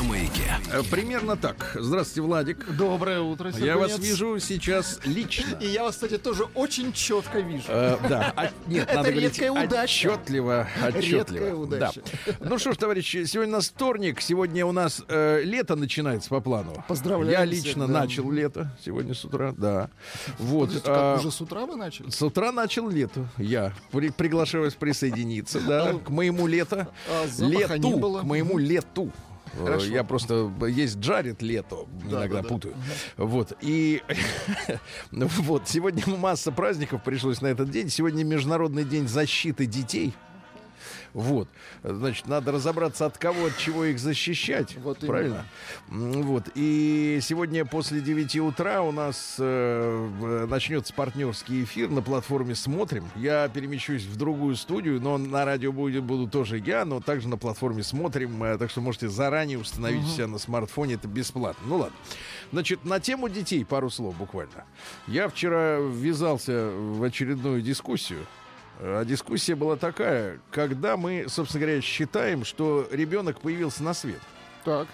на маяке. Э, Примерно так. Здравствуйте, Владик. Доброе утро, Я вас Сергунец. вижу сейчас лично. И я вас, кстати, тоже очень четко вижу. Э, да, а- нет, Это надо говорить редкая удача. отчетливо, отчетливо. Редкая удача. Да. Ну что ж, товарищи, сегодня у нас вторник, сегодня у нас э, лето начинается по плану. Поздравляем Я всех, лично да. начал лето сегодня с утра, да. Вот. Подождите, а, как, уже с утра вы начали? С утра начал лето. Я при- приглашаю вас присоединиться, да, к моему лето. А лету, не было? к моему лету. Хорошо. Я просто есть Джаред лето, Да, иногда да, да. путаю. Вот и вот сегодня масса праздников пришлось на этот день. Сегодня Международный день защиты детей. Вот, значит, надо разобраться от кого, от чего их защищать. Вот правильно? Вот. И сегодня после 9 утра у нас э, начнется партнерский эфир на платформе «Смотрим». Я перемещусь в другую студию, но на радио будет, буду тоже я, но также на платформе «Смотрим». э, Так что можете заранее установить у себя на смартфоне. Это бесплатно. Ну ладно. Значит, на тему детей пару слов буквально. Я вчера ввязался в очередную дискуссию. А дискуссия была такая, когда мы, собственно говоря, считаем, что ребенок появился на свет. Так.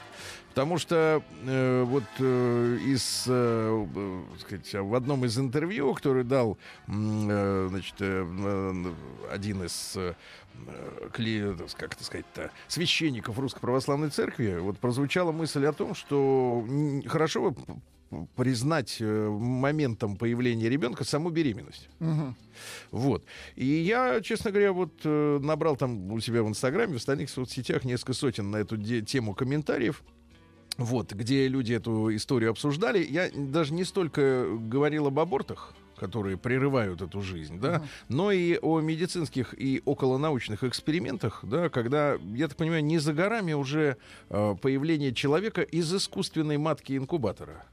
Потому что э, вот э, из, э, э, сказать, в одном из интервью, который дал э, значит, э, э, один из э, э, кли- как это сказать-то, священников Русской Православной Церкви, вот прозвучала мысль о том, что хорошо бы признать э, моментом появления ребенка саму беременность. Мгм. Вот. И я, честно говоря, вот э, набрал там у себя в Инстаграме, в остальных соцсетях несколько сотен на эту тему комментариев. Вот, где люди эту историю обсуждали. Я даже не столько говорил об абортах, которые прерывают эту жизнь, да, но и о медицинских и околонаучных экспериментах, да, когда, я так понимаю, не за горами уже э, появление человека из искусственной матки инкубатора.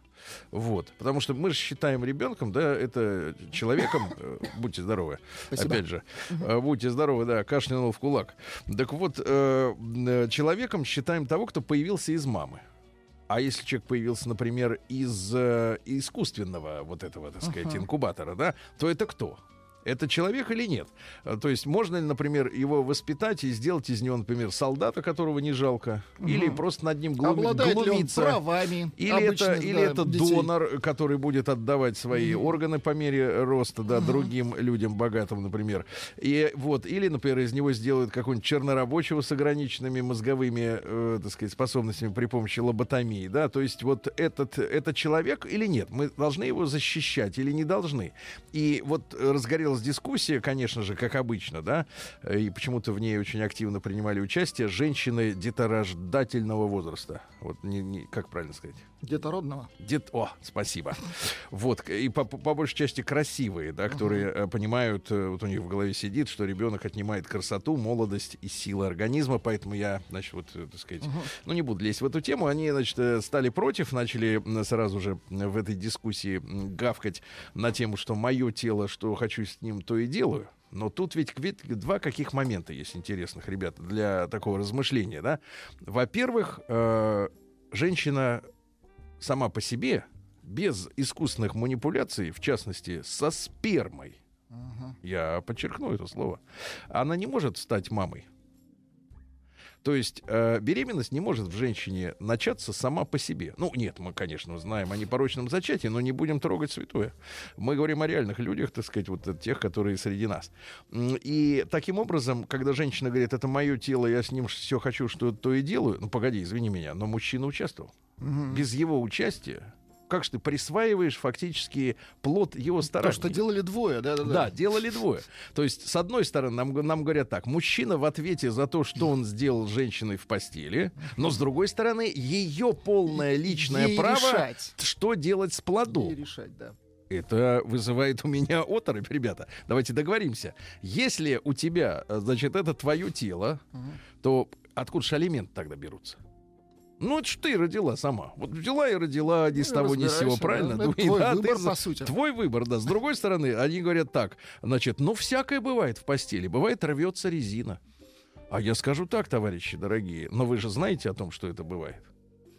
Вот, потому что мы же считаем ребенком, да, это человеком, э, будьте здоровы, Спасибо. опять же, э, будьте здоровы, да, кашлянул в кулак. Так вот, э, человеком считаем того, кто появился из мамы. А если человек появился, например, из э, искусственного вот этого, так сказать, инкубатора, да, то это кто? Это человек или нет? Э, То есть можно ли, например, его воспитать и сделать из него, например, солдата, которого не жалко, или просто над ним глуми- Обладает ли он глумиться? правами? Или это, обычных, или да, это детей? донор, который будет отдавать свои органы по мере роста, да, другим людям богатым, например. И вот, или, например, из него сделают какого-нибудь чернорабочего с ограниченными мозговыми, э, так сказать, способностями при помощи лоботомии, да. То есть вот этот, это человек или нет? Мы должны его защищать или не должны? И вот э, разгорелась дискуссия, конечно же, как обычно, да, э, и почему-то в ней очень активно принимали участие женщины деторождательного возраста. Вот не, не- как правильно сказать? Детородного. Дет... О, спасибо. Вот, и по, по большей части красивые, да, которые э, понимают, э, вот у них в голове сидит, что ребенок отнимает красоту, молодость и силы организма, поэтому я, значит, вот, э, так сказать, ну, не буду лезть в эту тему, они, значит, стали против, начали сразу же в этой дискуссии гавкать на тему, что мое тело, что хочу с ним, то и делаю. Но тут ведь, ведь два каких момента есть интересных, ребята, для такого размышления, да. Во-первых, э, женщина сама по себе, без искусственных манипуляций, в частности, со спермой, я подчеркну это слово, она не может стать мамой. То есть э, беременность не может в женщине начаться сама по себе. Ну, нет, мы, конечно, знаем о непорочном зачатии, но не будем трогать святое. Мы говорим о реальных людях, так сказать, вот тех, которые среди нас. И таким образом, когда женщина говорит, это мое тело, я с ним все хочу, что то и делаю, ну, погоди, извини меня, но мужчина участвовал. Без его участия, как же ты присваиваешь фактически плод его То, старания? что делали двое, да, да, Да, делали двое. То есть, с одной стороны, нам, нам говорят так, мужчина в ответе за то, что он сделал женщиной в постели, но с другой стороны, ее полное личное Ей право, решать. что делать с плодом. И решать, да. Это вызывает у меня оторопь, ребята. Давайте договоримся. Если у тебя, э, значит, это твое тело, то откуда же алименты тогда берутся? Ну, это ж ты родила сама. Вот взяла и родила ни с Ну, того ни с сего, правильно? да. Ну, твой да, ты выбор, за- по сути. Твой выбор, да. С другой стороны, они говорят так, значит, ну, всякое бывает в постели. Бывает, рвется резина. А я скажу так, товарищи дорогие, но вы же знаете о том, что это бывает.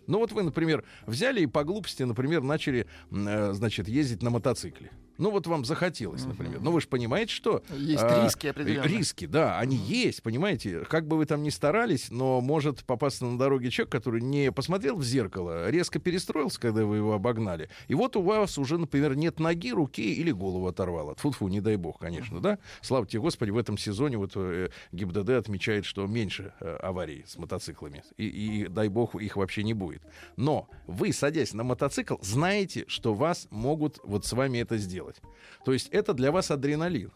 Ну вот вы, например, взяли и по глупости, например, начали, э, значит, ездить на мотоцикле. Ну вот вам захотелось, например. Ну вы же понимаете, что... Есть а, риски определенные. Риски, да, они есть, понимаете. Как бы вы там ни старались, но может попасться на дороге человек, который не посмотрел в зеркало, резко перестроился, когда вы его обогнали. И вот у вас уже, например, нет ноги, руки или голову оторвало. Фу-фу, не дай бог, конечно, да? Слава тебе, Господи, в этом сезоне вот э, ГИБДД отмечает, что меньше э, аварий с мотоциклами. И, и дай бог, их вообще не будет. Но вы, садясь на мотоцикл, знаете, что вас могут вот с вами это сделать делать. То есть это для вас адреналин.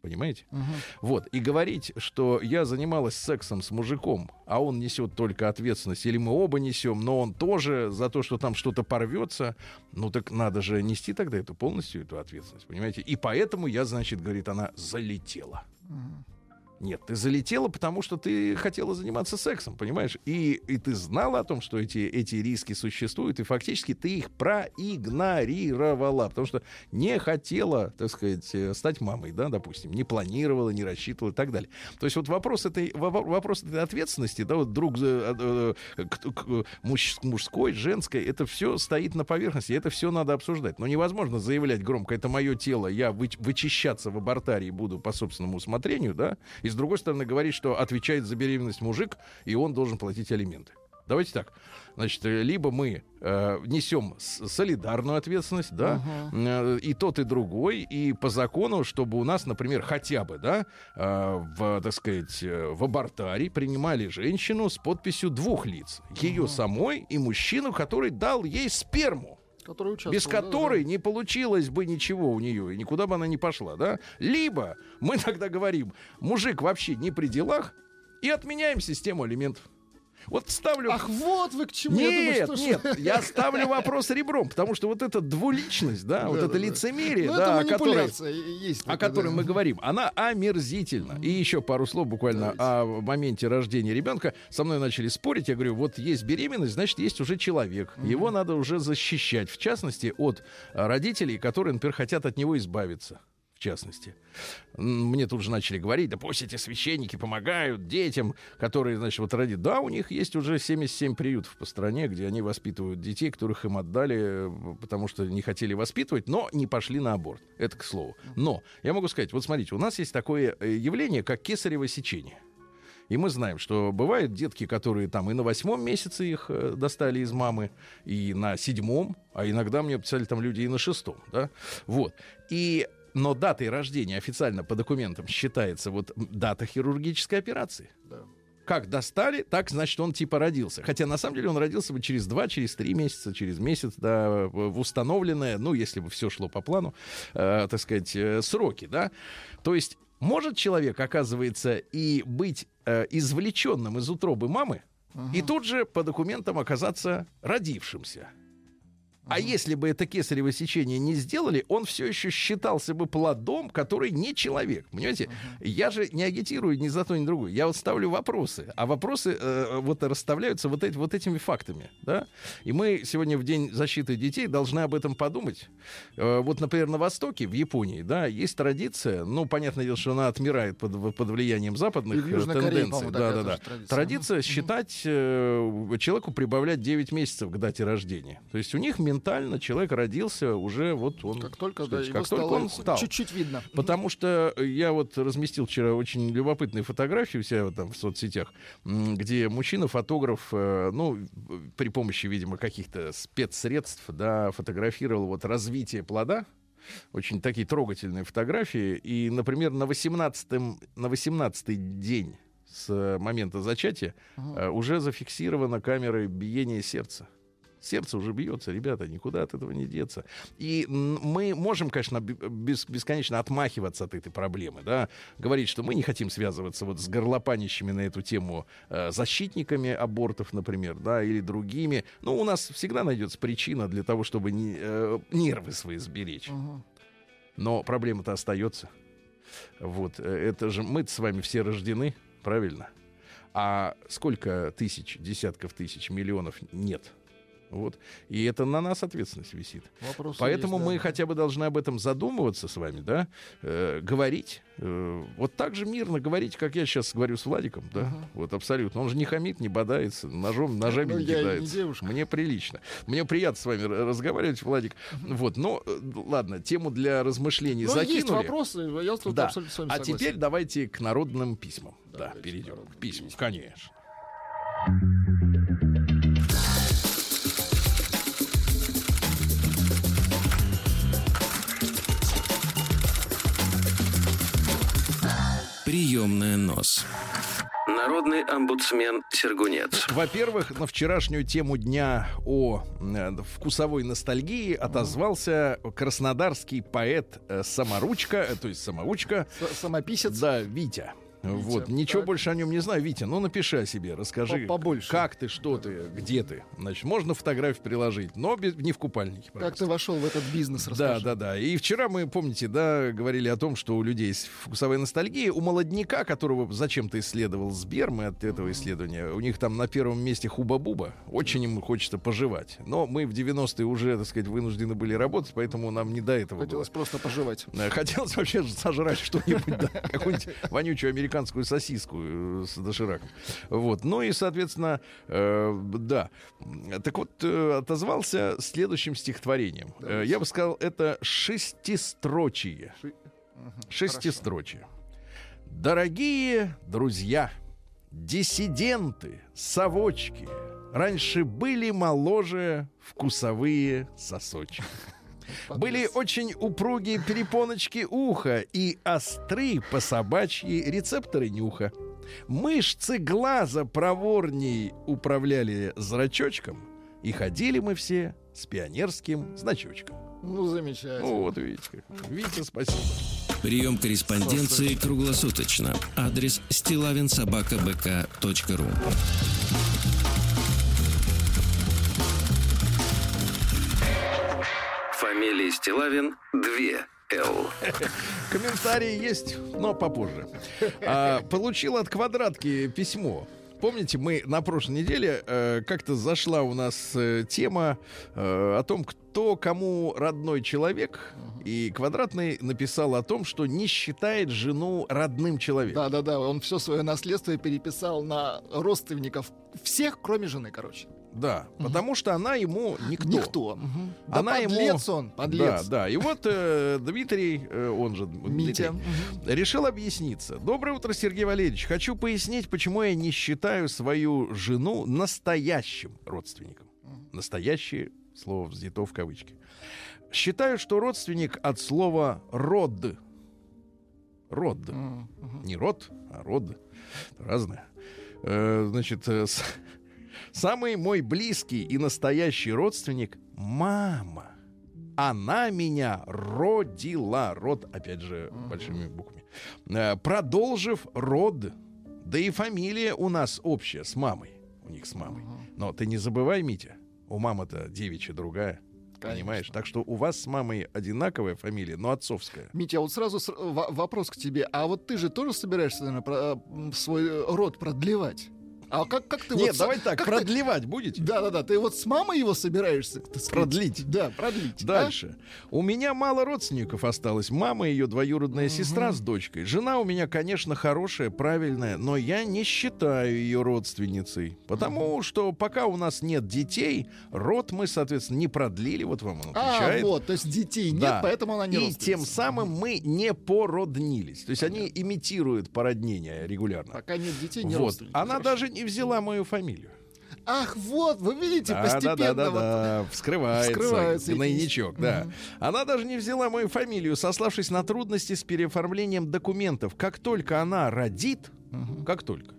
Понимаете? Мгм. Вот. И говорить, что я занималась сексом с мужиком, а он несет только ответственность, или мы оба несем, но он тоже за то, что там что-то порвется, ну так надо же нести тогда эту полностью эту ответственность, понимаете? И поэтому я, значит, говорит, она залетела. Мгм. Нет, ты залетела, потому что ты хотела заниматься сексом, понимаешь? И, и ты знала о том, что эти, эти риски существуют, и фактически ты их проигнорировала, потому что не хотела, так сказать, э, стать мамой, да, допустим, не планировала, не рассчитывала и так далее. То есть вот вопрос этой, во- вопрос этой ответственности, да, вот друг э, э, мужской, женской, это все стоит на поверхности, это все надо обсуждать. Но невозможно заявлять громко, это мое тело, я вы- вычищаться в абортарии буду по собственному усмотрению, да, и с другой стороны говорить, что отвечает за беременность мужик, и он должен платить алименты. Давайте так. Значит, э, либо мы э, несем солидарную ответственность, да, э, и тот, и другой, и по закону, чтобы у нас, например, хотя бы, да, э, в, так сказать, э, в абортаре принимали женщину с подписью двух лиц. Ее самой и мужчину, который дал ей сперму Который без да, да. которой не получилось бы ничего у нее, и никуда бы она не пошла, да? Либо мы тогда говорим, мужик вообще не при делах, и отменяем систему алиментов. Вот ставлю... Ах, вот вы к чему. Я думаю, нет, что нет, я ставлю вопрос ребром, потому что вот эта двуличность, да, вот Да, это да, лицемерие, Ну, да, это о которой, о да. мы говорим, она омерзительна. И еще пару слов буквально о моменте рождения ребенка. Со мной начали спорить. Я говорю, вот есть беременность, значит, есть уже человек. Его надо уже защищать. В частности, от родителей, которые, например, хотят от него избавиться. В частности. Мне тут же начали говорить, да пусть эти священники помогают детям, которые, значит, вот родят. Да, у них есть уже 77 приютов по стране, где они воспитывают детей, которых им отдали, э, потому что не хотели воспитывать, но не пошли на аборт. Это к слову. Но я могу сказать, вот смотрите, у нас есть такое э, явление, как кесарево сечение. И мы знаем, что бывают детки, которые там и на восьмом месяце их э, достали из мамы, и на седьмом, а иногда мне писали там люди и на шестом, да, вот. И но датой рождения официально по документам считается вот дата хирургической операции. Да. Как достали, так, значит, он типа родился. Хотя, на самом деле, он родился бы через два, через три месяца, через месяц, да, в установленное, ну, если бы все шло по плану, э, так сказать, э, сроки, да. То есть может человек, оказывается, и быть э, извлеченным из утробы мамы, и тут же по документам оказаться родившимся. А если бы это кесарево сечение не сделали, он все еще считался бы плодом, который не человек. Понимаете? Я же не агитирую ни за то, ни другое. Я вот ставлю вопросы. А вопросы э, вот расставляются вот, эти, вот этими фактами. Да? И мы сегодня в День защиты детей должны об этом подумать. Э, вот, например, на Востоке, в Японии, да, есть традиция, ну, понятное дело, что она отмирает под, под влиянием западных И э, Корее, тенденций. по-моему, да, да, да. традиция. Традиция считать э, человеку прибавлять 9 месяцев к дате рождения. То есть у них ментально человек родился уже вот он... Как только, да, сказать, его как только стало он стал. чуть-чуть видно. Потому что я вот разместил вчера очень любопытные фотографии у себя там в соцсетях, где мужчина-фотограф, э, ну, при помощи, видимо, каких-то спецсредств, да, фотографировал вот развитие плода. Очень такие трогательные фотографии. И, например, на 18-м, на 18 день с момента зачатия э, уже зафиксировано камерой биение сердца. Сердце уже бьется, ребята, никуда от этого не деться. И мы можем, конечно, бесконечно отмахиваться от этой проблемы, да, говорить, что мы не хотим связываться вот с горлопанищами на эту тему э, защитниками абортов, например, да, или другими. Ну, у нас всегда найдется причина для того, чтобы не- э, нервы свои сберечь. Мгм. Но проблема-то остается. Вот, э, это же мы с вами все рождены, правильно? А сколько тысяч, десятков тысяч, миллионов нет? Вот. И это на нас ответственность висит. Вопросы Поэтому есть, мы да. хотя бы должны об этом задумываться с вами, да, Э, говорить. Э, вот так же мирно говорить, как я сейчас говорю с Владиком, да, Ага. вот абсолютно. Он же не хамит, не бодается, ножом, ножами Ну, не не кидается. девушка. Мне прилично. Мне приятно с вами разговаривать, Владик. Вот, но, э, ладно, тему для размышлений Ну, закинули. есть вопросы, я Да. абсолютно с вами А согласен. теперь давайте к народным письмам. Да, к перейдем к письмам, конечно. Приемная нос. Народный омбудсмен Сергунец. Во-первых, на вчерашнюю тему дня о э, вкусовой ностальгии отозвался краснодарский поэт э, Саморучка, э, то есть Самоучка, С- Самописец. да, Витя. Вот, ничего так. больше о нем не знаю. Витя, ну напиши о себе, расскажи, По- побольше. как ты, что ты, где ты. Значит, можно фотографию приложить, но без- не в купальнике. Как пожалуйста. ты вошел в этот бизнес, Да, расскажи. да, да. И вчера мы, помните, да, говорили о том, что у людей есть вкусовая ностальгия. У молодняка, которого зачем-то исследовал Сбер, мы от этого исследования, у них там на первом месте хуба-буба. Очень им хочется пожевать. Но мы в 90-е уже, так сказать, вынуждены были работать, поэтому нам не до этого Хотелось было. просто пожевать. Э, Хотелось вообще сожрать что-нибудь, да, какую-нибудь вонючую американскую сосиску э, с дошираком. Вот. Ну и, соответственно, э, да. Так вот, э, отозвался следующим стихотворением. Э, Я бы сказал, это шестистрочие. Ши- Шестистрочие. Дорогие друзья, диссиденты, совочки, раньше были моложе вкусовые сосочки. Были очень упругие перепоночки уха и остры по собачьи рецепторы нюха. Мышцы глаза проворней управляли зрачочком, и ходили мы все с пионерским значочком. Ну, замечательно. Ну, вот видите. как. Витя, спасибо. Прием корреспонденции круглосуточно. Адрес стилавинсобакабк.ру Фамилия Стилавин 2 Л. Комментарии есть, но попозже. А, получил от квадратки письмо. Помните, мы на прошлой неделе э, как-то зашла у нас э, тема э, о том, кто кому родной человек, и квадратный написал о том, что не считает жену родным человеком. Да, да, да. Он все свое наследство переписал на родственников всех, кроме жены, короче. Да, потому что она ему никто. Никто. Да Она ему- подлец он, подлец. Да, да. И вот э, Дмитрий, э, он же Митя. Дмитрий, Мгм. решил объясниться. Доброе утро, Сергей Валерьевич. Хочу пояснить, почему я не считаю свою жену настоящим родственником. Настоящее слово взято в кавычки. Считаю, что родственник от слова род. Род. Мгм. Не род, а род. Разное. Э, значит, э, с- самый мой близкий и настоящий родственник — мама. Она меня родила. Род, опять же, большими буквами. Э, продолжив род. Да и фамилия у нас общая с мамой. У них с мамой. Но ты не забывай, Митя, у мамы-то девичья другая. Понимаешь? Конечно. Так что у вас с мамой одинаковая фамилия, но отцовская. Митя, а вот сразу с- во- вопрос к тебе. А вот ты же тоже собираешься, наверное, про- м, свой э, род продлевать? А как, как ты Нет, вот... давайте так, как ты- продлевать будете? Да-да-да, ты вот с мамой его собираешься? сказать? Продлить. Да, продлить. Дальше. У меня мало родственников осталось. Мама, ее двоюродная сестра с дочкой. Жена у меня, конечно, хорошая, правильная, но я не считаю ее родственницей. Потому что пока у нас нет детей, род мы, соответственно, не продлили. Вот вам он А, отвечает. вот, то есть детей нет, Да. поэтому она не И тем самым мы не породнились. То есть они имитируют породнение регулярно. Пока нет детей, не Вот. родственники. Она даже не взяла мою фамилию. Ах, вот, вы видите, Да, постепенно да, да, да, вот... да. Вскрывается, вскрываются эти- гнойничок, да. Мгм. Она даже не взяла мою фамилию, сославшись на трудности с переоформлением документов. Как только она родит, Мгм. как только,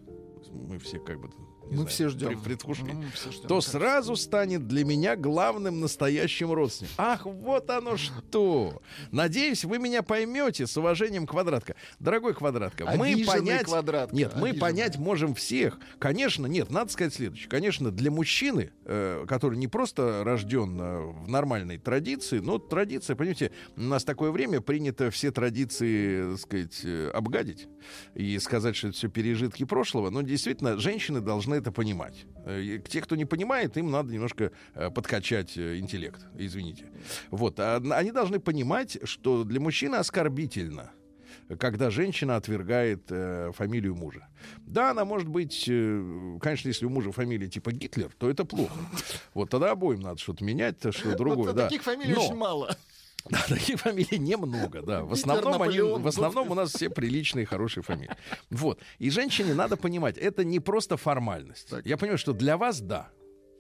мы все как бы не Мы знаю, все ждем. при- предвкушении, Мгм, все ждем. то сразу станет для меня главным настоящим родственником. Ах, вот оно что! Надеюсь, вы меня поймете с уважением квадратка. Дорогой квадратка, мы Обиженный понять... Квадратка, Нет, мы обиженный. понять можем всех. Конечно, нет, надо сказать следующее. Конечно, для мужчины, э, который не просто рожден э, в нормальной традиции, но традиция, понимаете, у нас такое время принято все традиции, так сказать, э, обгадить и сказать, что это все пережитки прошлого. Но действительно, женщины должны это понимать. Э, Те, кто не понимает, им надо немножко э, подкачать э, интеллект. Извините. Вот. А Они должны понимать, что для мужчины оскорбительно когда женщина отвергает э, фамилию мужа. Да, она может быть, э, конечно, если у мужа фамилия типа Гитлер, то это плохо. Вот тогда обоим надо что-то менять, что другое. Вот да. таких фамилий Но- очень мало. да, таких фамилий немного, да. В основном, они, в основном у нас все приличные, хорошие фамилии. Вот. И женщине надо понимать, это не просто формальность. Так. Я понимаю, что для вас да.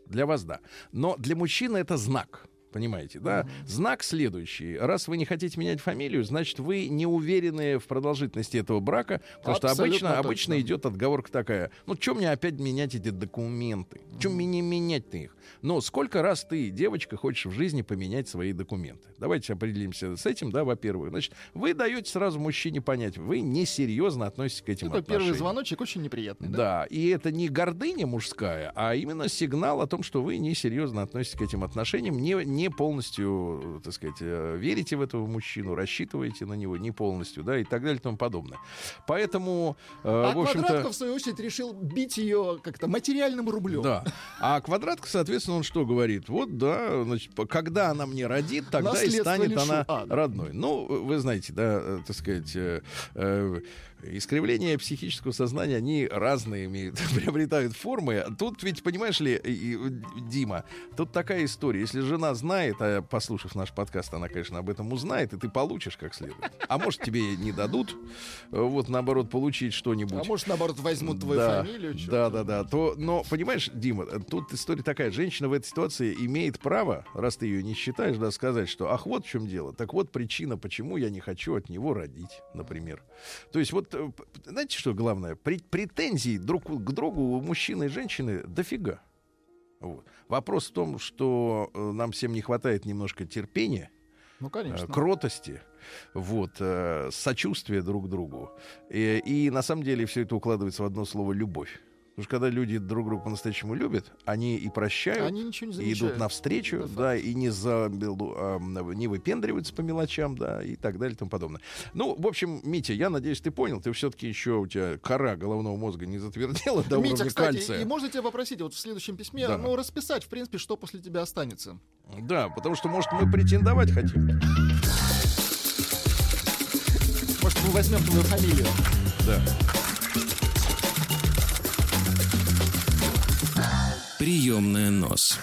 Для вас да. Но для мужчины это знак. Понимаете, да? Знак следующий. Раз вы не хотите менять фамилию, значит, вы не уверены в продолжительности этого брака, потому что Абсолютно обычно, точно. обычно идет отговорка такая. Ну, что мне опять менять эти документы? Чем мне не менять-то их? Но сколько раз ты, девочка, хочешь в жизни поменять свои документы? Давайте определимся с этим, да, во-первых. Значит, вы даете сразу мужчине понять, вы несерьезно относитесь к этим Это первый отношениям. звоночек очень неприятный. Да? Да, и это не гордыня мужская, а именно сигнал о том, что вы несерьезно относитесь к этим отношениям, не, не полностью, так сказать, э, верите в этого мужчину, рассчитываете на него не полностью, да, и так далее и тому подобное. Поэтому, э, А в общем-то... Квадратко, в свою очередь, решил бить ее как-то материальным рублем. Да. А квадратка, соответственно, он что говорит? Вот, да, значит, когда она мне родит, тогда и станет лишу. она А, родной. Ну, вы знаете, да, э, так сказать, э, э, искривления психического сознания, они разные имеют, приобретают формы. Тут ведь, понимаешь ли, и- и, Дима, тут такая история. Если жена знает, а послушав наш подкаст, она, конечно, об этом узнает, и ты получишь как следует. А может, тебе не дадут, вот, наоборот, получить что-нибудь. А может, наоборот, возьмут твою Да, фамилию? Да, да, да. То, но, понимаешь, Дима, тут история такая. Женщина в этой ситуации имеет право, раз ты ее не считаешь, да, сказать, что ах, вот в чем дело. Так вот причина, почему я не хочу от него родить, например. То есть вот, э, п- знаете, что главное? Пре- претензий друг к другу у мужчины и женщины дофига. Вот. Вопрос в том, что э, нам всем не хватает немножко терпения, Ну, э, конечно. кротости, вот, э, сочувствия друг к другу. И, и на самом деле все это укладывается в одно слово любовь. Потому что когда люди друг друга по-настоящему любят, они и прощают, Они ничего не и идут навстречу, Это да, и не, за, не выпендриваются по мелочам, да, и так далее и тому подобное. Ну, в общем, Митя, я надеюсь, ты понял, ты все-таки еще у тебя кора головного мозга не затвердела до Митя, уровня кстати, кальция. и можно тебя попросить вот в следующем письме, Да. ну, расписать, в принципе, что после тебя останется. Да, потому что, может, мы претендовать хотим. Может, мы возьмем твою фамилию. Да. Приемная нос.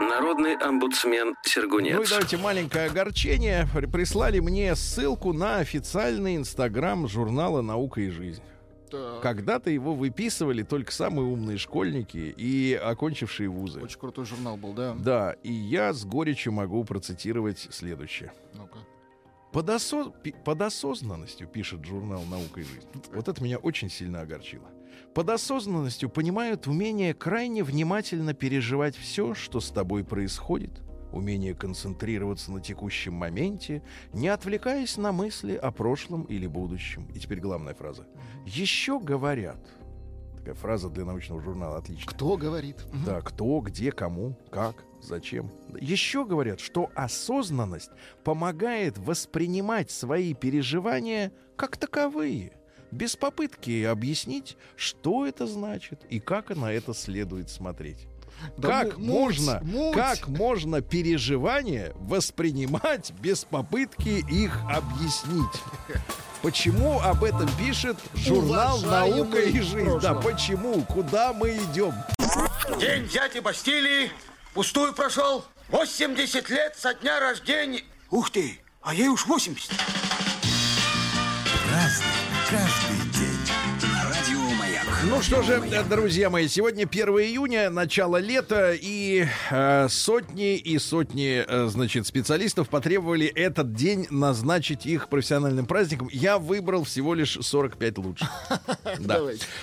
Народный омбудсмен Ну и Сергунец. давайте маленькое огорчение. При- Прислали мне ссылку на официальный инстаграм журнала «Наука и жизнь». Так. Когда-то его выписывали только самые умные школьники и окончившие вузы. Очень крутой журнал был, да? Да, и я с горечью могу процитировать следующее. Ну-ка. Под, осо- пи- под осознанностью, пишет журнал «Наука и жизнь». Вот это меня очень сильно огорчило. Под осознанностью понимают умение крайне внимательно переживать все, что с тобой происходит, умение концентрироваться на текущем моменте, не отвлекаясь на мысли о прошлом или будущем. И теперь главная фраза. Еще говорят. Такая фраза для научного журнала отличная. Кто говорит? Да, кто, где, кому, как, зачем. Еще говорят, что осознанность помогает воспринимать свои переживания как таковые, без попытки объяснить, что это значит и как на это следует смотреть. Да как му- муть, можно, муть. как можно переживания воспринимать без попытки их объяснить? Почему об этом пишет журнал Уважаемый «Наука и жизнь»? Да, почему? Куда мы идем? День дяди Бастилии пустую прошел. 80 лет со дня рождения. Ух ты, а ей уж 80. Ну что же, друзья мои, сегодня 1 июня, начало лета, и э, сотни и сотни, э, значит, специалистов потребовали этот день назначить их профессиональным праздником. Я выбрал всего лишь 45 лучших. Да.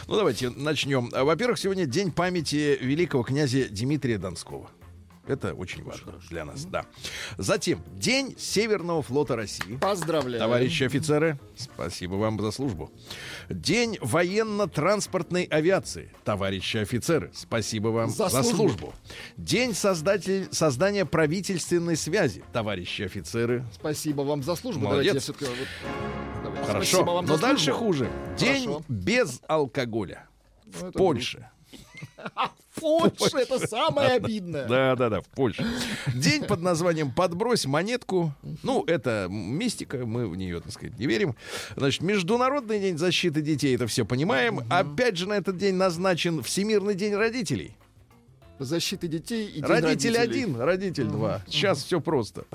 Ну давайте начнем. Во-первых, сегодня день памяти великого князя Дмитрия Донского. Это очень важно для нас, да. Затем День Северного флота России. Поздравляю. Товарищи офицеры, спасибо вам за службу. День военно-транспортной авиации. Товарищи офицеры, спасибо вам За за, службу. службу. День создатель, создания правительственной связи. Товарищи офицеры, Спасибо вам за службу. Молодец. Давайте я вот- давайте. хорошо. Но дальше хуже. День Хорошо. без алкоголя. Ну, В Польше. В Польше это самое обидное. Да, да, да, в Польше. День под названием «Подбрось монетку». Ну, это мистика, мы в нее, так сказать, не верим. Значит, Международный день защиты детей, это все понимаем. Опять же, на этот день назначен Всемирный день родителей. Защиты детей и Родитель родителей. один, родитель два. Сейчас все просто.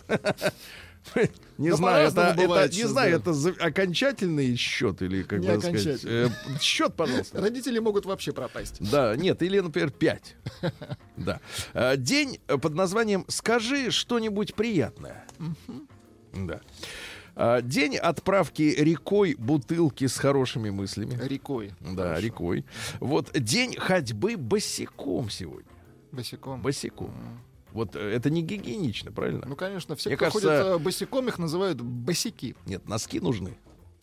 Не Да знаю, это, это- не знаю, это за- окончательный счет или как Не бы сказать. э, Счет, пожалуйста. Родители могут вообще пропасть. Да, нет, или, например, 5. Да. Э, День э, под названием «Скажи что-нибудь приятное». Да. А, День отправки рекой бутылки с хорошими мыслями. Рекой. Да, рекой. Вот день ходьбы босиком сегодня. Босиком. Босиком. Вот э, это не гигиенично, правильно? Ну, конечно, все, Мне кто кажется- ходит э, босиком, их называют босики. Нет, носки нужны.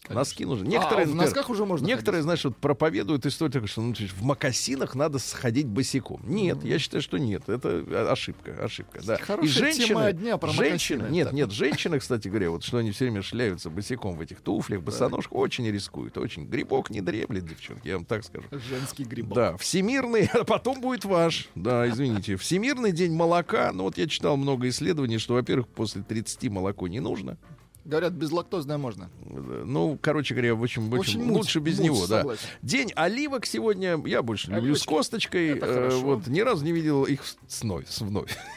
Конечно. Носки нужны. А, Некоторые, в например, носках уже можно Некоторые, ходить. знаешь, вот проповедуют историю, такую, что ну, в макасинах надо сходить босиком. Нет, я считаю, что нет. Это а, ошибка, ошибка. Да. Хорошая тема дня про женщины, мокасины. нет, Так. нет, женщины, кстати говоря, вот что они все время шляются босиком в этих туфлях, босоножках, очень рискуют, очень. Грибок не дремлет, девчонки, я вам так скажу. Женский грибок. Да, всемирный, а потом будет ваш. Да, извините. Всемирный день молока. Ну, вот я читал много исследований, что, во-первых, после 30 молоко не нужно. Говорят, безлактозное можно. Ну, короче говоря, в общем, в общем, муть, лучше без муть, него, да. согласен. День оливок сегодня. Я больше люблю с косточкой. Э. Вот ни разу не видел их вновь. вновь.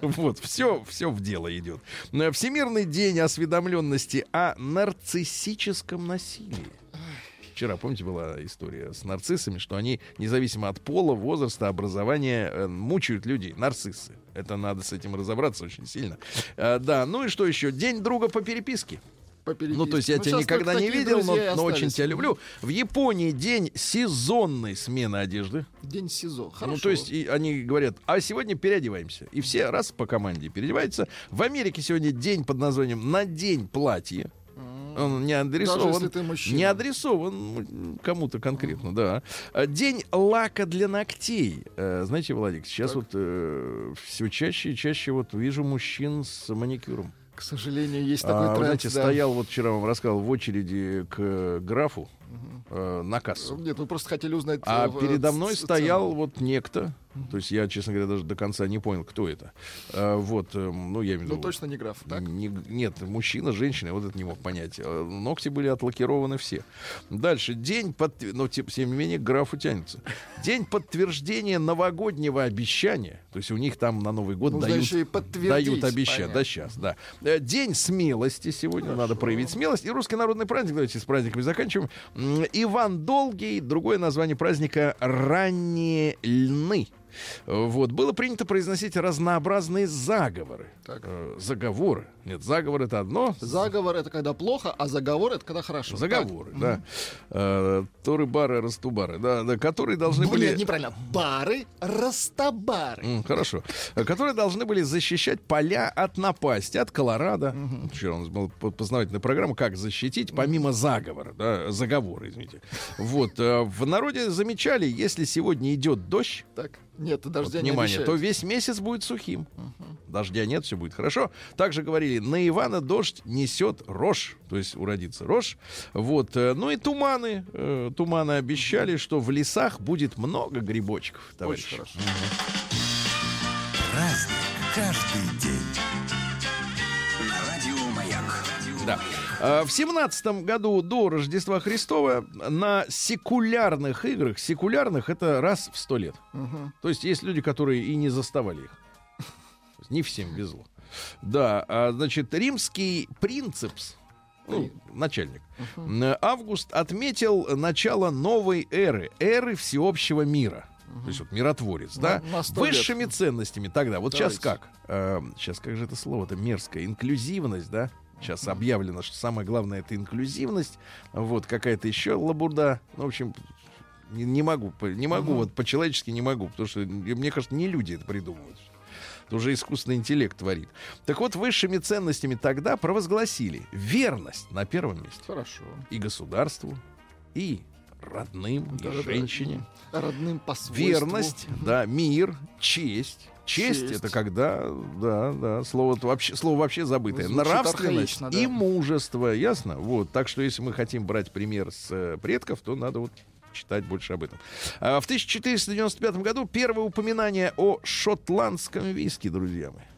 Вот, все, все в дело идет. Э, Всемирный день осведомленности о нарциссическом насилии. Вчера, помните, была история с нарциссами, что они, независимо от пола, возраста, образования, э, мучают людей. Нарциссы. Это надо с этим разобраться очень сильно. Э, да, ну и что еще? День друга по переписке. По переписке. Ну, то есть я Ну, тебя никогда не видел, но, но очень тебя люблю. В Японии день сезонной смены одежды. День СИЗО. Хорошо. Ну, то есть и они говорят, а сегодня переодеваемся. И все раз по команде переодеваются. В Америке сегодня день под названием «Надень платье». Он не адресован, не адресован кому-то конкретно, да. А, День лака для ногтей. Э, Знаете, Владик, сейчас Так. вот все чаще и чаще вот вижу мужчин с маникюром. К сожалению, есть А, такой вы тренд. знаете, да. стоял, вот вчера вам рассказывал, в очереди к э, графу э, на кассу. Нет, вы просто хотели узнать... А э, в- передо ц- мной стоял вот некто. То есть я, честно говоря, даже до конца не понял, кто это. А, вот, э, ну, я имею в виду... Ну, точно не граф, так? не- нет, мужчина, женщина, вот это не мог понять. А, Ногти были отлакированы все. Дальше. День, под... но тем, тем не менее, графу тянется. День подтверждения новогоднего обещания. То есть у них там на Новый год Ну, дают, дают обещания. Да, сейчас, да. Э, День смелости сегодня. Надо проявить смелость. И русский народный праздник, давайте с праздниками заканчиваем. Иван Долгий, другое название праздника «Ранние льны». Вот. Было принято произносить разнообразные заговоры. Так. Э, Заговоры. Нет, заговор это одно. Заговор — это когда плохо, а заговор — это когда хорошо. Заговоры, Так. да. Э, Торы-бары, растубары, да, да, которые должны были... Блин, неправильно. Бары, растабары. М, Хорошо. Э, Которые должны были защищать поля от напасти, от Колорадо. Вчера у нас была по- познавательная программа, как защитить, помимо заговора, да, заговора, извините. Вот. э, В народе замечали, если сегодня идет дождь, Так, нет, вот, дождя не внимание, обещают. то весь месяц будет сухим. Дождя нет, все будет хорошо. Также говорили, на Ивана дождь несет рожь, то есть уродится рожь. Вот. э, Ну и туманы. э, Туманы обещали, что в лесах будет много грибочков, Очень товарищи. хорошо. Праздник каждый день. Радио Маяк. Да. А, В семнадцатом году до Рождества Христова на секулярных играх, секулярных это раз в сто лет. Мгм. То есть есть люди, которые и не заставали их. Не всем везло. Да, а, значит, римский принцепс, ну, начальник, э, Август отметил начало новой эры, эры всеобщего мира. То есть вот миротворец, да? на 100 лет. Высшими ценностями тогда. Вот сейчас Давайте. как? Э, сейчас как же это слово-то мерзкое? Инклюзивность, да? Сейчас объявлено, что самое главное это инклюзивность. Вот какая-то еще лабурда. Ну, в общем, не, не могу, не могу, вот по-человечески не могу, потому что, мне кажется, не люди это придумывают. Это уже искусственный интеллект творит. Так вот, высшими ценностями тогда провозгласили верность на первом месте. Хорошо. И государству, и родным, и Да-да-да. женщине. Родным по свойству. Верность, да, мир, честь. Честь, Честь. это когда, да, да, слово вообще, слово вообще забытое. Звучит Нравственность да. и мужество, ясно? Вот, так что если мы хотим брать пример с э, предков, то надо вот читать больше об этом. А, в 1495 году первое упоминание о шотландском виске, друзья мои.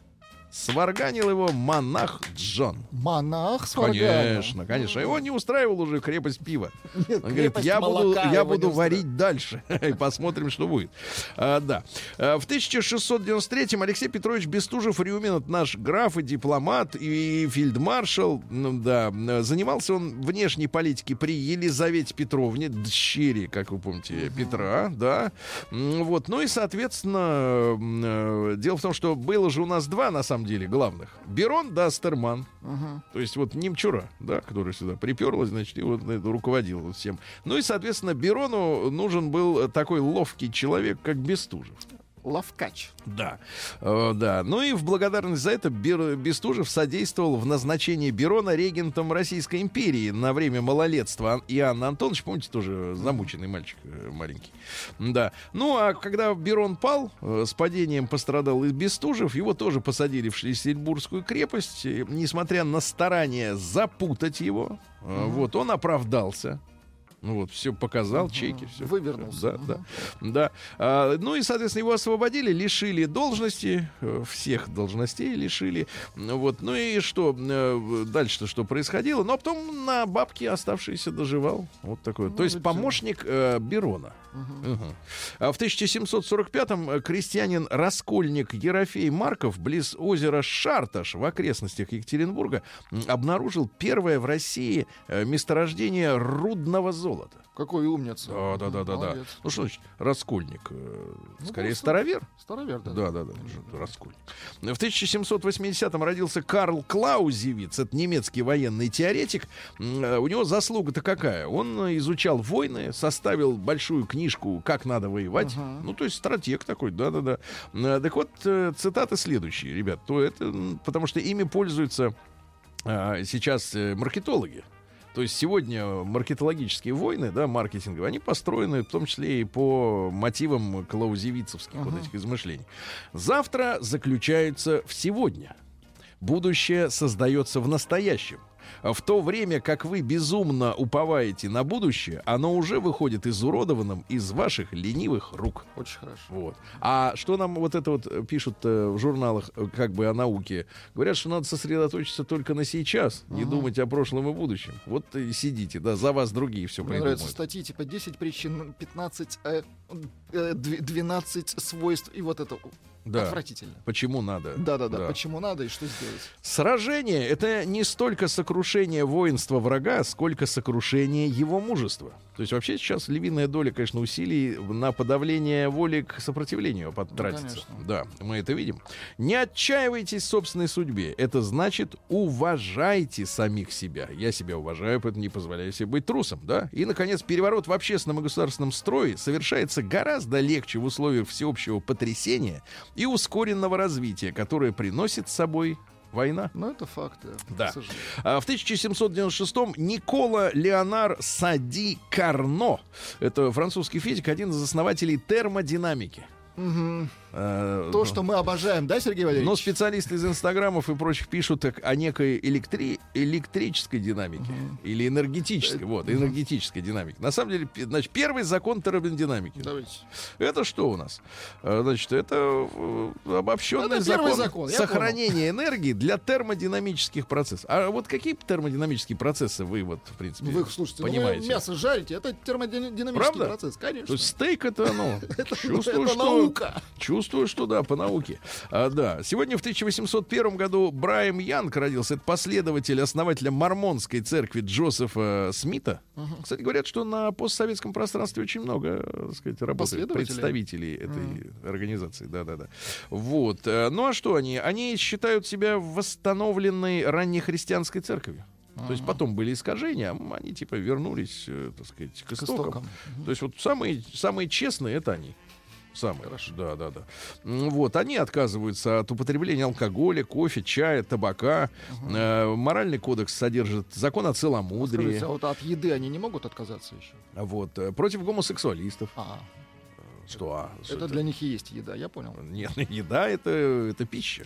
Сварганил его монах Джон. Монах сварганил. Конечно, конечно. Его не устраивал уже крепость пива. Нет, Он говорит, я буду, я буду варить дальше. И посмотрим, что будет. А, да. А, в 1693-м Алексей Петрович Бестужев-Рюмин, это наш граф и дипломат, и фельдмаршал, да, занимался он внешней политикой при Елизавете Петровне, дщери, как вы помните, Петра, да. Вот. Ну и, соответственно, э, дело в том, что было же у нас два, на самом деле, главных. Берон да Астерман. Мгм. То есть вот немчура, да, которая сюда приперлась, значит, и вот это руководил всем. Ну и, соответственно, Берону нужен был такой ловкий человек, как Бестужев. Лавкач. Да, Э, да. Ну и в благодарность за это Бер- Бестужев содействовал в назначении Берона регентом Российской империи на время малолетства. Ан- И Анна Антонович, помните, тоже замученный мальчик э, маленький. Да. Ну а когда Берон пал, э, с падением пострадал и Бестужев, его тоже посадили в Шлиссельбургскую крепость. И, несмотря на старания запутать его, вот, он оправдался. Ну вот, все показал, чеки, все. Вывернулся. Да, да. Да. А, ну и, соответственно, его освободили, лишили должности, э, всех должностей лишили. Ну Вот. Ну и что? э, Дальше-то что происходило? Ну, а потом на бабки оставшиеся доживал. Вот такой. вот. То есть помощник э, Берона. Мгм. А в 1745-м э, крестьянин-раскольник Ерофей Марков близ озера Шарташ в окрестностях Екатеринбурга обнаружил первое в России месторождение рудного золота. Какой умница. Да, да, да, да, да. Ну что значит раскольник? Э, Ну, Скорее просто- старовер. Старовер, да. Да, да, да, что-то раскольник. В 1780-м родился Карл Клаузевиц, это немецкий военный теоретик. Э, У него заслуга-то какая? Он изучал войны, составил большую книжку «Как надо воевать». Ага. Ну, то есть стратег такой, да-да-да. Э, Так вот, цитаты следующие, ребят. То это, потому что ими пользуются а, сейчас маркетологи. То есть сегодня маркетологические войны, да, маркетинговые, они построены в том числе и по мотивам клаузевицевских вот Ага. этих измышлений. Завтра заключается в сегодня. Будущее создается в настоящем. В то время, как вы безумно уповаете на будущее, оно уже выходит изуродованным из ваших ленивых рук. Очень хорошо. Вот. А что нам вот это вот э, пишут э, в журналах э, как бы о науке? Говорят, что надо сосредоточиться только на сейчас, не думать о прошлом и будущем. Вот и сидите, да, за вас другие все Мне нравятся придумают. статьи типа 10 причин, 15, э, э, дв- 12 свойств и вот это. Да. Отвратительно. Почему надо? Да-да-да. Да. Почему надо и что сделать? Сражение — это не столько сокрушение воинства врага, сколько сокрушение его мужества. То есть вообще сейчас львиная доля, конечно, усилий на подавление воли к сопротивлению потратится. конечно. да, мы это видим. Не отчаивайтесь в собственной судьбе. Это значит уважайте самих себя. Я себя уважаю, поэтому не позволяю себе быть трусом, да? И, наконец, переворот в общественном и государственном строе совершается гораздо легче в условиях всеобщего потрясения и ускоренного развития, которое приносит с собой война. Ну, это факты. Да. к сожалению. А В 1796-м Никола Леонар Сади Карно, это французский физик, один из основателей термодинамики. Мгм. Э, То, что мы обожаем, да, Сергей Валерьевич? но специалисты из инстаграмов и прочих пишут так о некой электри... электрической динамике или энергетической. Вот, энергетической динамике. На самом деле, значит, первый закон термодинамики. Давайте. Это что у нас? Э, Значит, это э, обобщенный Это закон, закон, сохранения энергии для термодинамических процессов. А вот какие термодинамические процессы вы вот, в принципе, Ну, Вы слушайте, ну, вы понимаете? мясо жарите, это термодинамический Правда? процесс, конечно. То есть стейк это, ну, чувствую, это что... наука. Чувствую, что да, по науке. А, да. Сегодня в 1801 году Брайм Янг родился. Это последователь основателя мормонской церкви Джозефа Смита. Кстати, говорят, что на постсоветском пространстве очень много, э, так сказать, работает представителей этой организации. Да-да-да. Вот. Э, Ну а что они? Они считают себя восстановленной раннехристианской церковью. То есть потом были искажения, а они типа вернулись, э, так сказать, к истокам. истокам. То есть вот самые, самые честные это они. Самые. Хорошо. Да, да, да. Вот, они отказываются от употребления алкоголя, кофе, чая, табака. Э, моральный кодекс содержит закон о целомудрии. Скажите, а вот от еды они не могут отказаться еще? Вот, э, против гомосексуалистов. А, Что? А, что Это для них и есть еда, я понял. Нет, еда это, это пища.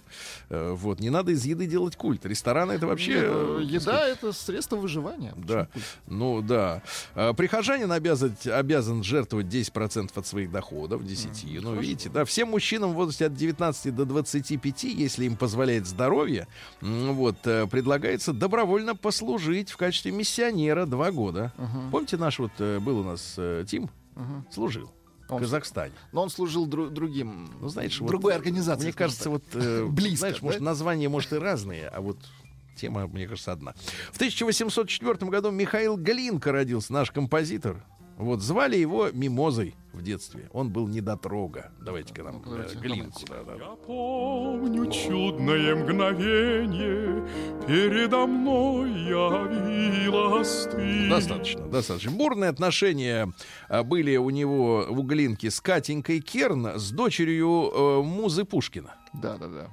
Э, Вот, не надо из еды делать культ. Рестораны это вообще. Нет, э, э, еда это средство выживания. Да, ну да. Прихожанин обязан, обязан жертвовать 10% от своих доходов, 10. ну, видите, да, всем мужчинам в возрасте от 19 до 25, если им позволяет здоровье, вот, предлагается добровольно послужить в качестве миссионера два года. Помните, наш вот был у нас Тим? Служил. В Он- Казахстане. Но он служил дру- другим, Ну, знаешь, вот, другой организации. Мне кажется, так. вот э, Близко, знаешь, да? может, названия, может, и разные, а вот тема, мне кажется, одна. В 1804 году Михаил Глинка родился, наш композитор. Вот, звали его Мимозой в детстве. Он был недотрога. Давайте-ка нам давайте, э, Глинку. да, да. Я помню чудное мгновение, передо мной явилась ты. Достаточно, достаточно. Бурные отношения а, были у него у Глинки с Катенькой Керн, с дочерью э, Музы Пушкина. Да, да, да.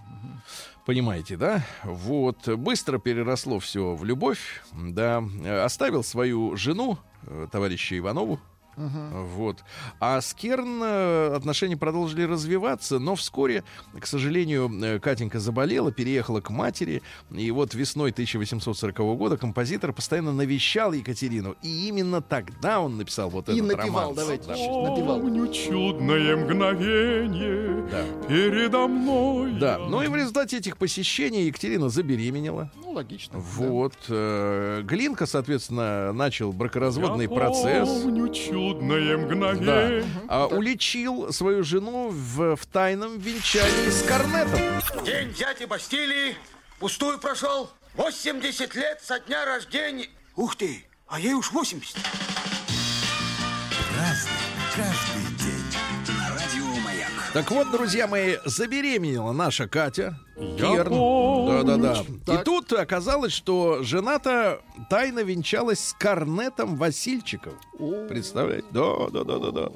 Понимаете, да? Вот. Быстро переросло все в любовь, да. Оставил свою жену, э, товарища Иванову, Вот. А с Керн э, отношения продолжили развиваться, но вскоре, к сожалению, э, Катенька заболела, переехала к матери. И вот весной 1840 года композитор постоянно навещал Екатерину. И именно тогда он написал вот И этот напевал, романс. давайте Да. напевал. Помню чудное мгновение Да. передо мной. Да, ну и в результате этих посещений Екатерина забеременела. Ну, логично. Вот. э, Глинка, соответственно, начал бракоразводный Я процесс. помню чудное Да. мгновение. А уличил свою жену в, в тайном венчании с Корнетом. День дяди Бастилии пустую прошел. 80 лет со дня рождения. Ух ты, а ей уж 80. Разный, каждый Так вот, друзья мои, забеременела наша Катя. Помню. Да-да-да. И тут оказалось, что жена-то тайно венчалась с Корнетом Васильчиком. Представляете? Да, да, да, да, да.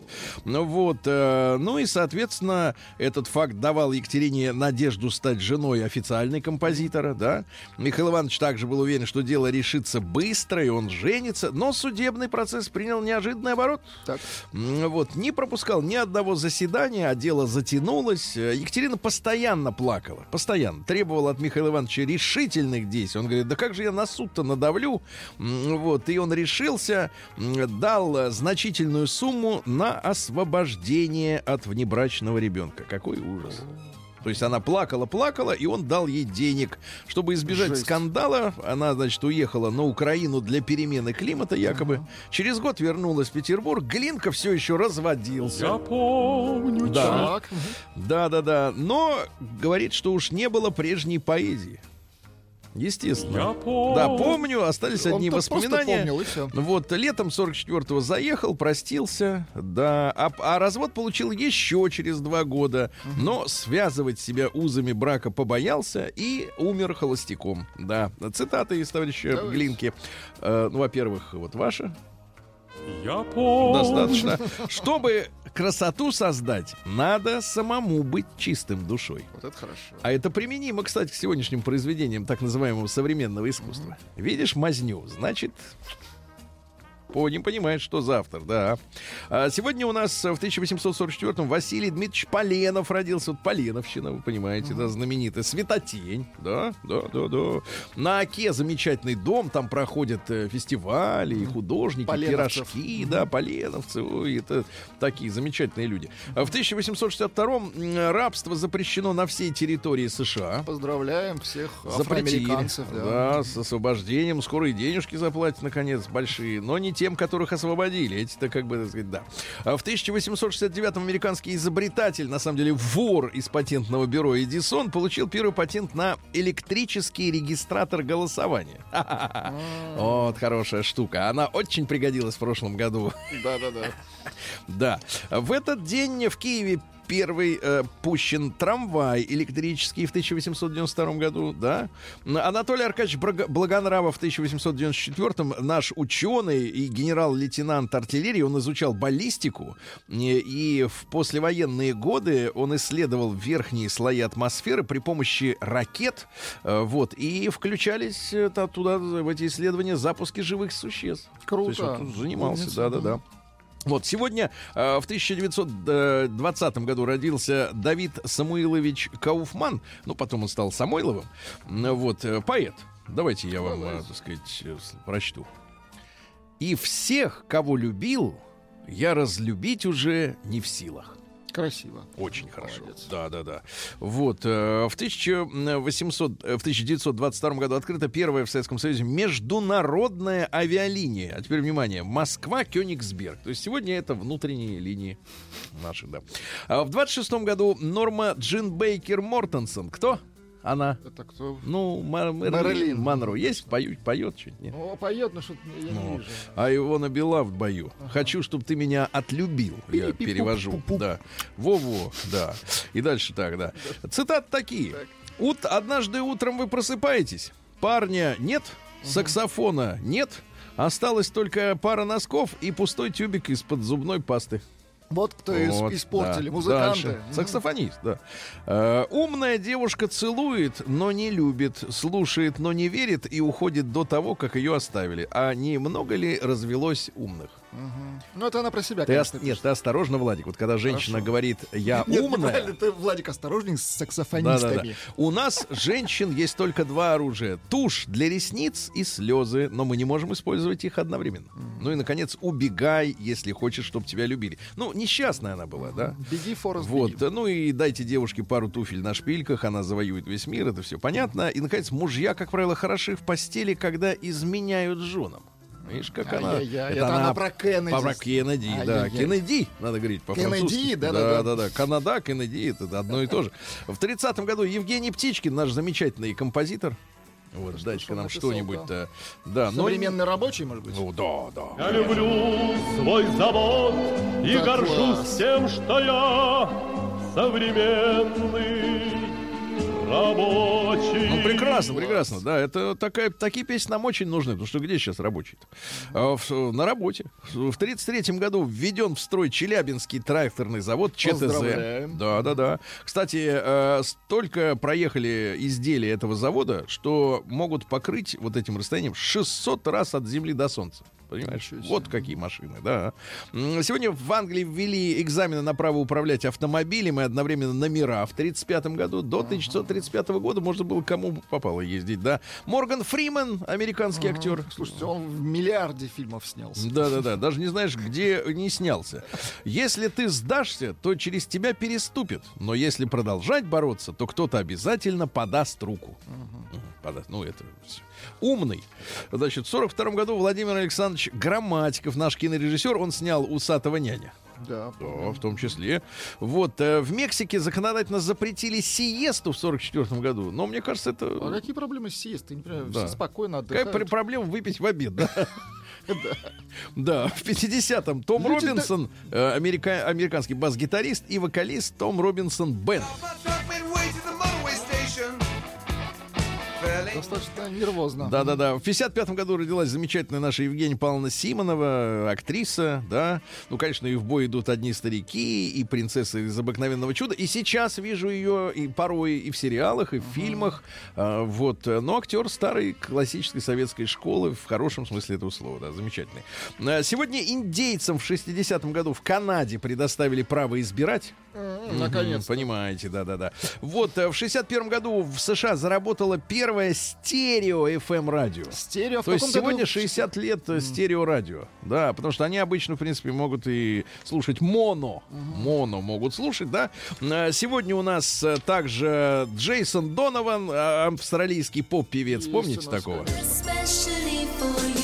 Ну вот, э, ну и, соответственно, этот факт давал Екатерине надежду стать женой официальной композитора, да. Михаил Иванович также был уверен, что дело решится быстро, и он женится, но судебный процесс принял неожиданный оборот. Так. Вот, не пропускал ни одного заседания, а дело затянулось. Э, Екатерина постоянно плакала, постоянно. Требовала от Михаила Ивановича решительных действий. Он говорит, да как же я на суд-то надавлю? Вот, и он решился, дал э, значительную сумму на освобождение от внебрачного ребенка. Какой ужас. То есть она плакала, плакала, и он дал ей денег, чтобы избежать Жесть. скандала. Она, значит, уехала на Украину для перемены климата, якобы. Через год вернулась в Петербург. Глинка все еще разводился. Я помню Да. Так. Да, да, да. Но говорит, что уж не было прежней поэзии. Естественно. Я помню. Да, помню, остались Он одни воспоминания. помнил, и всё. Вот, летом 44-го заехал, простился, да, а, а развод получил еще через два года, но связывать себя узами брака побоялся и умер холостяком, да. Цитаты из товарища Давайте. Глинки. Э, ну, во-первых, вот ваша, Я помню. достаточно. Чтобы красоту создать, надо самому быть чистым душой. Вот это хорошо. А это применимо, кстати, к сегодняшним произведениям так называемого современного искусства. Видишь мазню, значит, по, не понимает, что за автор, да. А сегодня у нас в 1844-м Василий Дмитриевич Поленов родился. Вот Поленовщина, вы понимаете, да, знаменитая. Светотень, да, да, да, да. На Оке замечательный дом, там проходят э, фестивали, и художники, Поленовцев. пирожки, да, поленовцы. Ой, это такие замечательные люди. В 1862-м м, рабство запрещено на всей территории США. Поздравляем всех Запретили. афроамериканцев. Да. Да, с освобождением. Скоро и денежки заплатят, наконец, большие. Но не тем, которых освободили. Эти-то, как бы, так сказать, да. А в 1869-м американский изобретатель, на самом деле вор из патентного бюро Эдисон, получил первый патент на электрический регистратор голосования. Вот хорошая штука. Она очень пригодилась в прошлом году. Да, да, да. Да. В этот день в Киеве первый э, пущен трамвай электрический в 1892 году, да. Анатолий Аркадьевич Благонравов в 1894 наш ученый и генерал-лейтенант артиллерии, он изучал баллистику, э, и в послевоенные годы он исследовал верхние слои атмосферы при помощи ракет, э, вот, и включались э, туда, в эти исследования, запуски живых существ. Круто. То есть он тут занимался, да-да-да. Вот, сегодня э, в 1920 году родился Давид Самуилович Кауфман, ну, потом он стал Самойловым, вот, э, поэт. Давайте я вам, э, так сказать, э, прочту. «И всех, кого любил, я разлюбить уже не в силах». Красиво. Очень хорошо. Молодец. Да, да, да. Вот. э, В, 1800, э, в 1922 году открыта первая в Советском Союзе международная авиалиния. А теперь внимание. Москва-Кёнигсберг. То есть сегодня это внутренние линии наши, да. А в 26 году Норма Джин Бейкер Мортенсон. Кто? Она. Это кто? Ну, Ма- Мэрилин. Монро. Есть? Поют, поет чуть, нет? О, поет, но что-то я не Ну, вижу. А Ивона Бела в бою. Хочу, чтобы ты меня отлюбил. Я перевожу. Да. Во-во, да. И дальше так, да. Цитаты такие. Ут, однажды утром вы просыпаетесь. Парня нет, саксофона нет. Осталась только пара носков и пустой тюбик из-под зубной пасты. Вот кто Вот, испортили, да. музыканты. Дальше. Саксофонист, да. Э, умная девушка целует, но не любит, слушает, но не верит и уходит до того, как ее оставили. А не много ли развелось умных? Мгм. Ну, это она про себя, Ты ос- конечно. Нет, ты осторожно, Владик. Вот когда женщина Хорошо. говорит «я Нет, умная», неправильно, ты, Владик, осторожней с саксофонистами. У нас, женщин, есть только два оружия. Тушь для ресниц и слезы, но мы не можем использовать их одновременно. Ну и, наконец, убегай, если хочешь, чтобы тебя любили. Ну, несчастная она была, да? Беги, Форест, Вот, беги. ну и дайте девушке пару туфель на шпильках, она завоюет весь мир, это все понятно. И, наконец, мужья, как правило, хороши в постели, когда изменяют женам. Видишь, как она... Это она про Кеннеди. Про Кеннеди, да. Ай-яй-яй. Кеннеди, надо говорить по-французски. Кеннеди, да-да-да. Да-да-да. Канада, Кеннеди, это одно и то же. В 30-м году Евгений Птичкин, наш замечательный композитор. Вот, он нам что-нибудь-то. Да, но... Современный рабочий, может быть? Ну, да, да. Я люблю свой завод и Да горжусь класс. тем, что я современный рабочий. Ну, прекрасно, прекрасно, да. Это такая, такие песни нам очень нужны, потому что где сейчас рабочие на работе. В 1933 году введен в строй Челябинский тракторный завод ЧТЗ. Да, да, да. Кстати, э, столько проехали изделия этого завода, что могут покрыть вот этим расстоянием 600 раз от земли до солнца. Понимаешь? Вот какие машины, да. Сегодня в Англии ввели экзамены на право управлять автомобилем и одновременно номера в 1935 году. До 1935 года можно было кому попало ездить, да. Морган Фриман, американский актер. Слушайте, он в миллиарде фильмов снялся. Да-да-да, даже не знаешь, где не снялся. Если ты сдашься, то через тебя переступит. Но если продолжать бороться, то кто-то обязательно подаст руку. Мгм, Подаст. Ну, это всё. умный. Значит, в 42 году Владимир Александрович Грамматиков, наш кинорежиссер, он снял «Усатого няня». Да. Да, в том числе. Вот, э, в Мексике законодательно запретили сиесту в 44 году. Но мне кажется, это... А какие проблемы с сиестой? Да. все спокойно Какая отдыхают. пр- проблема выпить в обед, да? Да, в 50-м Том Робинсон, э, америка- американский бас-гитарист и вокалист Том Робинсон Бенд. Достаточно нервозно. Да-да-да. В 55-м году родилась замечательная наша Евгения Павловна Симонова, актриса, да. Ну, конечно, и в бой идут одни старики, и принцесса из обыкновенного чуда. И сейчас вижу ее и порой и в сериалах, и в фильмах. А, вот. Но актер старой классической советской школы, в хорошем смысле этого слова, да, замечательный. А, Сегодня индейцам в 60-м году в Канаде предоставили право избирать. Наконец. Понимаете, да-да-да. Вот, э, в 61 году в США заработала первое стерео FM радио. Стерео То есть сегодня году? 60 лет э, стереорадио. Да, потому что они обычно, в принципе, могут и слушать моно. Моно могут слушать, да. Э, Сегодня у нас э, также Джейсон Донован, э, австралийский поп-певец. Есть Помните такого?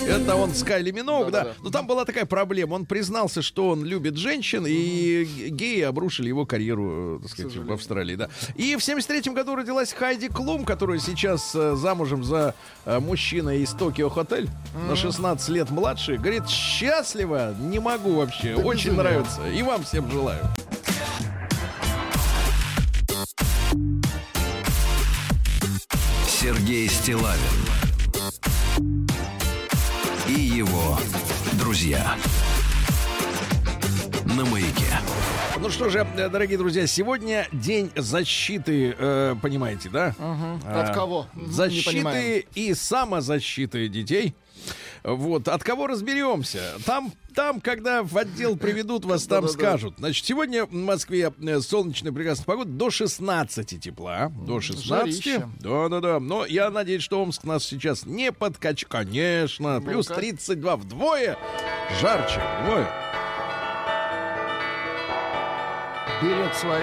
Это он с Кайли Миноуг, да. Да-да-да. Но там была такая проблема. Он признался, что он любит женщин, и геи обрушили его карьеру, так сказать, в. Австралии, да. И в 73 году родилась Хайди Клум, которая сейчас э, замужем за э, мужчиной из Токио Хотель, на 16 лет младше. Говорит, счастлива, не могу вообще, Да очень безумие. нравится. И вам всем желаю. Сергей Стилавин и его друзья на маяке. Ну что же, э, дорогие друзья, сегодня день защиты, э, понимаете, да? А, От кого? Защиты и самозащиты детей. Вот, от кого разберемся? Там, там, когда в отдел приведут вас, там скажут. Значит, сегодня в Москве э, солнечная прекрасная погода до 16 тепла. До 16. Жарище. Да-да-да. Но я надеюсь, что Омск нас сейчас не подкач... Конечно. Плюс Ну-ка. 32 вдвое. Жарче вдвое. Берет свое.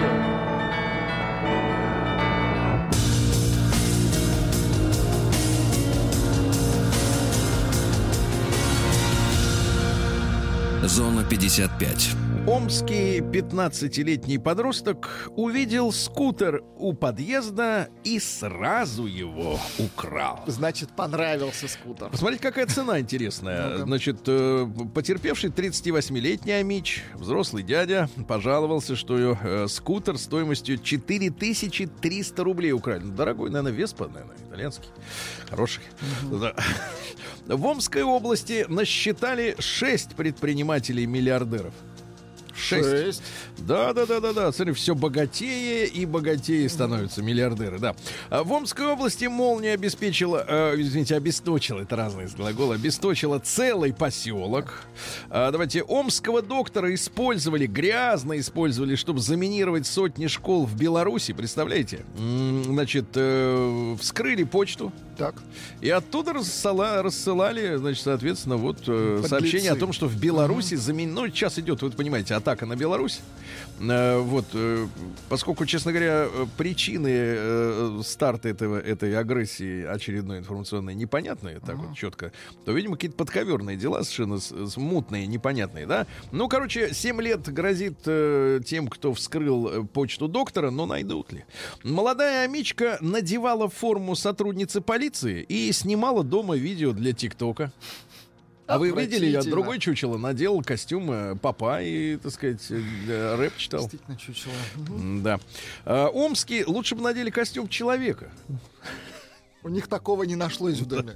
Зона 55. Омский 15-летний подросток увидел скутер у подъезда и сразу его украл. Значит, понравился скутер. Посмотрите, какая цена интересная. Значит, э, потерпевший 38-летний Амич, взрослый дядя, пожаловался, что э, скутер стоимостью 4300 рублей украли. Ну, Дорогой, наверное, Веспа, наверное, итальянский. Хороший. В Омской области насчитали 6 предпринимателей-миллиардеров. Шесть. Шесть. Да, да, да, да, да. Смотри, все богатее и богатее становятся миллиардеры, да. А В Омской области молния обеспечила, э, извините, обесточила, это разные глаголы, обесточила целый поселок. А, давайте, омского доктора использовали, грязно использовали, чтобы заминировать сотни школ в Беларуси, представляете? Значит, э, вскрыли почту, Так. и оттуда рассыла- рассылали, значит, соответственно, вот э, сообщение о том, что в Беларуси замен... Ну, сейчас идет, вы понимаете, атака на Беларусь. Э, вот, э, поскольку, честно говоря, э, причины старта этого, этой агрессии очередной информационной непонятные, так вот четко, то, видимо, какие-то подковерные дела совершенно с- с- мутные, непонятные, да? Ну, короче, 7 лет грозит тем, кто вскрыл почту доктора, но найдут ли? Молодая амичка надевала форму сотрудницы полиции и снимала дома видео для ТикТока. А вы видели, я другой чучело надел костюм э, папа и, так сказать, э, рэп читал. Действительно чучело. Да. А, Омский лучше бы надели костюм человека. У них такого не нашлось в доме.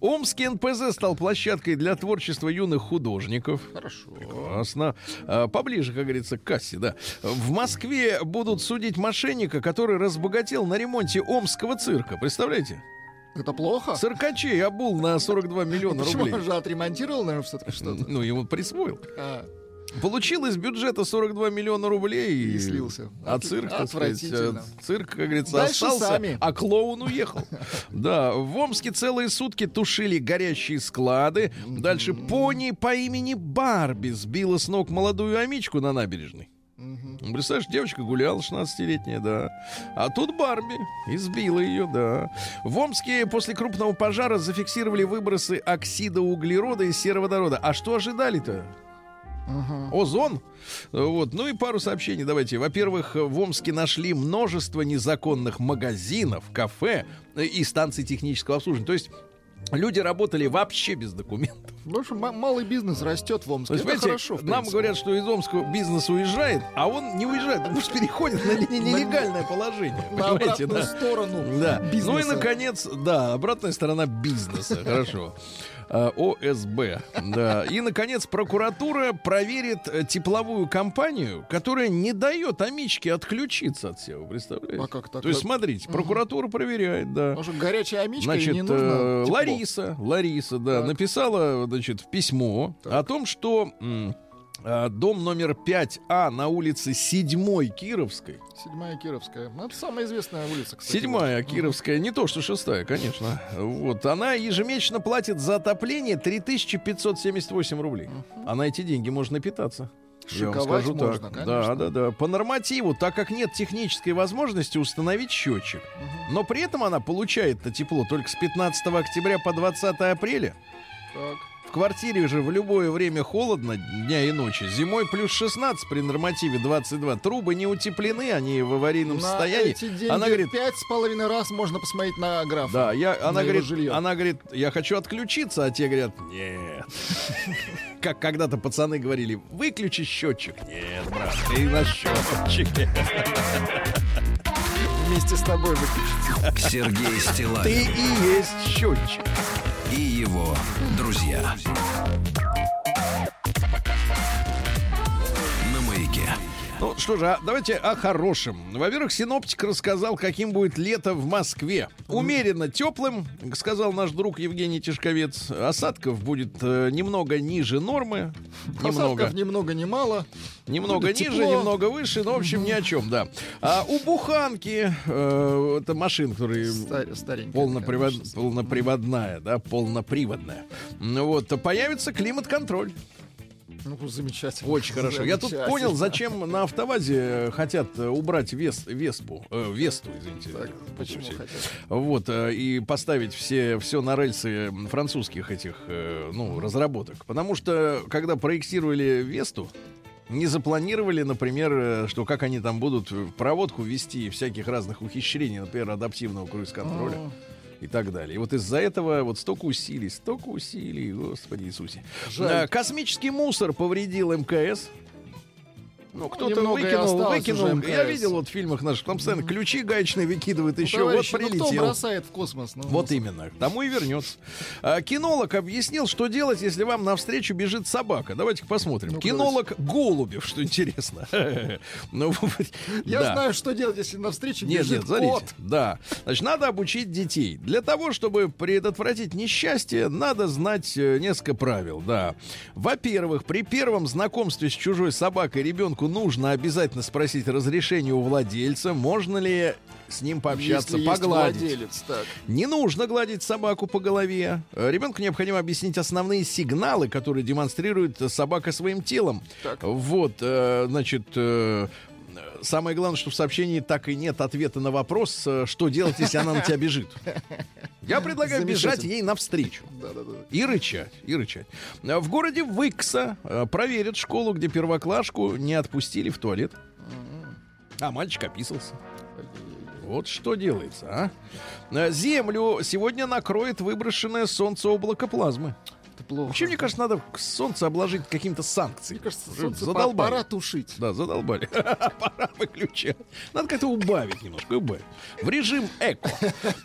Омский НПЗ стал площадкой для творчества юных художников. Хорошо. Прекрасно. А, Поближе, как говорится, к кассе, да. В Москве будут судить мошенника, который разбогател на ремонте Омского цирка. Представляете? Это плохо? Циркачей обул на 42 миллиона Почему рублей. он же отремонтировал, наверное, все-таки что-то? Ну, ему присвоил. А, Получил из бюджета 42 миллиона рублей И слился. А цирк, так сказать, цирк, как говорится, Дальше остался, сами. а клоун уехал. Да, в Омске целые сутки тушили горящие склады. Дальше пони по имени Барби сбила с ног молодую амичку на набережной. Ну, Представляешь, девочка гуляла 16-летняя, да. А тут Барби. Избила ее, да. В Омске после крупного пожара зафиксировали выбросы оксида углерода и сероводорода. А что ожидали-то? Озон. Вот. Ну и пару сообщений давайте. Во-первых, в Омске нашли множество незаконных магазинов, кафе и станций технического обслуживания. То есть люди работали вообще без документов. В общем, малый бизнес растет в Омске. Есть, Это хорошо, нам говорят, что из Омского бизнес уезжает, а он не уезжает, потому что переходит на не- нелегальное положение. На обратную сторону Да. Ну и, наконец, да, обратная сторона бизнеса. Хорошо. А, ОСБ. Да. И, наконец, прокуратура проверит э, тепловую компанию, которая не дает Амичке отключиться от всего. Представляете? А как так? То есть, смотрите, прокуратура проверяет, да. Потому что горячая амичка Значит, не нужно э. Лариса, Лариса, да, Так. написала, значит, письмо о том, что м, дом номер 5А на улице 7 Кировской, Седьмая Кировская. Ну, Это самая известная улица, кстати. седьмая вот. Кировская, не то что шестая, конечно, вот, она ежемесячно платит за отопление 3578 рублей, а на эти деньги можно питаться. Я вам Шиковать скажу можно, так. конечно. Да, да, да. По нормативу, так как нет технической возможности установить счетчик. Но при этом она получает это тепло только с 15 октября по 20 апреля. Так. В квартире же в любое время холодно дня и ночи. Зимой плюс 16 при нормативе 22. Трубы не утеплены, они в аварийном На состоянии. эти деньги Она говорит, пять с половиной раз можно посмотреть на граф. да, я, она, говорит, жилье. она говорит, я хочу отключиться, а те говорят, нет. Как когда-то пацаны говорили, выключи счетчик. Нет, брат, ты на счетчике. Вместе с тобой выключить. Сергей Ты Стилавин и есть счетчик. И его друзья. Ну что же, а давайте о хорошем. Во-первых, синоптик рассказал, каким будет лето в Москве. Умеренно теплым, сказал наш друг Евгений Тишковец. Осадков будет э, немного ниже нормы. Немного. Осадков ни много ни мало. Немного Будет ниже, тепло. немного выше, но, в общем, ни о чем, да. А у Буханки, э, это машина, которая Ста- старенькая. полнопривод- полноприводная, да, полноприводная. Ну Вот, то появится климат-контроль. Ну, замечательно. Очень хорошо. Я тут Замечательно. понял, зачем на автовазе хотят э, убрать вес, Веспу, э, Весту, извините. Так, почему хотят? Вот, э, и поставить все, все на рельсы французских этих, э, ну, разработок. Потому что, когда проектировали Весту, не запланировали, например, э, что как они там будут проводку вести всяких разных ухищрений, например, адаптивного круиз-контроля А, и так далее. И вот из-за этого вот столько усилий, столько усилий, Господи Иисусе. Жаль. А, Космический мусор повредил МКС. Ну, кто-то немного и выкинул, выкинул. МКС. Я видел вот в фильмах наших, там постоянно ключи гаечные выкидывают еще. Вот товарищи, ну, кто прилетел. бросает в космос? Ну, Вот именно, к тому и вернется. А, кинолог объяснил, что делать, если вам навстречу бежит собака. Давайте-ка посмотрим. Ну-ка, кинолог Голубев, что интересно. Ну, Я знаю, что делать, если навстречу бежит кот. Да. Значит, надо обучить детей. Для того, чтобы предотвратить несчастье, надо знать э, несколько правил, да. Во-первых, при первом знакомстве с чужой собакой ребенку нужно обязательно спросить разрешение у владельца, можно ли с ним пообщаться, Если погладить. владелец, так. Не нужно гладить собаку по голове. Ребенку необходимо объяснить основные сигналы, которые демонстрирует собака своим телом. Так. Вот, э, значит, э, самое главное, что в сообщении так и нет ответа на вопрос, э, что делать, если она на тебя бежит. Я предлагаю бежать ей навстречу. И рычать, и рычать. Э, В городе Выкса э, проверят школу, где первоклашку не отпустили в туалет. А мальчик описался. Вот что делается, а? Землю сегодня накроет выброшенное солнце облако плазмы. Плохо. Вообще, мне кажется, надо к солнцу обложить каким-то санкцией. Мне кажется, солнце задолбали. пора тушить. Да, задолбали. Пора выключать. Надо как-то убавить немножко, убавить. В режим эко.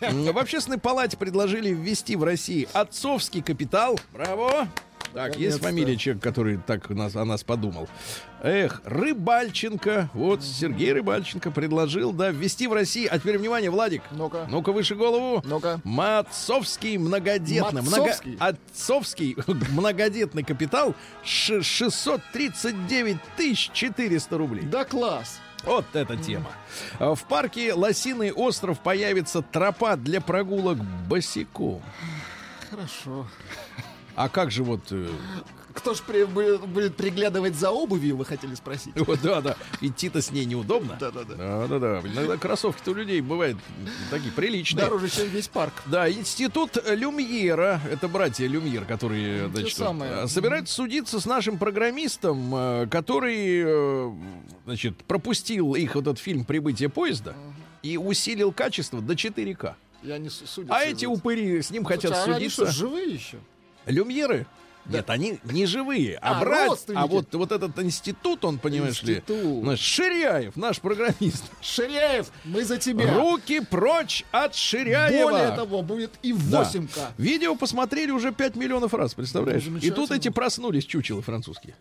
В общественной палате предложили ввести в России отцовский капитал. Браво! Так, есть фамилия человека, который так нас, о нас подумал. Эх, Рыбальченко. Вот Сергей Рыбальченко предложил, да, ввести в России. А теперь, внимание, Владик. Ну-ка. Ну-ка, выше голову. Ну-ка. Мацовский многодетный. много- Мацовский? Отцовский многодетный капитал ш- 639 тысяч 400 рублей. Да класс. Вот эта тема. В парке Лосиный остров появится тропа для прогулок босиком. Хорошо. А как же вот... э, Кто ж при- будет, приглядывать за обувью, вы хотели спросить? Вот, да, да. Идти-то с ней неудобно. Да-да-да. Да, да, да. Иногда кроссовки-то у людей бывают такие приличные. Дороже, чем весь парк. Да, институт Люмьера, это братья Люмьер, которые значит, э, собираются судиться с нашим программистом, э, который э, значит, пропустил их вот этот фильм «Прибытие поезда» и усилил качество до 4К. Я не су- судят. А эти упыри с ним хотят Слушай, а они судиться. что, живые еще? Люмьеры? Нет, они не живые, а, А, брат, родственники. а вот, вот этот институт, он, понимаешь ли, Институт. наш Ширяев, наш программист. Ширяев, мы за тебя. Руки прочь от Ширяева! Более того, будет и в Да. 8К. Видео посмотрели уже 5 миллионов раз, представляешь? И тут эти проснулись чучелы французские.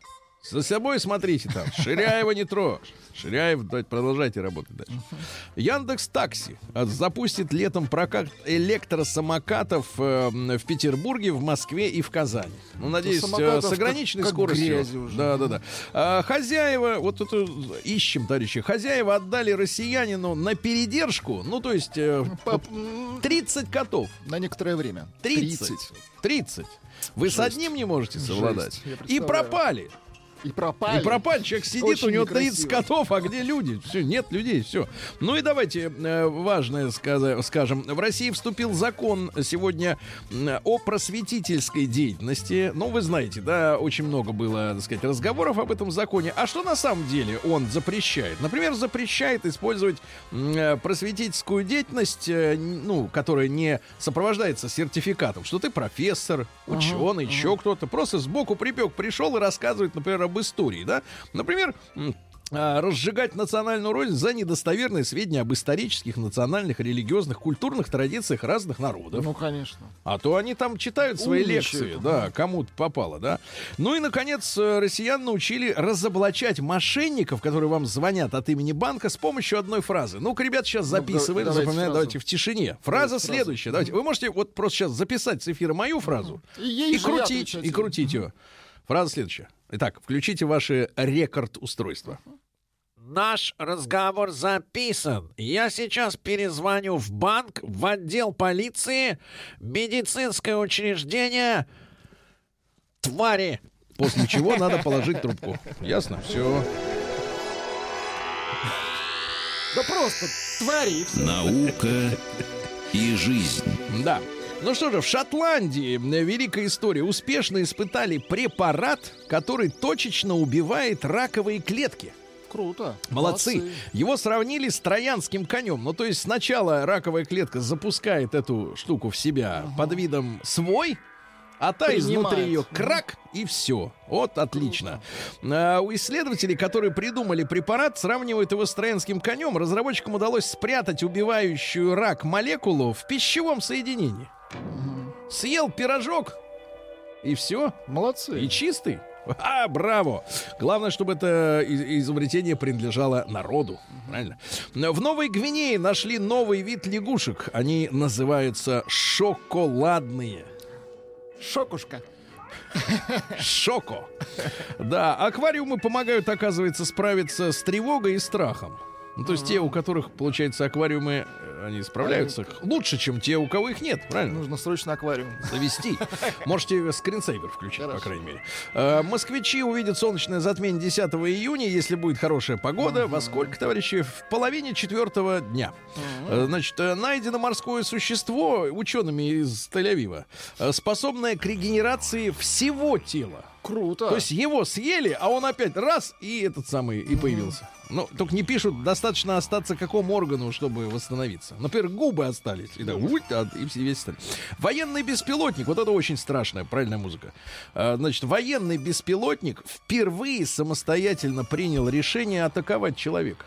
За собой смотрите там. Ширяева не трожь. Ширяев, давайте продолжайте работать дальше. Яндекс Такси а, запустит летом прокат электросамокатов э, в Петербурге, в Москве и в Казани. Ну, надеюсь, э, самокатов с ограниченной как- скоростью. уже. Да, да, да. А, хозяева, вот это ищем, товарищи. Хозяева отдали россиянину на передержку, ну, то есть э, По- м, 30 котов. На некоторое время. 30. 30. Вы с одним не можете совладать. я И пропали. И пропали. И пропали. Человек сидит, Очень у него 30 некрасиво. котов, а где люди? Все, нет людей, все. Ну и давайте э, важное сказа- скажем. В России вступил закон сегодня о просветительской деятельности. Ну, вы знаете, да, очень много было, так сказать, разговоров об этом законе. А что на самом деле он запрещает? Например, запрещает использовать э, просветительскую деятельность, э, ну, которая не сопровождается сертификатом, что ты профессор, ученый, еще кто-то. Просто сбоку припек, пришел и рассказывает, например, об истории, да? Например, а, разжигать национальную рознь за недостоверные сведения об исторических, национальных, религиозных, культурных традициях разных народов. Ну, конечно. А то они там читают свои Умничают. лекции, да, кому-то попало, да. Ну и, наконец, э, россиян научили разоблачать мошенников, которые вам звонят от имени банка с помощью одной фразы. Ну-ка, ребят, сейчас Ну, записываем, давайте запоминаем, фразу. давайте в тишине. Фраза Давайте фразу. следующая. Давайте. Вы можете вот просто сейчас записать с эфира мою фразу И и крутить, и крутить ее. Фраза следующая. Итак, включите ваши рекорд-устройства. Наш разговор записан. Я сейчас перезвоню в банк, в отдел полиции, медицинское учреждение. Твари. После чего надо положить трубку. Ясно? Все. Да просто твари. Наука и жизнь. Да. Ну что же, в Шотландии великая история. Успешно испытали препарат, который точечно убивает раковые клетки. Круто. Молодцы. Его сравнили с троянским конем. Ну, то есть сначала раковая клетка запускает эту штуку в себя под видом свой, а та Принимает. изнутри ее крак, и все. Вот отлично. А, у исследователей, которые придумали препарат, сравнивают его с троянским конем. Разработчикам удалось спрятать убивающую рак молекулу в пищевом соединении. Съел пирожок, и все. Молодцы. И чистый. А, браво! Главное, чтобы это изобретение принадлежало народу. Правильно? В Новой Гвинее нашли новый вид лягушек. Они называются шоколадные. Шокушка. Шоко. Да, аквариумы помогают, оказывается, справиться с тревогой и страхом. Ну, то есть те, у которых, получается, аквариумы, э, они справляются лучше, чем те, у кого их нет, правильно? Нужно срочно аквариум. завести. Можете скринсейвер включить, по Хорошо. крайней мере. Э, москвичи увидят солнечное затмение 10 июня, если будет хорошая погода. Во сколько, товарищи? В половине четвертого дня. Э, Значит, найдено морское существо учеными из Тель-Авива, способное к регенерации всего тела. Круто. То есть его съели, а он опять раз и этот самый и появился. Ну, только не пишут, достаточно остаться какому органу, чтобы восстановиться. Например, губы остались. И, так, уть, а, и все весь остальные. Военный беспилотник, вот это очень страшная, правильная музыка. А, значит, военный беспилотник впервые самостоятельно принял решение атаковать человека.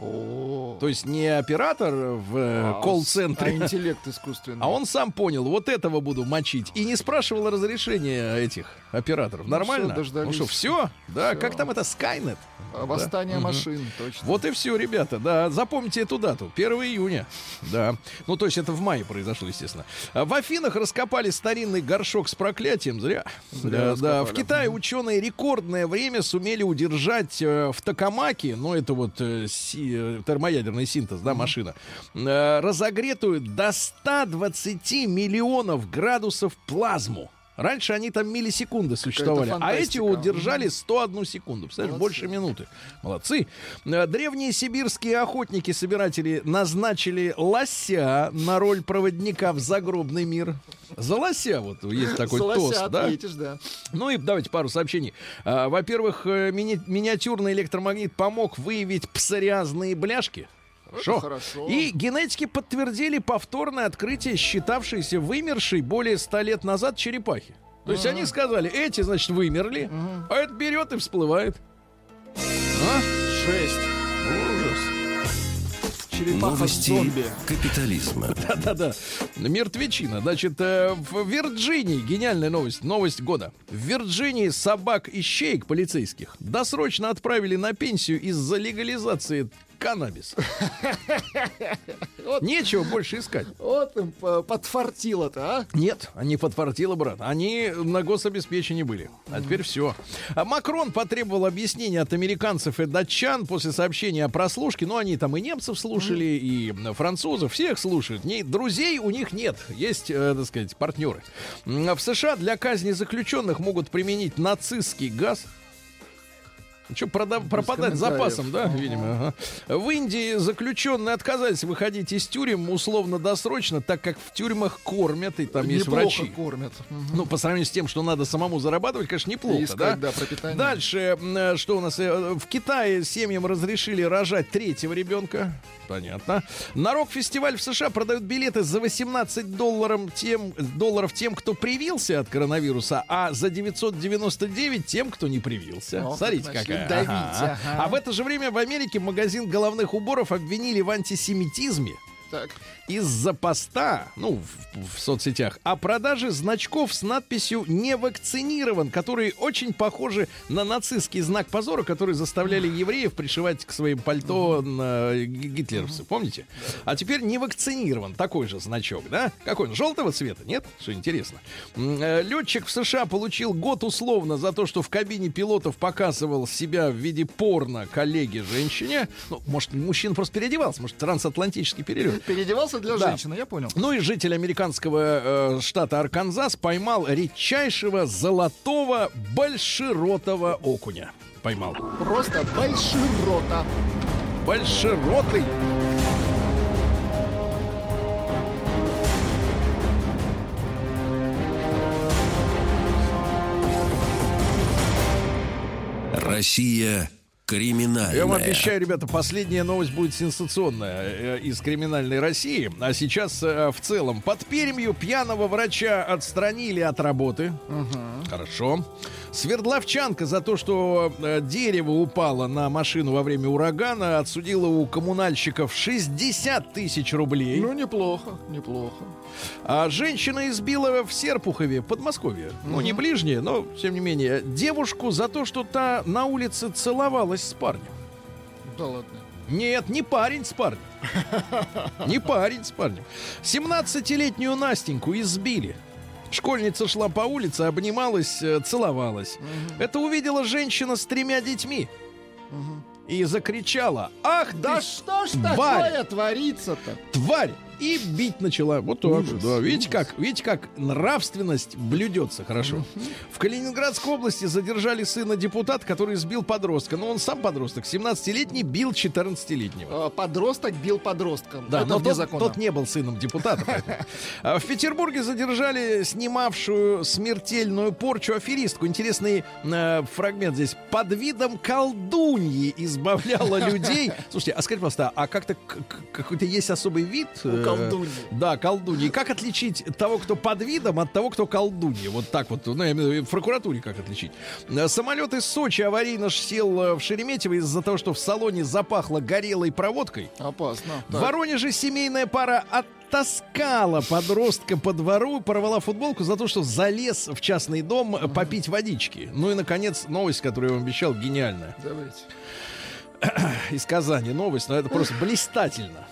То есть не оператор в э, А, колл-центре, А интеллект искусственный. а он сам понял, вот этого буду мочить. И не спрашивал разрешения этих операторов. Ну Нормально? дождались. Ну что, все? Да, как там это, Skynet? А, Восстание Да. машин, точно. Вот и все, ребята, да, запомните эту дату, 1 июня, да, ну то есть это в мае произошло, естественно. А В Афинах раскопали старинный горшок с проклятием, зря. Зря Да, да. В Китае ученые рекордное время сумели удержать э, в Токамаке, ну это вот э, си- э, термоядерный синтез, да, машина, э, разогретую до 120 миллионов градусов плазму. Раньше они там миллисекунды существовали, а эти удержали 101 секунду. Представляешь, Молодцы. больше минуты. Молодцы. Э, Древние сибирские охотники-собиратели назначили лося на роль проводника в загробный мир. За лося вот есть такой За лося тост, да? ответишь, да. Ну и давайте пару сообщений. А, Во-первых, э, мини- миниатюрный электромагнит помог выявить псориазные бляшки. Хорошо. хорошо. И генетики подтвердили повторное открытие, считавшейся вымершей более ста лет назад черепахи. То есть они сказали, эти, значит, вымерли, а это берет и всплывает. А? Шесть. Ужас. Черепаха Новости зомби. капитализма. Да-да-да. Мертвечина. Значит, э, в Вирджинии, гениальная новость, новость года. В Вирджинии собак и щейк полицейских досрочно отправили на пенсию из-за легализации каннабиса. Нечего больше искать. Вот им по- подфартило-то, а? Нет, они подфартило, брат. Они на гособеспечении были. А теперь все. А Макрон потребовал объяснения от американцев и датчан после сообщения о прослушке. Ну, они там и немцев слушали, и французов. Всех слушают. Не, друзей у них нет. Есть, э, так сказать, партнеры. В США для казни заключенных могут применить нацистский газ. Что, пропадать комментариев. запасом, да, видимо. ага. В Индии заключенные отказались выходить из тюрем условно-досрочно, так как в тюрьмах кормят, и там есть Неплохо врачи. кормят. Ну, по сравнению с тем, что надо самому зарабатывать, конечно, неплохо, искать, да? да, пропитание. Дальше, э, что у нас? э, В Китае семьям разрешили рожать третьего ребенка. Понятно. На рок-фестиваль в США продают билеты за 18 долларов тем, долларов тем, кто привился от коронавируса, а за 999 тем, кто не привился. О, Смотрите, какая. Давить. Ага. ага. А в это же время в Америке магазин головных уборов обвинили в антисемитизме Так. Из-за поста, ну, в, в соцсетях, о продаже значков с надписью «Не вакцинирован», которые очень похожи на нацистский знак позора, который заставляли евреев пришивать к своим пальто на гитлеровцы, помните? А теперь «Не вакцинирован», такой же значок, да? Какой он, желтого цвета, нет? Что интересно. Э, Летчик в США получил год условно за то, что в кабине пилотов показывал себя в виде порно коллеге-женщине. Ну, может, мужчина просто переодевался, может, трансатлантический перелет. Переодевался для Да. женщины, я понял. Ну и житель американского э, штата Арканзас поймал редчайшего золотого большеротого окуня. Поймал. Просто больширота. Большеротый. Россия криминальная. Я вам обещаю, ребята, последняя новость будет сенсационная э, из криминальной России. А сейчас э, в целом под Перемью пьяного врача отстранили от работы. Хорошо. Свердловчанка за то, что э, дерево упало на машину во время урагана, отсудила у коммунальщиков 60 тысяч рублей. Ну, неплохо, неплохо. А женщина избила в Серпухове, Подмосковье. Ну, не ближнее, но, тем не менее, девушку за то, что та на улице целовалась с парнем. Да ладно. Нет, не парень с парнем. Не парень с парнем. 17-летнюю Настеньку избили. Школьница шла по улице, обнималась, э, целовалась. Это увидела женщина с тремя детьми. И закричала, ах Да ты что ж тварь! такое творится-то? тварь! И бить начала. Вот так же, да. Видите, как, видите, как нравственность блюдется хорошо. В Калининградской области задержали сына депутата, который сбил подростка. Ну, он сам подросток. 17-летний бил 14-летнего. А, Подросток бил подростком. Да, Это но тот, закона. тот не был сыном депутата. А В Петербурге задержали снимавшую смертельную порчу аферистку. Интересный э, фрагмент здесь. Под видом колдуньи избавляла людей. Слушайте, а скажите, пожалуйста, а как-то какой-то есть особый вид? э, колдуньи. Да, колдуньи. Как отличить того, кто под видом, от того, кто колдунья? Вот так вот. Ну, я имею в виду, в прокуратуре как отличить. Э, Самолет из Сочи аварийно сел э, в Шереметьево из-за того, что в салоне запахло горелой проводкой. Опасно. В. Воронеже семейная пара оттаскала подростка по двору, порвала футболку за то, что залез в частный дом э, попить водички. Ну и, наконец, новость, которую я вам обещал, гениальная. Давайте. Из Казани новость, но это просто блистательно.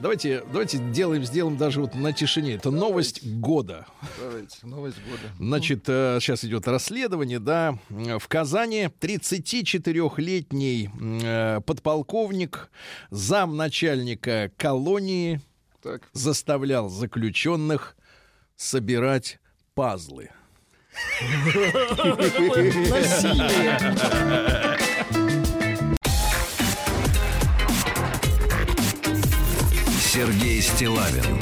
Давайте, давайте делаем, сделаем даже вот на тишине. Это новость года. Давайте. Новость года. Значит, э, сейчас идет расследование, да. В Казани 34-летний э, подполковник, замначальника колонии, Так. заставлял заключенных собирать пазлы. Насилие. Сергей Стилавин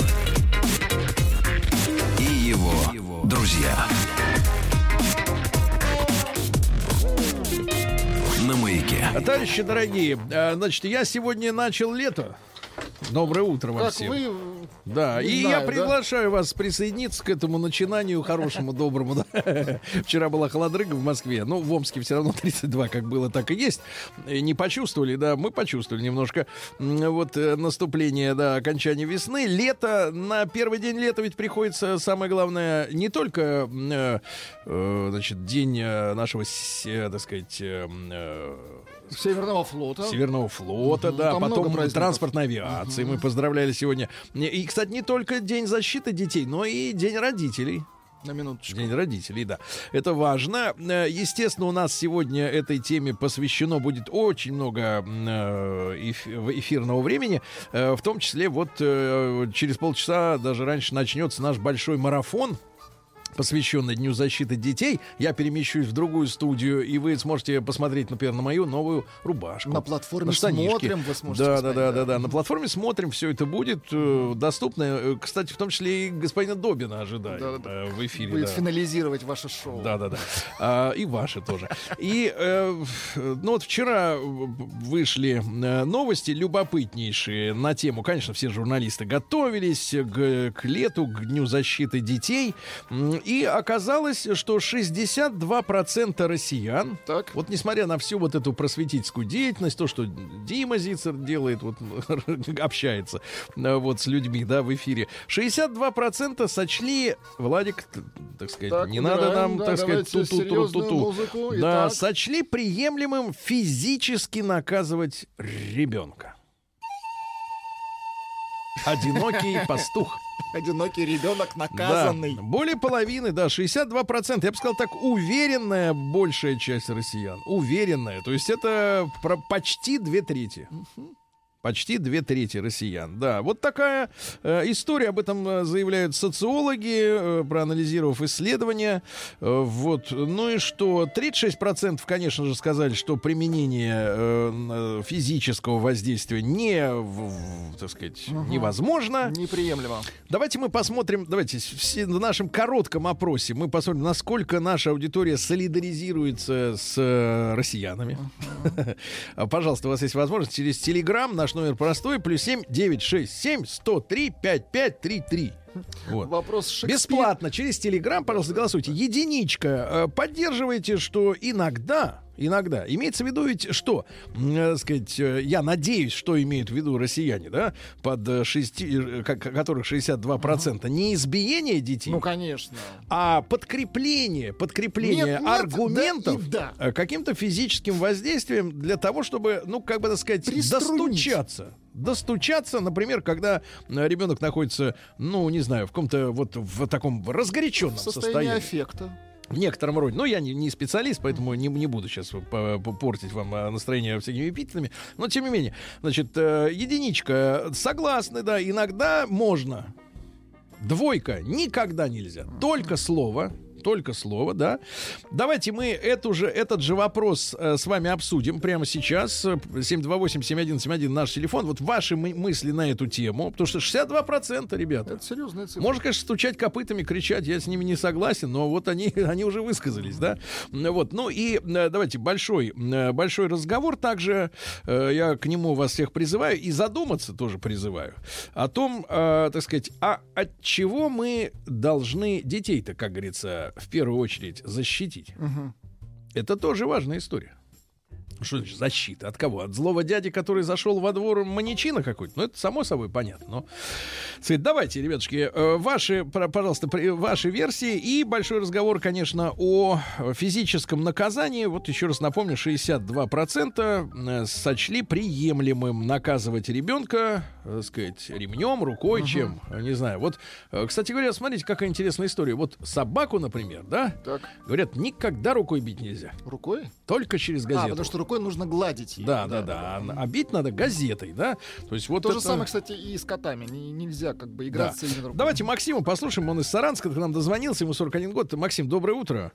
и его друзья. На маяке. Товарищи дорогие, э, значит, я сегодня начал лето. Доброе утро вам Как всем. вы... Да, Не и знаю, я да? приглашаю вас присоединиться к этому начинанию хорошему, доброму. да. Вчера была холодрыга в Москве, ну, в Омске все равно 32, как было, так и есть. И не почувствовали, да, мы почувствовали немножко вот э, наступление, да, окончания весны. Лето, на первый день лета ведь приходится, самое главное, не только, э, э, значит, день э, нашего, э, так сказать, э, э, Северного флота. Северного флота, Мгм, да, там потом транспортной авиации. Мы поздравляли сегодня. И, кстати, не только День защиты детей, но и День родителей. На минуточку. День родителей, да. Это важно. Э, Естественно, у нас сегодня этой теме посвящено будет очень много э, эф- эфирного времени. Э, В том числе вот через полчаса, даже раньше, начнется наш большой марафон посвященный Дню защиты детей. Я перемещусь в другую студию, и вы сможете посмотреть, например, на мою новую рубашку. На платформе на штанишки. «Смотрим» вы сможете да, да, да, да. да. На платформе смотрим, все это будет э, доступно. Э, Кстати, в том числе и господина Добина ожидаю Да, да, э, в эфире. Будет да. финализировать ваше шоу. Да, да, да. А, и ваши тоже. И э, ну вот вчера вышли э, новости любопытнейшие на тему. Конечно, все журналисты готовились к, к лету, к Дню защиты детей. И оказалось, что 62% россиян, Так. вот несмотря на всю вот эту просветительскую деятельность, то, что Дима Зицер делает, вот общается э, вот с людьми, да, в эфире, 62% сочли, Владик, так сказать, Так, не надо убираем, нам, да, так сказать, ту-ту-ту-ту-ту. Да, Итак. сочли приемлемым физически наказывать ребенка. Одинокий пастух. Одинокий ребенок Да, наказанный. более половины, да, 62%. Я бы сказал так, уверенная большая часть россиян. Уверенная. То есть это про почти две трети. Почти две трети россиян. Да, вот такая э, история. Об этом э, заявляют социологи, э, проанализировав исследования. Э, вот. Ну и что? 36% конечно же, сказали, что применение э, э, физического воздействия не, в- в, так сказать, невозможно. Неприемлемо. Давайте мы посмотрим, давайте все- в нашем коротком опросе мы посмотрим, насколько наша аудитория солидаризируется с э, россиянами. Пожалуйста, у вас есть возможность через Телеграм, наш номер простой, плюс 7 967 103 5533. Вот. Вопрос Шекспира. Бесплатно через Телеграм, пожалуйста, голосуйте. Единичка. Э, Поддерживайте, что иногда, иногда, имеется в виду ведь что? Э, сказать, э, я надеюсь, что имеют в виду россияне, да, под э, шести, э, ко- которых 62%, не избиение детей, Ну, конечно. а подкрепление, подкрепление Нет, нет, аргументов да да. э, каким-то физическим воздействием для того, чтобы, ну, как бы так сказать, достучаться. Достучаться, например, когда э, ребенок находится, ну, не знаю, в каком-то вот в таком разгоряченном В состоянии состоянии. аффекта. В некотором роде. Ну, я не, не специалист, поэтому не, не буду сейчас портить вам э, настроение всякими эпитетами. Но, тем не менее, значит, э, единичка. Согласны, да, иногда можно. Двойка никогда нельзя. Только слово. Только слово, да. Давайте мы эту же, этот же вопрос э, с вами обсудим прямо сейчас. Э, 728-7171 наш телефон. Вот ваши мы- мысли на эту тему. Потому что 62%, ребята. Это серьезная цифра. Можно, конечно, стучать копытами, кричать, я с ними не согласен, но вот они, они уже высказались, да. Вот, ну и э, давайте большой, э, большой разговор также, э, я к нему вас всех призываю и задуматься тоже призываю о том, э, так сказать, а от чего мы должны детей-то, как говорится, в первую очередь защитить. Это тоже важная история. Что значит защита? От кого? От злого дяди, который зашел во двор маньячина какой-то? Ну, это само собой понятно. Но... Сказать, Давайте, ребятушки, э, ваши, пожалуйста, ваши версии и большой разговор, конечно, о физическом наказании. Вот еще раз напомню, 62% э, сочли приемлемым наказывать ребенка, э, сказать, ремнем, рукой, чем, э, не знаю. Вот, кстати говоря, смотрите, какая интересная история. Вот собаку, например, да, Так, говорят, никогда рукой бить нельзя, рукой? Только через А, газету. потому что рукой нужно гладить. её. Да, да, да. А, а бить надо газетой, да? То есть вот То это... же самое, кстати, и с котами. Не- нельзя как бы играться именно рукой. Давайте Максима послушаем. Он из Саранска к нам дозвонился. Ему 41 год. Максим, доброе утро.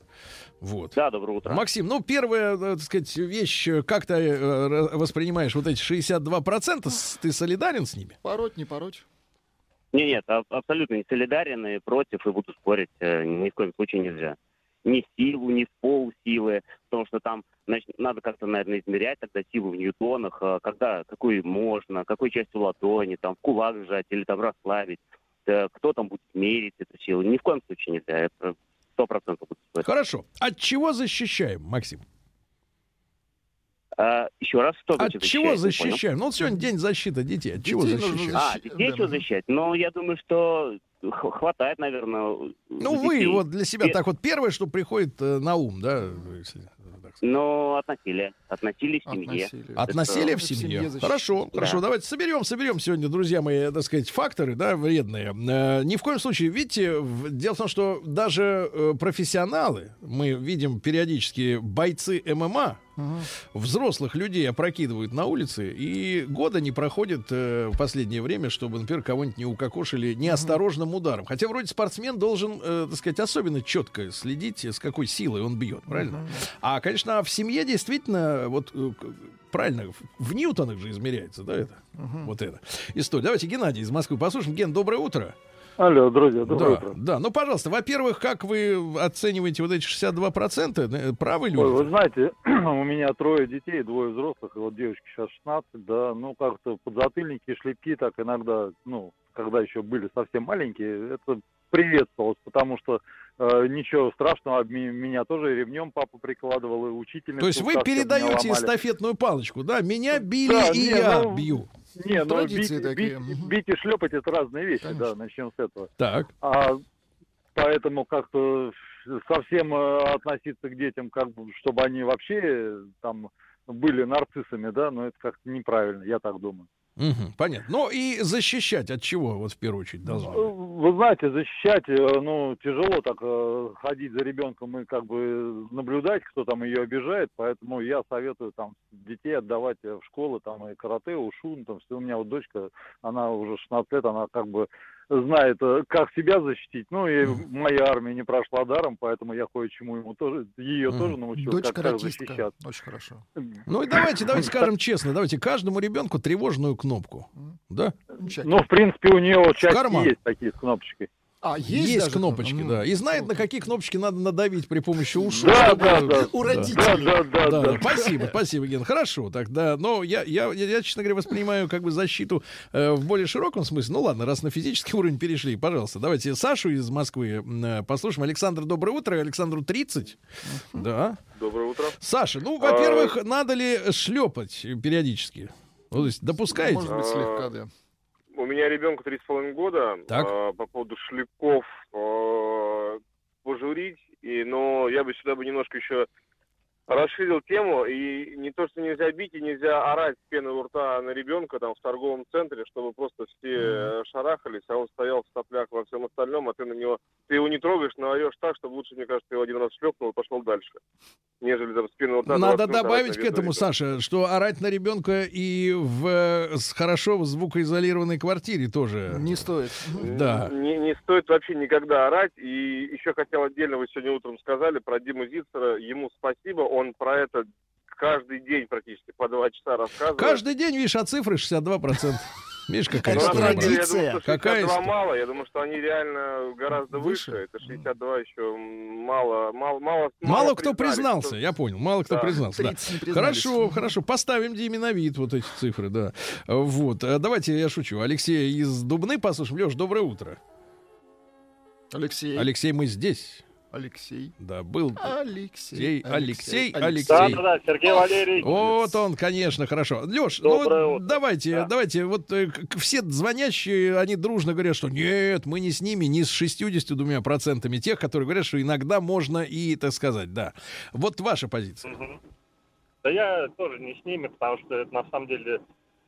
Вот. Да, доброе утро. Максим, ну, первая, э, так сказать, вещь, э, как ты э, воспринимаешь вот эти 62%? С- Ты солидарен с ними? Пороть, не пороть. Не, нет, а- абсолютно не солидарен и против, и буду спорить, ни в коем случае нельзя. Ни в силу, ни в полсилы, потому что там значит, надо как-то, наверное, измерять тогда силу в ньютонах, э, когда, какую можно, какой частью ладони, там, в кулак сжать или там расслабить. Кто там будет мерить эту силу? Ни в коем случае нельзя, это сто процентов буду спорить. Хорошо. От чего защищаем, Максим? А, еще раз, что От чего защищать? Не защищаем? Ну, вот сегодня день защиты детей. От чего Детей нужно защищаем? А, Защи- детей да, чего защищать? Ну, я думаю, что хватает, наверное, Ну, вы вот для себя так вот первое, что приходит э, на ум, да? если так сказать. Но от насилия. От насилия в семье. насилия. От Это- насилия в семье. семье. Хорошо, Да. хорошо. Давайте соберем, соберем сегодня, друзья мои, так сказать, факторы, да, вредные. Э, ни в коем случае, видите, в- дело в том, что даже э, профессионалы, мы видим периодически бойцы ММА, взрослых людей опрокидывают на улице, и года не проходит э, в последнее время, чтобы, например, кого-нибудь не укокошили неосторожным ударом. Хотя вроде спортсмен должен, э, так сказать, особенно четко следить, с какой силой он бьет, правильно? А, конечно, в семье действительно, вот э, правильно, в- ньютонах же измеряется, да, это? Вот это. История. Давайте Геннадий из Москвы послушаем. Ген, доброе утро. Алло, друзья, доброе да, утро. да. Ну, пожалуйста, во-первых, как вы оцениваете вот эти 62%? Э, Правы люди? Ой, вы знаете, у меня трое детей, двое взрослых, и вот девочке сейчас 16, да, ну как-то подзатыльники, шлепки так иногда, ну, когда еще были совсем маленькие, это приветствовалось, потому что э, ничего страшного, ми- меня тоже ремнем папа прикладывал, и учительница. То есть вы передаете эстафетную палочку, да? Меня били Да, и не, я ну, бью. Не, ну бить, такие, бить- бить и шлепать это разные вещи, Конечно. да, начнем с этого. Так. А поэтому как-то совсем э, относиться к детям, как бы, чтобы они вообще э, там были нарциссами, да, но это как-то неправильно, я так думаю. Мгм, понятно. Ну и защищать от чего, вот в первую очередь, должны? Э, Вы знаете, защищать, э, ну, тяжело так э, ходить за ребенком и как бы наблюдать, кто там ее обижает, поэтому я советую там детей отдавать в школы, там и карате, ушу, ну, там, что у меня вот дочка, она уже 16 лет, она как бы знает, э, как себя защитить, ну и моя армия не прошла даром, поэтому я кое-чему ему тоже, ее тоже научил, Дочь как, как защищаться. Очень хорошо. Ну и давайте, давайте скажем честно, давайте каждому ребенку тревожную кнопку. Да? Ну, в принципе, у нее часть есть такие с кнопочкой. А, есть, Есть, даже кнопочки, кто-то? да. И знает, на какие кнопочки надо надавить при помощи ушей. Да, чтобы- да, да. У Да. родителей. Да, да, да, Да, да. да, спасибо, спасибо, Ген. Хорошо, тогда, но я, я, я, честно говоря, воспринимаю как бы защиту э, в более широком смысле. Ну ладно, раз на физический уровень перешли, пожалуйста, давайте Сашу из Москвы э, послушаем. Александр, доброе утро. Александру 30. Да. Доброе утро. Саша, ну, А, во-первых, надо ли шлепать периодически? Ну, то есть допускаете? Может быть, слегка, да. У меня ребенку три с половиной года. Так. А, по поводу шлепков а, пожурить. И, но я бы сюда бы немножко еще расширил тему. И не то, что нельзя бить и нельзя орать с пены у рта на ребенка там в торговом центре, чтобы просто все э, шарахались, а он стоял в соплях во всем остальном, а ты на него... Ты его не трогаешь, но орешь так, чтобы лучше, мне кажется, ты его один раз шлепнул и пошел дальше. Нежели там с пены у рта... Надо 20 минут орать добавить к этому, виду Саша, что орать на ребенка и в э, с хорошо звукоизолированной квартире тоже. Не стоит. Да. Не, не стоит вообще никогда орать. И еще хотел отдельно, вы сегодня утром сказали про Диму Зицера. Ему спасибо, он про это каждый день практически по два часа рассказывает. Каждый день, видишь, а цифры 62%. Видишь, какая Ну, история. деле, я думаю, Традиция. что Какая 62 история? мало. Я думаю, что они реально гораздо выше. Выше? Это 62 еще мало, мало, мало. Мало кто признался, что- я понял. Мало кто Да. признался. да. 30 не признались. Хорошо, хорошо. Поставим Диме на вид вот эти цифры, да. Вот. А Давайте я шучу. Алексей из Дубны послушаем. Леш, доброе утро. Алексей. Алексей, мы здесь. Алексей. Да, был. Алексей. Алексей, Алексей. Да, да, да, Сергей Валерьевич. Вот он, конечно, хорошо. Леш, Доброе ну утро. давайте, Да. давайте, вот э, все звонящие, они дружно говорят, что нет, мы не с ними, не с 62 процентами тех, которые говорят, что иногда можно и, так сказать, да. Вот ваша позиция. Мгм. Да я тоже не с ними, потому что это на самом деле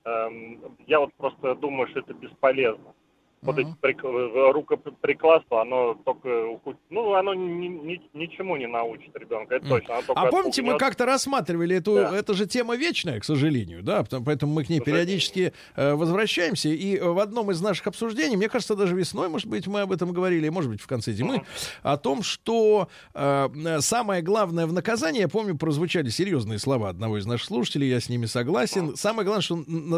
эм, я вот просто думаю, что это бесполезно. Вот Мгм. эти прик- рукоприкладства, оно только ну оно ни- ни- ничему не научит ребенка, это точно. оно А помните, мы отпугнет. как-то рассматривали эту, Да. это же тема вечная, к сожалению, да, потому- поэтому мы к ней периодически э, возвращаемся. И в одном из наших обсуждений, мне кажется, даже весной, может быть, мы об этом говорили, может быть, в конце зимы, Мгм. о том, что э, э, самое главное в наказании, я помню, прозвучали серьезные слова одного из наших слушателей, я с ними согласен. Самое главное, что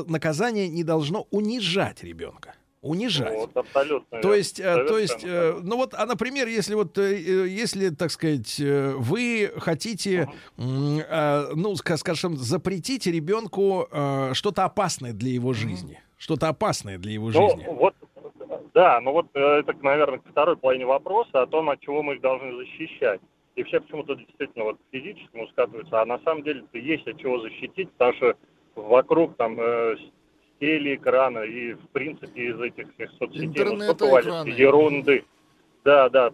наказание не должно унижать ребенка. Унижать. Вот, абсолютно. То есть, э, то есть, э, ну вот, а, например, если вот, э, э, если, так сказать, э, вы хотите, э, ну, ска- скажем, запретить ребенку э, что-то опасное для его жизни, что-то опасное для его Ну, жизни. вот, да, ну вот это, наверное, к второй половине вопроса о том, от чего мы их должны защищать. И все почему-то действительно вот физическому скатываются, а на самом деле есть от чего защитить, потому что вокруг там э, телеэкрана и, в принципе, из этих всех соцсетей валится экраны. ерунды. Да, да,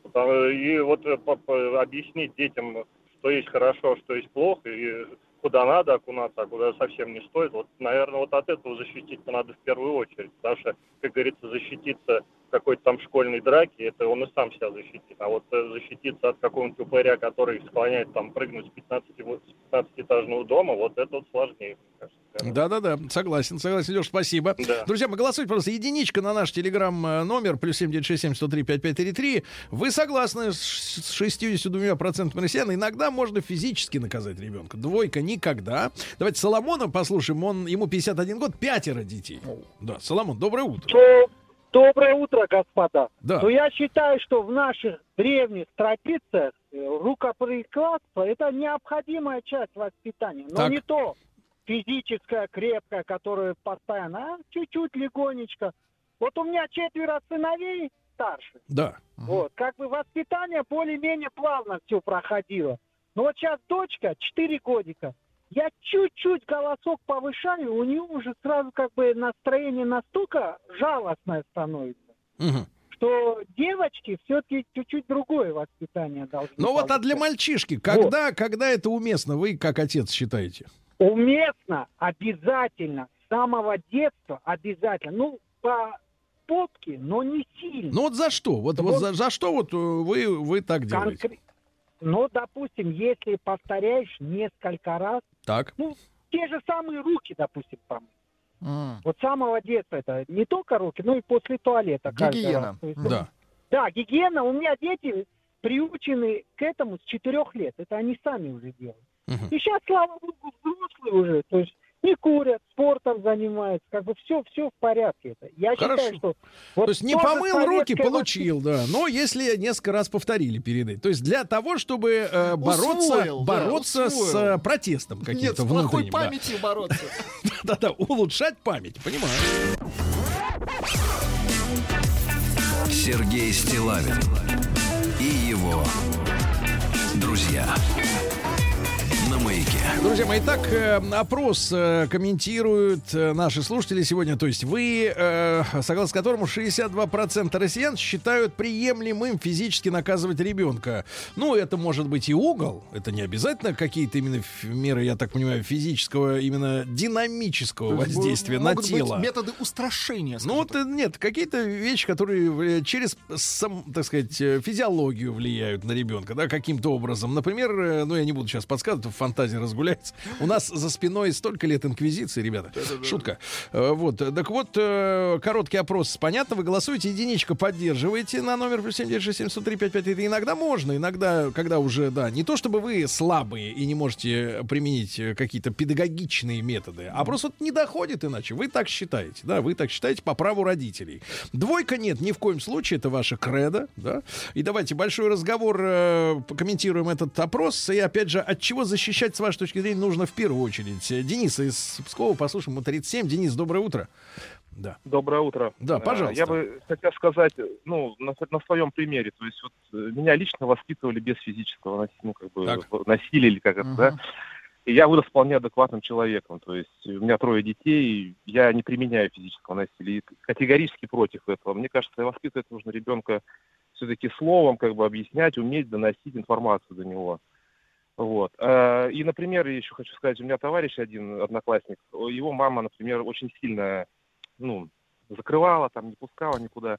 и вот э, по- по- объяснить детям, что есть хорошо, что есть плохо, и куда надо окунаться, а куда совсем не стоит. Вот, наверное, вот от этого защититься надо в первую очередь, потому что, как говорится, защититься какой-то там школьной драке, это он и сам себя защитит. А вот э, защититься от какого-нибудь упыря, который склоняет там прыгнуть с 15, вот, с 15-этажного дома, вот это вот сложнее, мне кажется. Да-да-да, согласен, согласен, Леш, спасибо. Да. Друзья, мы голосуйте, пожалуйста, единичка на наш телеграм-номер, плюс 7967-103-5533. Вы согласны с с 62% россиян? Иногда можно физически наказать ребенка. Двойка никогда. Давайте Соломона послушаем, он, ему 51 год, пятеро детей. Да, Соломон, доброе утро. Доброе утро, господа. Да. Но я считаю, что в наших древних традициях э, рукоприкладство – это необходимая часть воспитания. Но Так. не то физическое, крепкое, которое постоянно, а чуть-чуть, легонечко. Вот у меня четверо сыновей старше. Да. Вот, как бы воспитание более-менее плавно все проходило. Но вот сейчас дочка, 4 годика, я чуть-чуть голосок повышаю, у нее уже сразу как бы настроение настолько жалостное становится, Мгм. что девочки все-таки чуть-чуть другое воспитание должны Ну вот, а для мальчишки, когда, когда это уместно, вы как отец считаете? Уместно, обязательно, с самого детства обязательно. Ну, по попке, но не сильно. Ну вот за что? Вот, вот за, за что вот э, вы, вы так делаете? Конкре- Ну, допустим, если повторяешь несколько раз, Так. ну, те же самые руки, допустим, помыть. Вот с самого детства это не только руки, но и после туалета. Гигиена. раз. Есть, Да. Да, гигиена. У меня дети приучены к этому с четырех лет. Это они сами уже делают. И сейчас, слава богу, взрослые уже. То есть не курят, спортом занимаются. Как бы все, все в порядке. Это. Я Хорошо. считаю, что... вот То есть не помыл руки, получил, да. Но если несколько раз повторили перед этим. То есть для того, чтобы э, бороться, Усвоил, да, бороться с усвоил. э, протестом Нет, каким-то с плохой да. памятью бороться. Да-да, улучшать память, понимаю. Сергей Стилавин и его друзья. На маяке. Друзья мои, так э, опрос э, комментируют э, наши слушатели сегодня. То есть вы, согласно которому 62% россиян считают приемлемым физически наказывать ребенка. Ну, это может быть и угол. Это не обязательно какие-то именно меры, я так понимаю, физического, именно динамического воздействия на тело. методы устрашения. Ну вот нет, какие-то вещи, которые через сам, так сказать, физиологию влияют на ребенка, да, каким-то образом. Например, ну я не буду сейчас подсказывать, фантазия разгуляется. У нас за спиной столько лет инквизиции, ребята. Шутка. Э, Вот, так вот, э, короткий опрос. Понятно, вы голосуете, единичка поддерживаете на номер плюс 7967 Иногда можно, иногда, когда уже, да, не то чтобы вы слабые и не можете применить э, какие-то педагогичные методы, а просто вот не доходит иначе. Вы так считаете, да, вы так считаете по праву родителей. Двойка нет, ни в коем случае, это ваша кредо, да. И давайте большой разговор, э, комментируем этот опрос. И опять же, от чего защищать, с вашей точки зрения, нужно в первую очередь. Э, Денис из Пскова, послушаем, ему 37. Денис, доброе утро. Да. Доброе утро. Да, Э, пожалуйста. Я бы хотел сказать, ну, на, на своем примере. То есть вот э, меня лично воспитывали без физического наси- ну, как бы, Так. насилия или как это, да. И я вырос вполне адекватным человеком. То есть у меня трое детей, я не применяю физического насилия. И категорически против этого. Мне кажется, воспитывать нужно ребенка все-таки словом, как бы объяснять, уметь доносить информацию до него. Вот. Э, И, например, еще хочу сказать, у меня товарищ один, одноклассник, его мама, например, очень сильно, ну, закрывала, там, не пускала никуда.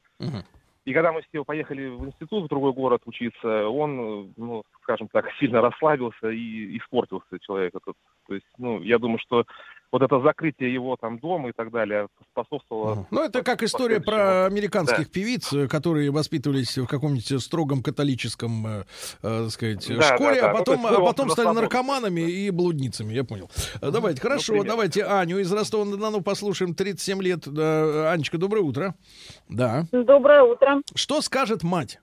И когда мы с ним поехали в институт в другой город учиться, он, ну, скажем так, сильно расслабился и испортился человек этот. То есть, ну, я думаю, что вот это закрытие его там дома и так далее способствовало... Ну, это как история про американских певиц, э, которые воспитывались в каком-нибудь строгом католическом, э, э, так сказать, Да, школе, да, да. а Ну, потом, то есть а потом стали наркоманами и блудницами, я понял. Э, Давайте, хорошо, примерно. давайте Аню из Ростова-на-Дону послушаем, 37 лет. Да, Анечка, доброе утро. Да. Доброе утро. Что скажет мать?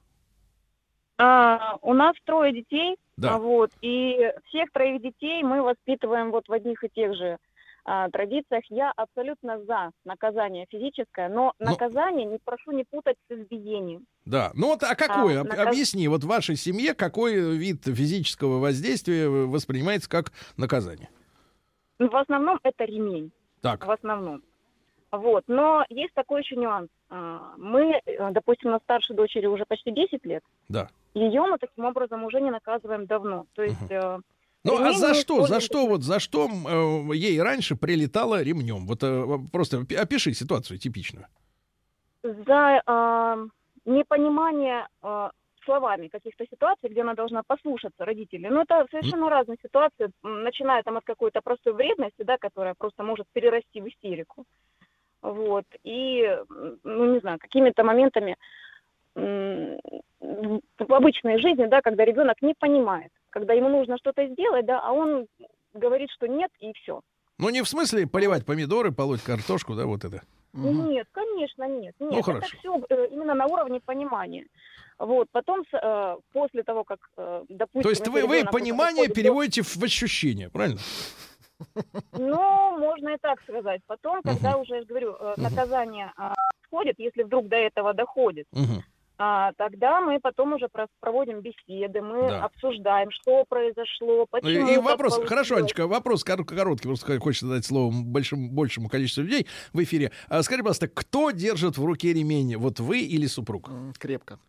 А, у нас трое детей, Да. а, вот, и всех троих детей мы воспитываем вот в одних и тех же а, традициях. Я абсолютно за наказание физическое, но Ну. наказание, не прошу не путать с избиением. Да. Ну вот, а какое? А, наказ- Объясни, вот в вашей семье какой вид физического воздействия воспринимается как наказание? В основном это ремень. Так. В основном. Вот. Но есть такой еще нюанс. А, Мы, э, допустим, на старшей дочери уже почти 10 лет. Да. Ее мы таким образом уже не наказываем давно. То есть... э, Ну а за что, за что вот, за что э, ей раньше прилетало ремнем? Вот э, просто опи- опиши ситуацию типичную. за а, непонимание а, словами каких-то ситуаций, где она должна послушаться родителей. Ну, это совершенно разные ситуации, начиная там от какой-то простой вредности, да, которая просто может перерасти в истерику. Вот. И, ну, не знаю, какими-то моментами в обычной жизни, да, когда ребенок не понимает, когда ему нужно что-то сделать, да, а он говорит, что нет, и все. Ну не в смысле поливать помидоры, полоть картошку, да, вот это. Нет, конечно, нет. нет. Ну, хорошо. Это все именно на уровне понимания. Вот, потом, э, после того, как, э, допустим... То есть вы, вы понимание переводите в ощущение, правильно? Ну, можно и так сказать. Потом, когда уже, я же говорю, э, наказание а, сходит, если вдруг до этого доходит, Мгм. А, тогда мы потом уже про- проводим беседы, мы Да. обсуждаем, что произошло, И, почему и вопрос, получилось. хорошо, Анечка, вопрос кор- короткий, просто хочется дать слово большему, большему количеству людей в эфире. А, скажи, пожалуйста, кто держит в руке ремень, вот вы или супруг? Крепко.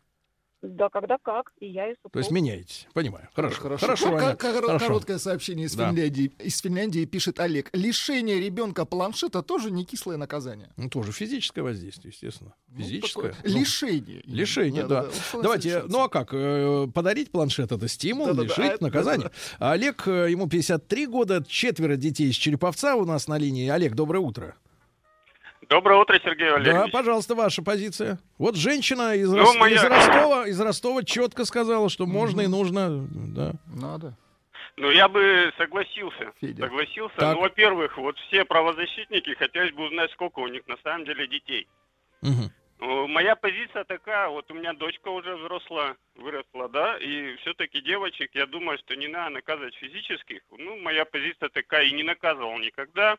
Да, когда как, и я, и супруг. То есть меняетесь, понимаю. Хорошо, Хорошо. хорошо, Ко- Аня, ко- хорошо. Короткое сообщение из Да. Финляндии. Из Финляндии пишет Олег. Лишение ребенка планшета тоже не кислое наказание. Ну, тоже физическое воздействие, естественно. Физическое. такое Ну, Лишение. Лишение, Да, да. да, да. Давайте, совершается. ну а как? э, Подарить планшет это стимул, Да-да-да, лишить а, наказание. Олег, э, ему 53 года, четверо детей из Череповца у нас на линии. Олег, доброе утро. Доброе утро, Сергей Да, Валерьевич. пожалуйста, ваша позиция. Вот женщина из, Ну, Рос- моя- из Ростова, из Ростова четко сказала, что можно и нужно, да. Надо. Ну, я бы согласился. Федя. Согласился. Так. Ну, во-первых, вот все правозащитники хотелось бы узнать, сколько у них на самом деле детей. Мгм. Ну, Моя позиция такая, вот у меня дочка уже взросла, выросла, да, и все-таки девочек, я думаю, что не надо наказывать физических. Ну, моя позиция такая, и не наказывал никогда.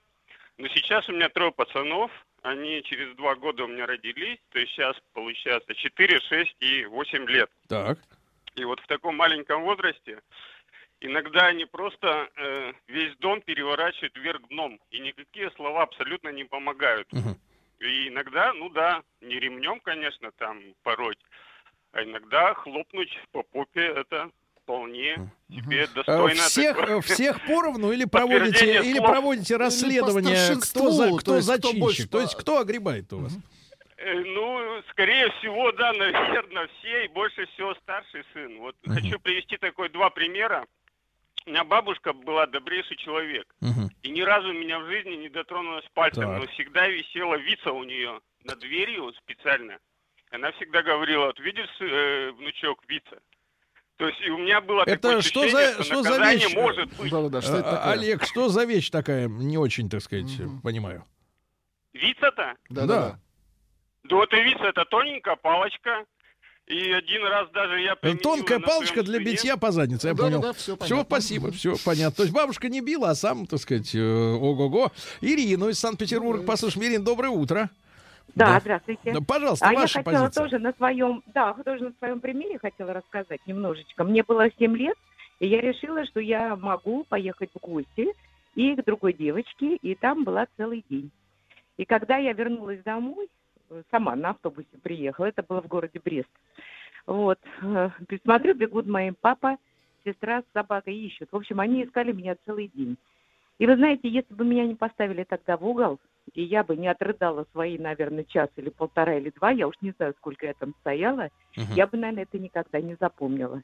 Но сейчас у меня трое пацанов, они через два года у меня родились, то есть сейчас получается 4, 6 и 8 лет. Так. И вот в таком маленьком возрасте иногда они просто э, весь дом переворачивают вверх дном, и никакие слова абсолютно не помогают. И иногда, ну да, не ремнем, конечно, там пороть, а иногда хлопнуть по попе это вполне себе Э, достойно. Всех, такое э, всех поровну или проводите, или проводите расследование, старшинству, кто, за, то кто есть кто зачинщик, больше то есть кто огребает у вас? Э, Ну, скорее всего, да, наверное, все, и больше всего старший сын. Вот хочу привести такой два примера. У меня бабушка была добрейший человек. И ни разу меня в жизни не дотронулась пальцем, Так. но всегда висела вица у нее над дверью специально. Она всегда говорила, вот видишь, э, внучок, вица. То есть и у меня было Это такое что ощущение, за, что что за вещь? может быть. Да-да-да, что это А, такое? Олег, что за вещь такая, не очень, так сказать, понимаю. Вица-то? Да-да-да. Да вот и вица, это тоненькая палочка. И один раз даже я Это применил Тонкая палочка для сыне. битья по заднице, я Да-да-да, понял. всё Все, понятно. спасибо, все понятно. То есть бабушка не била, а сам, так сказать, э, ого-го. Ирину из Санкт-Петербурга, послушаем. Ирина, доброе утро. Да, Да. здравствуйте. Да, пожалуйста, а я ваша хотела позиция. тоже на своем, да, тоже на своем примере хотела рассказать немножечко. Мне было 7 лет, и я решила, что я могу поехать в гости и к другой девочке, и там была целый день. И когда я вернулась домой, э, сама на автобусе приехала, это было в городе Брест. Вот, э, смотрю, бегут мои папа, сестра с собакой ищут. В общем, они искали меня целый день. И вы знаете, если бы меня не поставили тогда в угол, и я бы не отрыдала свои, наверное, час или полтора или два, я уж не знаю, сколько я там стояла, Мгм. я бы, наверное, это никогда не запомнила.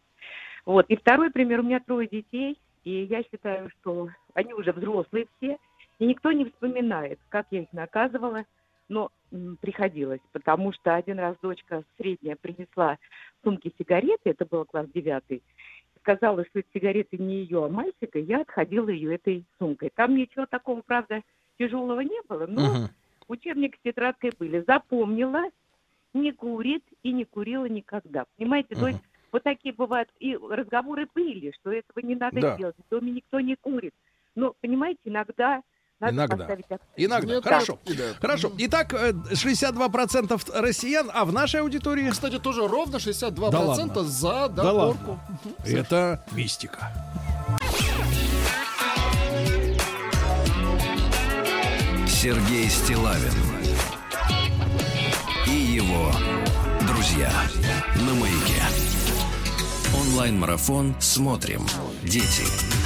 Вот. И второй пример, у меня трое детей, и я считаю, что они уже взрослые все, и никто не вспоминает, как я их наказывала, но м, приходилось, потому что один раз дочка средняя принесла в сумке сигареты, это был класс девятый, сказала, что это сигареты не ее, а мальчика, я отходила ее этой сумкой. Там ничего такого, правда, тяжелого не было, но Мгм. учебник с тетрадкой были. Запомнила, не курит и не курила никогда. Понимаете, то есть вот такие бывают, и разговоры были, что этого не надо Да. делать, в доме никто не курит. Но, понимаете, иногда надо Иногда. поставить акцент. Иногда. Нет, Хорошо. так. Хорошо. Итак, э, 62% россиян, а в нашей аудитории... Кстати, тоже ровно 62% Да ладно. за Да ладно. Мгм. Это мистика. Сергей Стилавин и его друзья на маяке. Онлайн-марафон «Смотрим. Дети».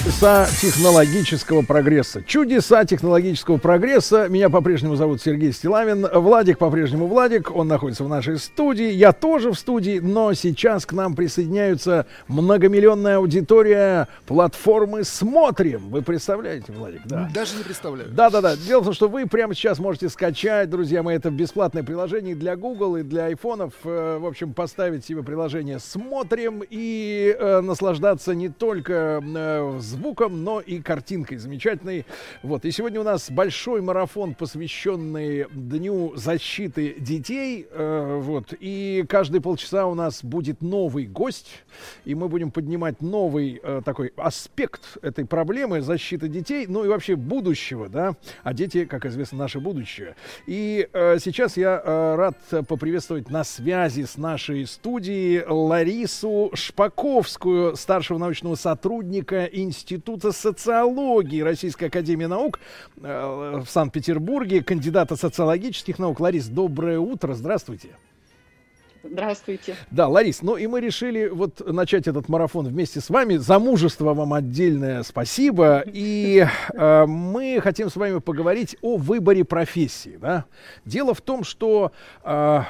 Чудеса технологического прогресса. Чудеса технологического прогресса. Меня по-прежнему зовут Сергей Стилавин. Владик по-прежнему Владик. Он находится в нашей студии. Я тоже в студии, но сейчас к нам присоединяются многомиллионная аудитория платформы «Смотрим». Вы представляете, Владик? Да. Даже не представляю. Да, да, да. Дело в том, что вы прямо сейчас можете скачать, друзья мои, это бесплатное приложение для Google и для айфонов. Э, В общем, поставить себе приложение «Смотрим» и э, наслаждаться не только э, звуком, но и картинкой замечательной. Вот. И сегодня у нас большой марафон, посвященный Дню защиты детей. Э, вот. И каждые полчаса у нас будет новый гость, и мы будем поднимать новый э, такой аспект этой проблемы защиты детей, ну и вообще будущего, да. А дети, как известно, наше будущее. И э, сейчас я рад поприветствовать на связи с нашей студией Ларису Шпаковскую, старшего научного сотрудника Института социологии Российской Академии Наук э, в Санкт-Петербурге, кандидата социологических наук. Ларис, доброе утро, здравствуйте. Здравствуйте. Да, Ларис, ну и мы решили вот начать этот марафон вместе с вами. За мужество вам отдельное спасибо. И э, мы хотим с вами поговорить о выборе профессии. Да? Дело в том, что э,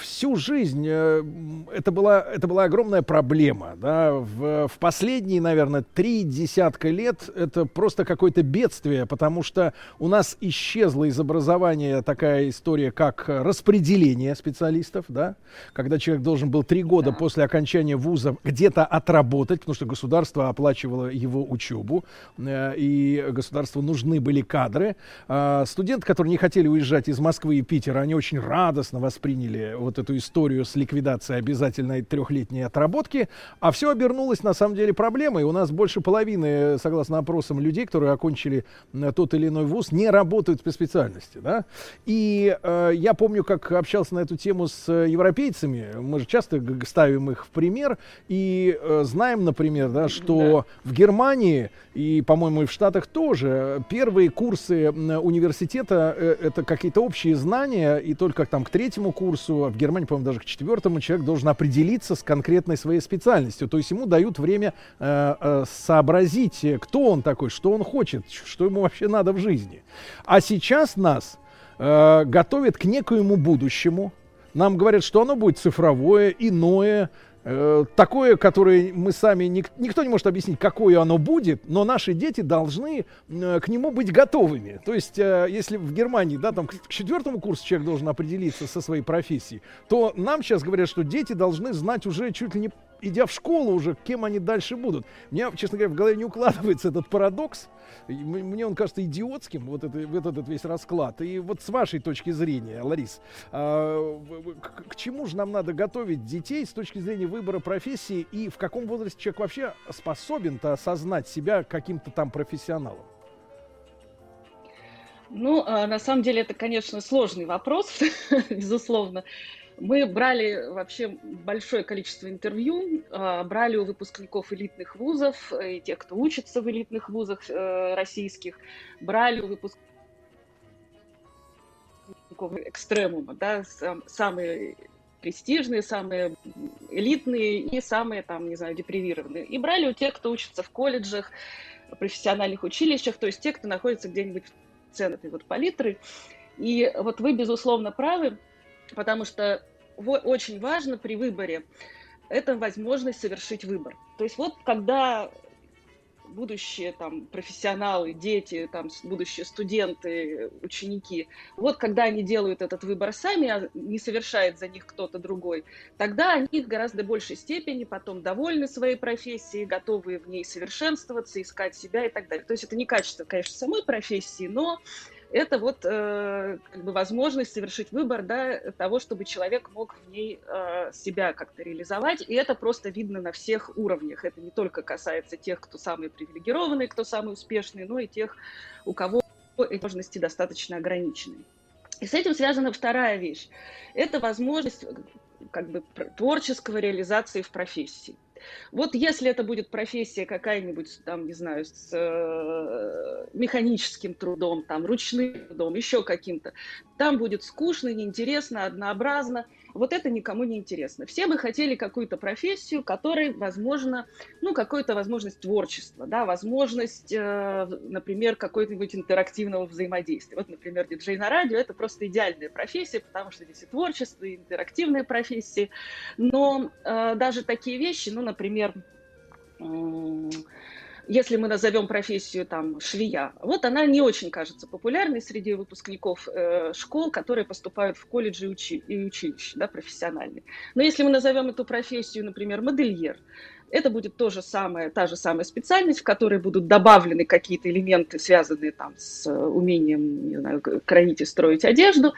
всю жизнь э, это, была, это была огромная проблема. Да? В, в последние, наверное, три десятка лет это просто какое-то бедствие, потому что у нас исчезла из образования такая история, как распределение специалистов. Да? Когда человек должен был три года да. после окончания вуза где-то отработать, потому что государство оплачивало его учебу, э, и государству нужны были кадры. Э, студенты, которые не хотели уезжать из Москвы и Питера, они очень радостно восприняли вот эту историю с ликвидацией обязательной трехлетней отработки, а все обернулось на самом деле проблемой. У нас больше половины, согласно опросам людей, которые окончили э, тот или иной вуз, не работают по специальности. Да? И э, я помню, как общался на эту тему с европейцами, европейцами, мы же часто ставим их в пример и э, знаем, например, да, что да. в Германии и, по-моему, и в Штатах тоже первые курсы университета э, это какие-то общие знания, и только там к третьему курсу, а в Германии, по-моему, даже к четвертому человек должен определиться с конкретной своей специальностью. То есть ему дают время э, э, сообразить, кто он такой, что он хочет, что ему вообще надо в жизни. А сейчас нас э, готовят к некоему будущему, нам говорят, что оно будет цифровое, иное, э, такое, которое мы сами, ник, никто не может объяснить, какое оно будет, но наши дети должны э, к нему быть готовыми. То есть, э, если в Германии, да, там к, к четвертому курсу человек должен определиться со своей профессией, то нам сейчас говорят, что дети должны знать уже чуть ли не идя в школу уже, кем они дальше будут. Мне, честно говоря, в голове не укладывается этот парадокс. Мне он кажется идиотским, вот, это, вот этот весь расклад. И вот с вашей точки зрения, Ларис, а, к, к чему же нам надо готовить детей с точки зрения выбора профессии и в каком возрасте человек вообще способен-то осознать себя каким-то там профессионалом? Ну, а, на самом деле, это, конечно, сложный вопрос, безусловно. Мы брали вообще большое количество интервью, а, брали у выпускников элитных вузов и тех, кто учится в элитных вузах э, российских, брали у выпускников экстремума, да, самые престижные, самые элитные и самые, там, не знаю, депривированные. И брали у тех, кто учится в колледжах, профессиональных училищах, то есть те, кто находится где-нибудь в центре вот палитры. И вот вы, безусловно, правы, потому что очень важно при выборе это возможность совершить выбор. То есть вот когда будущие там профессионалы, дети, там будущие студенты, ученики, вот когда они делают этот выбор сами, а не совершает за них кто-то другой, тогда они в гораздо большей степени потом довольны своей профессией, готовы в ней совершенствоваться, искать себя и так далее. То есть это не качество, конечно, самой профессии, но это вот э, как бы возможность совершить выбор да, того, чтобы человек мог в ней э, себя как-то реализовать. И это просто видно на всех уровнях. Это не только касается тех, кто самые привилегированные, кто самый успешный, но и тех, у кого возможности достаточно ограничены. И с этим связана вторая вещь. Это возможность как бы творческого реализации в профессии. Вот если это будет профессия какая-нибудь, там, не знаю, с э, механическим трудом, там, ручным трудом, еще каким-то, там будет скучно, неинтересно, однообразно. Вот это никому не интересно. Все бы хотели какую-то профессию, которой, возможно, ну, какую-то возможность творчества, да, возможность, э, например, какой-нибудь интерактивного взаимодействия. Вот, например, диджей на радио – это просто идеальная профессия, потому что здесь и творчество, и интерактивные профессии. Но э, даже такие вещи, ну, например, если мы назовем профессию там швея, вот она не очень кажется популярной среди выпускников э, школ, которые поступают в колледжи и, учи, и училища, да, профессиональные. Но если мы назовем эту профессию, например, модельер, это будет то же самое, та же самая специальность, в которой будут добавлены какие-то элементы, связанные там с э, умением, не знаю, кроить и строить одежду.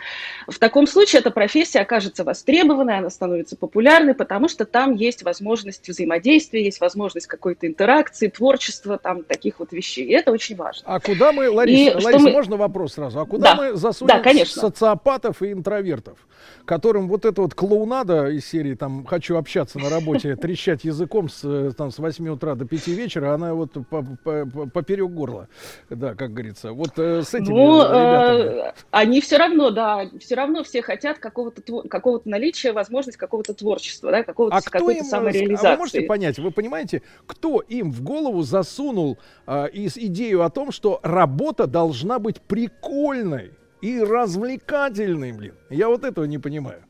В таком случае эта профессия окажется востребованной, она становится популярной, потому что там есть возможность взаимодействия, есть возможность какой-то интеракции, творчества, там таких вот вещей. И это очень важно. А куда мы, Лариса, И Лариса мы... можно вопрос сразу? А куда да. мы засунем да, конечно. социопатов и интровертов, которым вот эта вот клоунада из серии там «Хочу общаться на работе», трещать языком с, э, там, с 8 утра до 5 вечера, она вот по, по, по, поперек горла, да, как говорится. Вот э, с этими ну, ребятами. Э, они все равно, да, все равно все хотят какого-то какого наличия, возможность какого-то творчества, да, какого-то а какой-то им, самореализации. А вы можете понять, вы понимаете, кто им в голову засунул э, из идею о том, что работа должна быть прикольной и развлекательной, блин? Я вот этого не понимаю.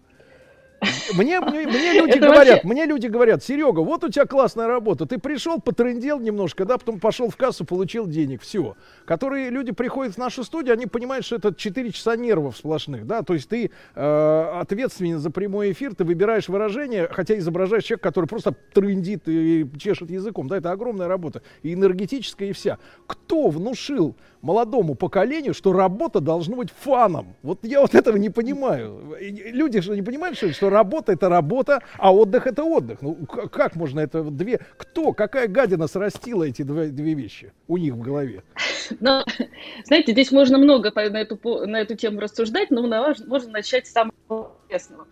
Мне, мне, мне люди Это говорят, вообще- мне люди говорят, Серега, вот у тебя классная работа, ты пришел, потрындел немножко, да, потом пошел в кассу, получил денег, все. Которые люди приходят в нашу студию, они понимают, что это 4 часа нервов сплошных, да, то есть ты э, ответственен за прямой эфир, ты выбираешь выражение, хотя изображаешь человека, который просто трындит и чешет языком, да, это огромная работа, и энергетическая, и вся. Кто внушил молодому поколению, что работа должна быть фаном? Вот я вот этого не понимаю. Люди же не понимают, что, работа это работа, а отдых это отдых. Ну как можно это две? Кто, какая гадина срастила эти две, две вещи у них в голове? Но, знаете, здесь можно много на эту, на эту тему рассуждать, но можно начать с самого интересного.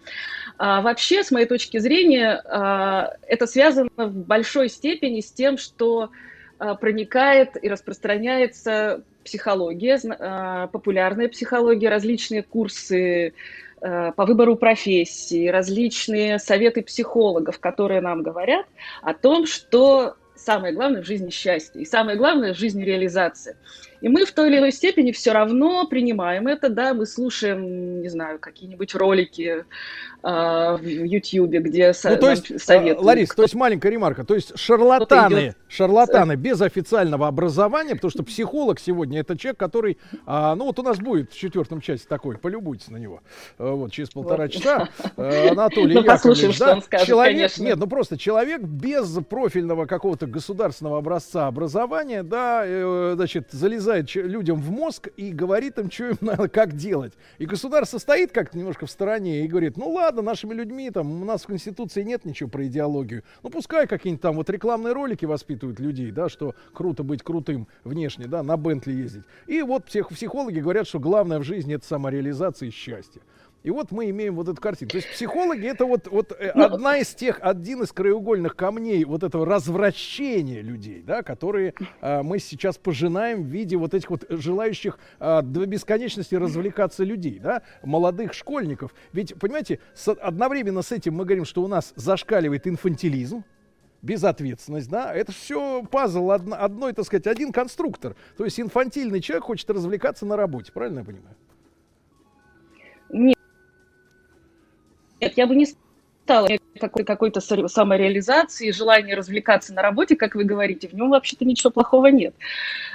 А, вообще, с моей точки зрения, а, это связано в большой степени с тем, что проникает и распространяется психология, а, популярная психология, различные курсы а, по выбору профессии, различные советы психологов, которые нам говорят о том, что самое главное в жизни счастье, и самое главное в жизни реализация. И мы в той или иной степени все равно принимаем это, да, мы слушаем, не знаю, какие-нибудь ролики а, в Ютьюбе, где со- Ну, то есть, э, советуют. Ларис, то есть маленькая ремарка. То есть шарлатаны, идет. шарлатаны без официального образования, потому что психолог сегодня это человек, который, а, ну вот у нас будет в четвертом части такой, полюбуйтесь на него, э, вот через полтора Вот. часа. Э, Анатолий Ну, послушаем, Яковлевич, что да, он скажет, человек, конечно. нет, ну просто человек без профильного какого-то государственного образца образования, да, э, значит, залезает ч- людям в мозг и говорит им, что им надо, как делать. И государство стоит как-то немножко в стороне и говорит, ну ладно, нашими людьми, там, у нас в Конституции нет ничего про идеологию. Ну пускай какие-нибудь там вот рекламные ролики воспитывают людей, да, что круто быть крутым внешне, да, на Бентли ездить. И вот псих- психологи говорят, что главное в жизни это самореализация и счастье. И вот мы имеем вот эту картину. То есть психологи это вот, вот э, Ну, одна из тех, один из краеугольных камней вот этого развращения людей, да, которые а, мы сейчас пожинаем в виде вот этих вот желающих а, до бесконечности развлекаться людей, да, молодых школьников. Ведь, понимаете, с- одновременно с этим мы говорим, что у нас зашкаливает инфантилизм, безответственность, да, это все пазл одно, одной, так сказать, один конструктор. То есть инфантильный человек хочет развлекаться на работе, правильно я понимаю? Нет, Нет, я бы не стала какой- какой-то самореализации, желания развлекаться на работе, как вы говорите, в нем вообще-то ничего плохого нет.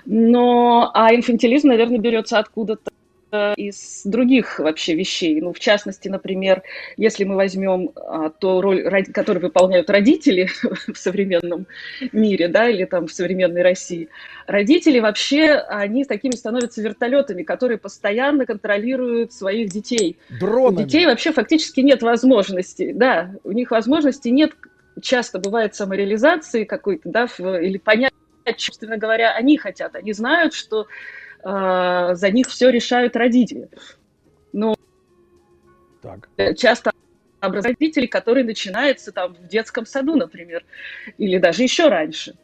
Но, а инфантилизм, наверное, берется откуда-то из других вообще вещей. Ну, в частности, например, если мы возьмем а, ту роль, которую выполняют родители в современном мире, да, или там в современной России, родители вообще, они такими становятся вертолетами, которые постоянно контролируют своих детей. Дронами. У детей вообще фактически нет возможности, да, у них возможности нет, часто бывает самореализации какой-то, да, или понять, собственно говоря, они хотят, они знают, что э, за них все решают родители. Но Так. часто образование родителей, который начинается там в детском саду, например, или даже еще раньше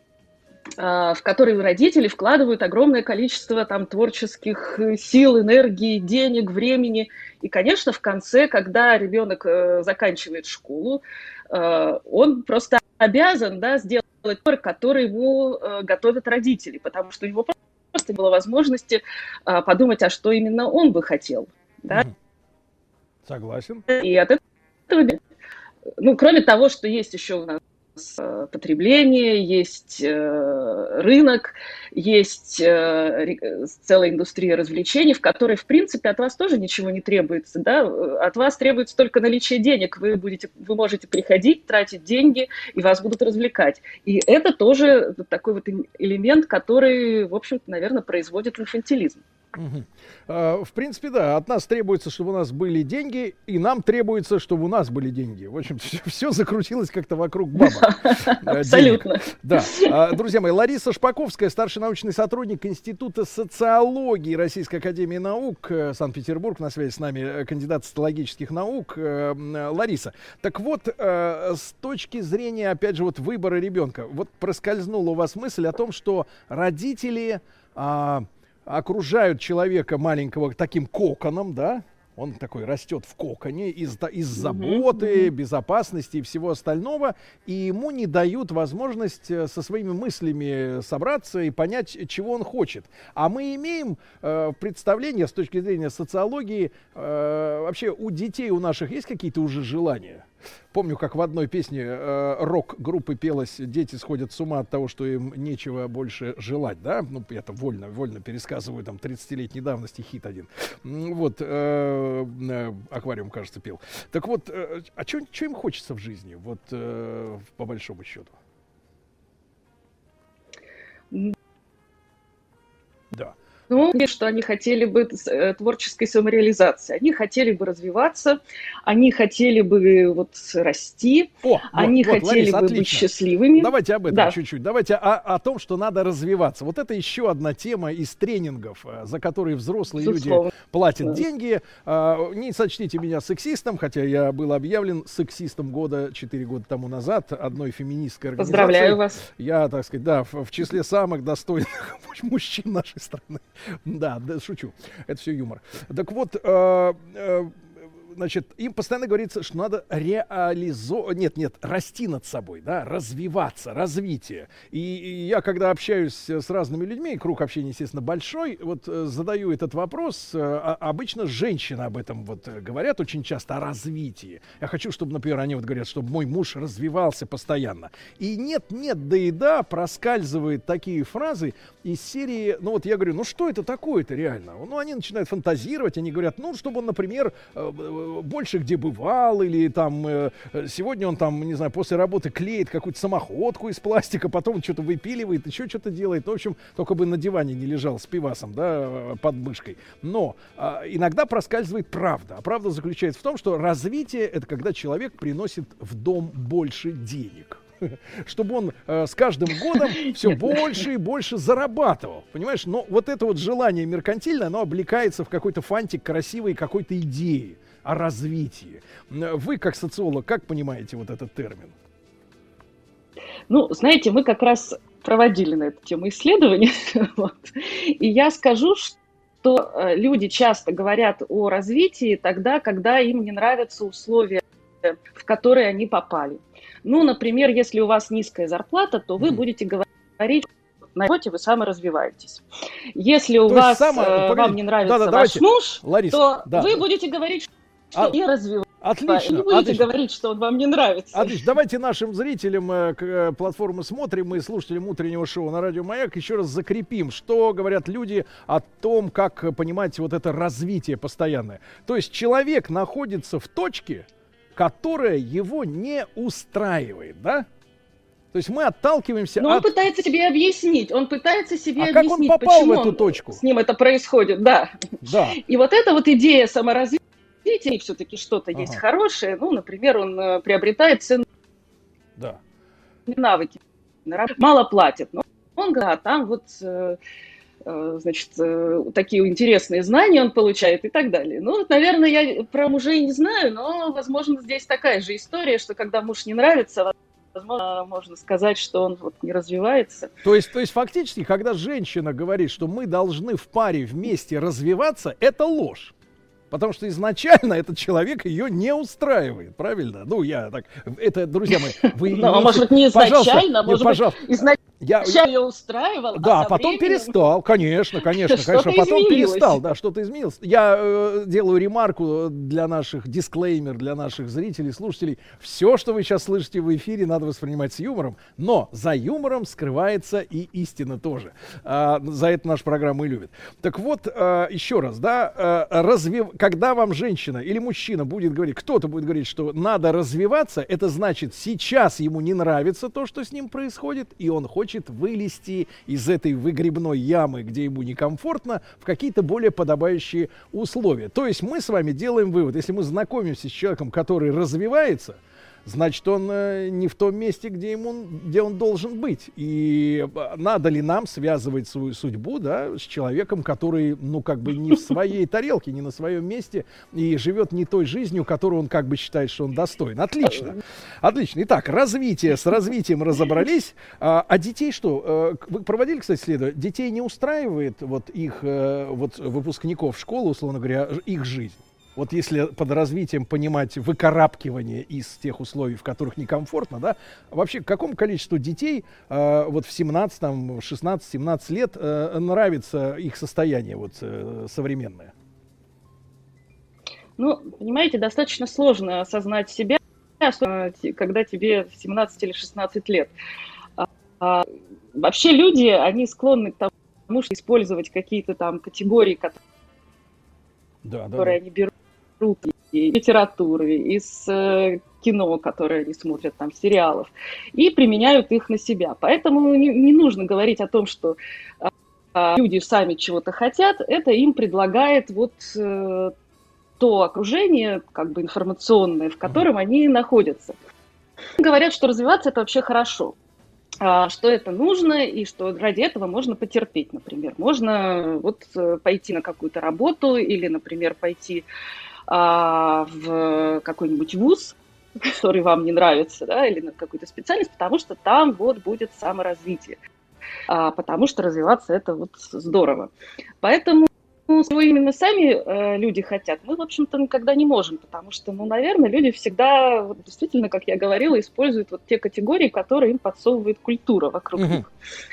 а, в который родители вкладывают огромное количество там творческих э, сил, энергии, денег, времени. И, конечно, в конце, когда ребенок э, заканчивает школу, э, он просто обязан да, сделать выбор, который ему э, готовят родители, потому что у него просто не было возможности а, подумать, а что именно он бы хотел. Да? Согласен. И от этого, ну, кроме того, что есть еще у нас потребление, есть э, рынок, есть э, целая индустрия развлечений, в которой, в принципе, от вас тоже ничего не требуется. Да? От вас требуется только наличие денег. Вы, будете, вы можете приходить, тратить деньги, и вас будут развлекать. И это тоже такой вот элемент, который, в общем-то, наверное, производит инфантилизм. А, В принципе, да, от нас требуется, чтобы у нас были деньги, и нам требуется, чтобы у нас были деньги. В общем, все, закрутилось как-то вокруг бабок. э. Абсолютно. Да. А, Друзья мои, Лариса Шпаковская, старший научный сотрудник Института социологии Российской Академии Наук, э, Санкт-Петербург, на связи с нами, э, кандидат социологических наук. Лариса, так вот, с точки зрения, опять же, вот выбора ребенка, вот проскользнула у вас мысль о том, что родители а, окружают человека маленького таким коконом, да, он такой растет в коконе из, из заботы, безопасности и всего остального, и ему не дают возможность э, со своими мыслями собраться и понять, чего он хочет. А мы имеем э, представление с точки зрения социологии, э, вообще у детей у наших есть какие-то уже желания? Помню, как в одной песне э, рок-группы пелось «Дети сходят с ума от того, что им нечего больше желать», да? Ну, это вольно, вольно пересказываю, там, 30-летней давности хит один. Вот, э, э, «Аквариум», кажется, пел. Так вот, э, а что им хочется в жизни, вот, э, по большому счету? Ну, что они хотели бы э, творческой самореализации. Они хотели бы развиваться, они хотели бы вот расти, О, они вот, вот, хотели Лариса, бы отлично. быть счастливыми. Давайте об этом Да. чуть-чуть. Давайте о, о том, что надо развиваться. Вот это еще одна тема из тренингов, э, за которые взрослые Безусловно. люди платят Да. деньги. А, Не сочтите меня сексистом, хотя я был объявлен сексистом года 4 года тому назад одной феминистской организации. Поздравляю вас. Я, так сказать, да, в, в числе самых достойных мужчин нашей страны. Да, да, шучу. Это все юмор. Так вот, э, э, значит, им постоянно говорится, что надо реализовывать, нет, нет, расти над собой, да, развиваться, развитие. И, и я, когда общаюсь э, с разными людьми, круг общения, естественно, большой, вот э, задаю этот вопрос, э, а- обычно женщины об этом вот говорят очень часто, о развитии. Я хочу, чтобы, например, они вот говорят, чтобы мой муж развивался постоянно. И нет, нет, да и да, проскальзывают такие фразы из серии, ну вот я говорю, ну что это такое-то реально? Ну они начинают фантазировать, они говорят, ну чтобы он, например, больше где бывал, или там э, сегодня он там, не знаю, после работы клеит какую-то самоходку из пластика, потом что-то выпиливает, еще что-то делает. Ну, в общем, только бы на диване не лежал с пивасом, да, под мышкой. Но а, иногда проскальзывает правда. А правда заключается в том, что развитие это когда человек приносит в дом больше денег чтобы он э, с каждым годом все больше и больше зарабатывал. Понимаешь? Но вот это вот желание меркантильное, оно облекается в какой-то фантик красивой какой-то идеи о развитии. Вы, как социолог, как понимаете вот этот термин? Ну, знаете, мы как раз проводили на эту тему исследования, вот. и я скажу, что э, люди часто говорят о развитии тогда, когда им не нравятся условия, в которые они попали. Ну, например, если у вас низкая зарплата, то вы будете говорить, на работе вы саморазвиваетесь. Если у То вас само- э, вам не нравится да-да, ваш давайте, муж, Лариса, то да. вы будете говорить, что А- не развивается. Отлично, И не будете отлично. говорить, что он вам не нравится. Отлично. Давайте нашим зрителям э, к- э, платформы смотрим и слушателям утреннего шоу на радио Маяк еще раз закрепим, что говорят люди о том, как понимать вот это развитие постоянное. То есть человек находится в точке, которая его не устраивает, да? То есть мы отталкиваемся Но он от... пытается себе объяснить, он пытается себе А как он объяснить, попал в почему эту он- точку? с ним это происходит, да. Да. И вот эта вот идея саморазвития, все-таки что-то есть Ага. хорошее, ну, например, он э, приобретает ценные Да. навыки, мало платит, но он говорит, а там вот, э, э, значит, такие интересные знания он получает и так далее. Ну, наверное, я про мужей не знаю, но, возможно, здесь такая же история, что когда муж не нравится, возможно, можно сказать, что он вот не развивается. То есть, то есть фактически, когда женщина говорит, что мы должны в паре вместе развиваться, это ложь. Потому что изначально этот человек ее не устраивает, правильно? Ну, я так... Это, друзья мои, вы... Ну, а может быть, не изначально, а может быть, пожалуйста. изначально я, Сейчас ее устраивал, да, а потом временем- перестал, конечно, конечно, конечно, потом изменилось. перестал, да, что-то изменилось. Я э, делаю ремарку для наших дисклеймер, для наших зрителей, слушателей. Все, что вы сейчас слышите в эфире, надо воспринимать с юмором, но за юмором скрывается и истина тоже. А, за это наша программа и любит. Так вот, э, еще раз, да, э, разве, когда вам женщина или мужчина будет говорить, кто-то будет говорить, что надо развиваться, это значит, сейчас ему не нравится то, что с ним происходит, и он хочет вылезти из этой выгребной ямы, где ему некомфортно, в какие-то более подобающие условия. То есть мы с вами делаем вывод, если мы знакомимся с человеком, который развивается, значит, он э, не в том месте, где, ему, где он должен быть. И э, надо ли нам связывать свою судьбу да, с человеком, который, ну, как бы не в своей тарелке, не на своем месте и живет не той жизнью, которую он как бы считает, что он достоин. Отлично. Отлично. Итак, развитие. С развитием разобрались. А, а детей что? Э, Вы проводили, кстати, исследование? Детей не устраивает вот их, вот выпускников школы, условно говоря, их жизнь? Вот если под развитием понимать выкарабкивание из тех условий, в которых некомфортно, да, вообще какому количеству детей э, вот в 17, там, 16-17 лет э, нравится их состояние вот э, современное? Ну, понимаете, достаточно сложно осознать себя, особенно когда тебе 17 или 16 лет. А, а, Вообще люди, они склонны к тому, что использовать какие-то там категории, которые Да, да, которые они берут из литературы, из э, кино, которые они смотрят, там, сериалов, и применяют их на себя. Поэтому не, не нужно говорить о том, что а, люди сами чего-то хотят, это им предлагает вот э, то окружение, как бы информационное, в котором они находятся. Говорят, что развиваться это вообще хорошо а, что это нужно и что ради этого можно потерпеть, например. Можно вот э, пойти на какую-то работу или, например, пойти а, в какой-нибудь вуз, который вам не нравится, да, или на какую-то специальность, потому что там вот будет саморазвитие, А, потому что развиваться это вот здорово. Поэтому ну, чего именно сами э, люди хотят, мы, в общем-то, никогда не можем, потому что, ну, наверное, люди всегда, вот, действительно, как я говорила, используют вот те категории, которые им подсовывает культура вокруг Мгм. них.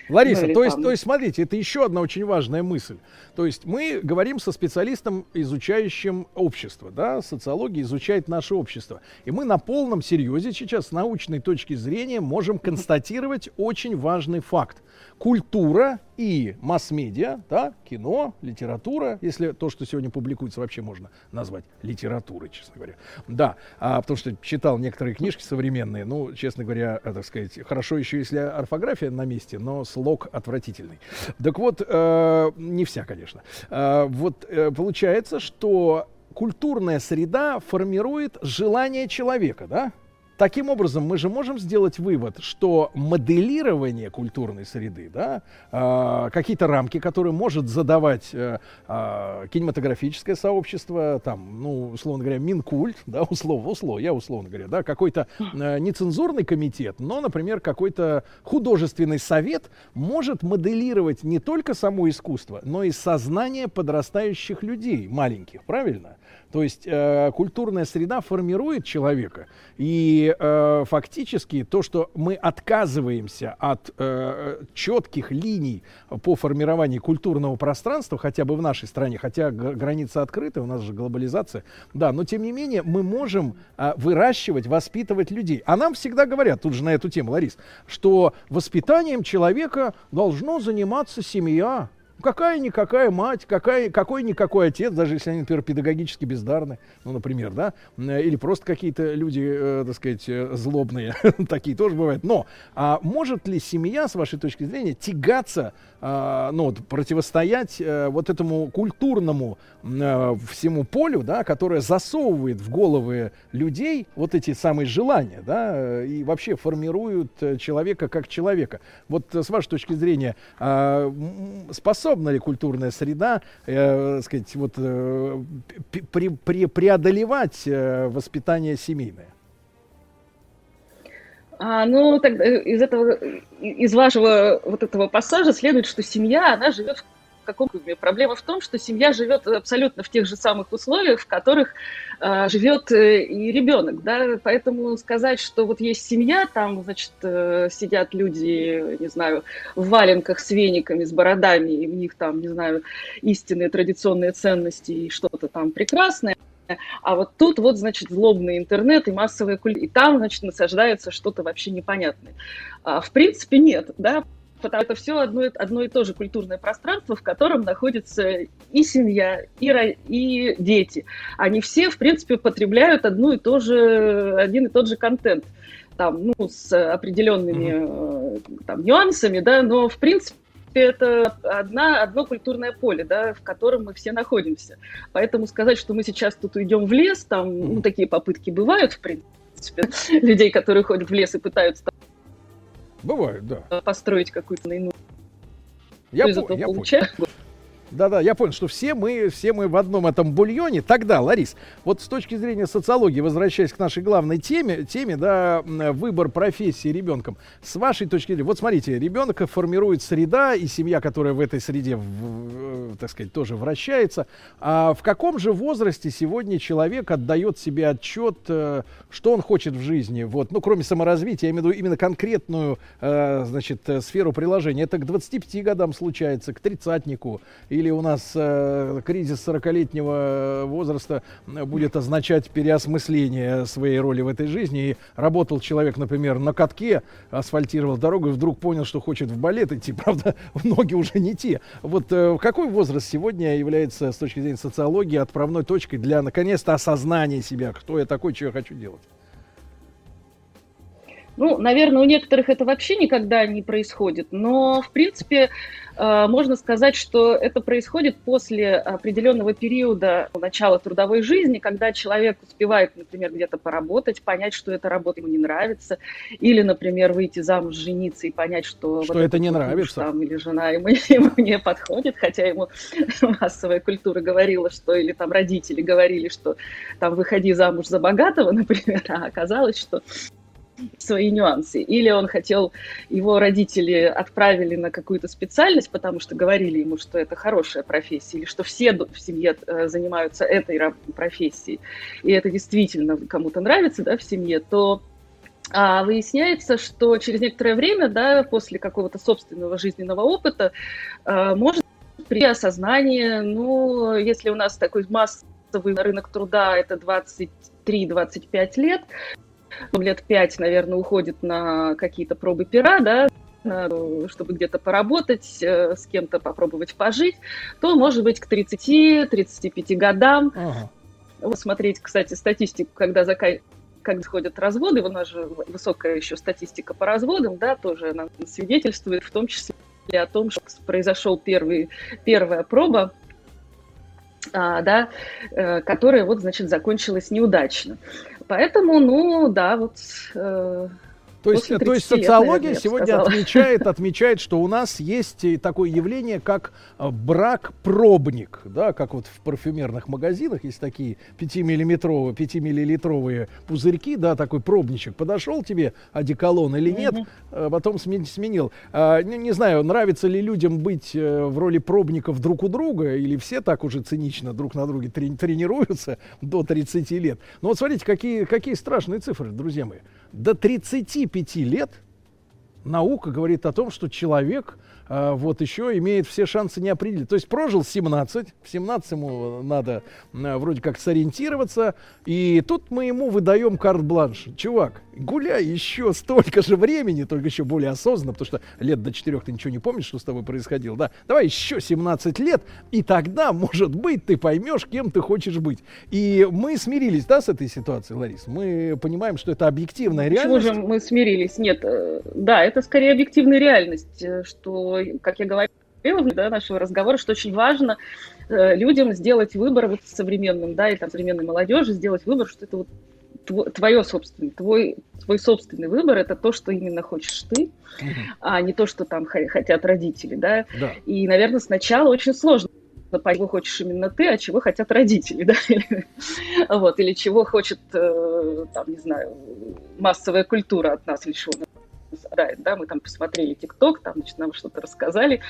Лариса, Ну, или то есть, там- то есть, смотрите, это еще одна очень важная мысль. То есть мы говорим со специалистом, изучающим общество, да, социология изучает наше общество. И мы на полном серьезе сейчас с научной точки зрения можем констатировать очень важный факт. Культура и масс-медиа, да, кино, литература, если то, что сегодня публикуется, вообще можно назвать литературой, честно говоря. Да, а, потому что читал некоторые книжки современные, ну, честно говоря, э, так сказать, хорошо еще, если орфография на месте, но слог отвратительный. Так вот, э, не вся, конечно. Э, вот э, получается, что культурная среда формирует желание человека, да? Таким образом, мы же можем сделать вывод, что моделирование культурной среды, да, а, какие-то рамки, которые может задавать э, а, кинематографическое сообщество, там, ну, условно говоря, Минкульт, да, условно, условно, я условно говоря, да, какой-то э, нецензурный комитет, но, например, какой-то художественный совет может моделировать не только само искусство, но и сознание подрастающих людей, маленьких, правильно? То есть э, культурная среда формирует человека, и э, фактически то, что мы отказываемся от э, четких линий по формированию культурного пространства, хотя бы в нашей стране, хотя г- границы открыты, у нас же глобализация, да, но тем не менее мы можем э, выращивать, воспитывать людей. А нам всегда говорят, тут же на эту тему, Ларис, что воспитанием человека должно заниматься семья. Какая-никакая мать, какая, какой-никакой отец, даже если они, например, педагогически бездарны, ну, например, да, э, или просто какие-то люди, э, так сказать, э, злобные, такие тоже бывают. Но а может ли семья, с вашей точки зрения, тягаться, а, ну, вот, противостоять э, вот этому культурному э, всему полю, да, которое засовывает в головы людей вот эти самые желания, да, э, и вообще формируют э, человека как человека. Вот э, с вашей точки зрения, а, м, способна ли культурная среда, э, сказать, вот, э, пре- пре- преодолевать э, воспитание семейное? А, ну, тогда из этого, из вашего вот этого пассажа следует, что семья, она живет каком проблема в том, что семья живет абсолютно в тех же самых условиях, в которых э, живет э, и ребенок, да, поэтому сказать, что вот есть семья, там, значит, э, сидят люди, не знаю, в валенках с вениками, с бородами, и у них там, не знаю, истинные традиционные ценности и что-то там прекрасное, а вот тут вот, значит, злобный интернет и массовая культура, и там, значит, насаждается что-то вообще непонятное. А, в принципе, нет, да, потому что это все одно, одно и то же культурное пространство, в котором находится и семья, и, и дети. Они все, в принципе, потребляют одну и то же, один и тот же контент там, ну, с определенными mm-hmm. там, нюансами, да, но, в принципе, это одна, одно культурное поле, да, в котором мы все находимся. Поэтому сказать, что мы сейчас тут уйдем в лес, там, ну, такие попытки бывают, в принципе, людей, которые ходят в лес и пытаются Бывает, да. построить какую-то иную я, по- я понял. Да-да, я понял, что все мы, все мы в одном этом бульоне. Тогда, Ларис, вот с точки зрения социологии, возвращаясь к нашей главной теме, теме, да, выбор профессии ребенком. С вашей точки зрения, вот смотрите, ребенка формирует среда и семья, которая в этой среде, в, так сказать, тоже вращается. А в каком же возрасте сегодня человек отдает себе отчет, э, что он хочет в жизни? Вот, ну, кроме саморазвития, я имею в виду именно конкретную, э, значит, э, сферу приложения. Это к 25 годам случается, к тридцатнику или у нас э, кризис 40-летнего возраста будет означать переосмысление своей роли в этой жизни. И работал человек, например, на катке, асфальтировал дорогу и вдруг понял, что хочет в балет идти. Правда, ноги уже не те. Вот э, какой возраст сегодня является с точки зрения социологии отправной точкой для, наконец-то, осознания себя, кто я такой, что я хочу делать? Ну, наверное, у некоторых это вообще никогда не происходит, но, в принципе, э, можно сказать, что это происходит после определенного периода начала трудовой жизни, когда человек успевает, например, где-то поработать, понять, что эта работа ему не нравится, или, например, выйти замуж, жениться и понять, что, что вот это не нравится, там, или жена ему, ему не подходит, хотя ему массовая культура говорила, что, или там родители говорили, что там выходи замуж за богатого, например, а оказалось, что свои нюансы. Или он хотел, его родители отправили на какую-то специальность, потому что говорили ему, что это хорошая профессия, или что все в семье э, занимаются этой профессией, и это действительно кому-то нравится да, в семье, то а выясняется, что через некоторое время, да, после какого-то собственного жизненного опыта, э, может при осознании, ну, если у нас такой массовый рынок труда это 23-25 лет, лет пять, наверное, уходит на какие-то пробы пера, да, чтобы где-то поработать, э, с кем-то попробовать пожить, то, может быть, к 30-35 годам, ага. вот смотреть, кстати, статистику, когда зака... когда сходят разводы, у нас же высокая еще статистика по разводам, да, тоже она свидетельствует в том числе о том, что произошел первый, первая проба, а, да, э, которая вот, значит, закончилась неудачно. Поэтому, ну, да, вот э, то есть, то есть социология лет, наверное, сегодня отмечает, отмечает, что у нас есть такое явление, как э, брак-пробник, да, как вот в парфюмерных магазинах есть такие 5-миллиметровые, 5-миллилитровые пузырьки, да, такой пробничек. Подошел тебе одеколон или нет, mm-hmm. потом сменил. А, не, не знаю, нравится ли людям быть э, в роли пробников друг у друга, или все так уже цинично друг на друге трени- тренируются до 30 лет. Но вот смотрите, какие, какие страшные цифры, друзья мои до 35 лет наука говорит о том, что человек э, вот еще имеет все шансы не определить. То есть прожил 17, в 17 ему надо э, вроде как сориентироваться, и тут мы ему выдаем карт-бланш. Чувак, гуляй еще столько же времени, только еще более осознанно, потому что лет до 4 ты ничего не помнишь, что с тобой происходило, да? Давай еще 17 лет, и тогда, может быть, ты поймешь, кем ты хочешь быть. И мы смирились, да, с этой ситуацией, Ларис? Мы понимаем, что это объективная реальность. Почему же мы смирились? Нет, э, да, это скорее объективная реальность, э, что, как я говорила, да, нашего разговора, что очень важно э, людям сделать выбор вот современным, да, и там современной молодежи сделать выбор, что это вот твое собственное, твой, твой собственный выбор это то, что именно хочешь ты, угу. а не то, что там хотят родители, да? да. И, наверное, сначала очень сложно понять, чего хочешь именно ты, а чего хотят родители, да, вот, или чего хочет, э, там, не знаю, массовая культура от нас, или что западает, да, мы там посмотрели ТикТок, там, значит, нам что-то рассказали,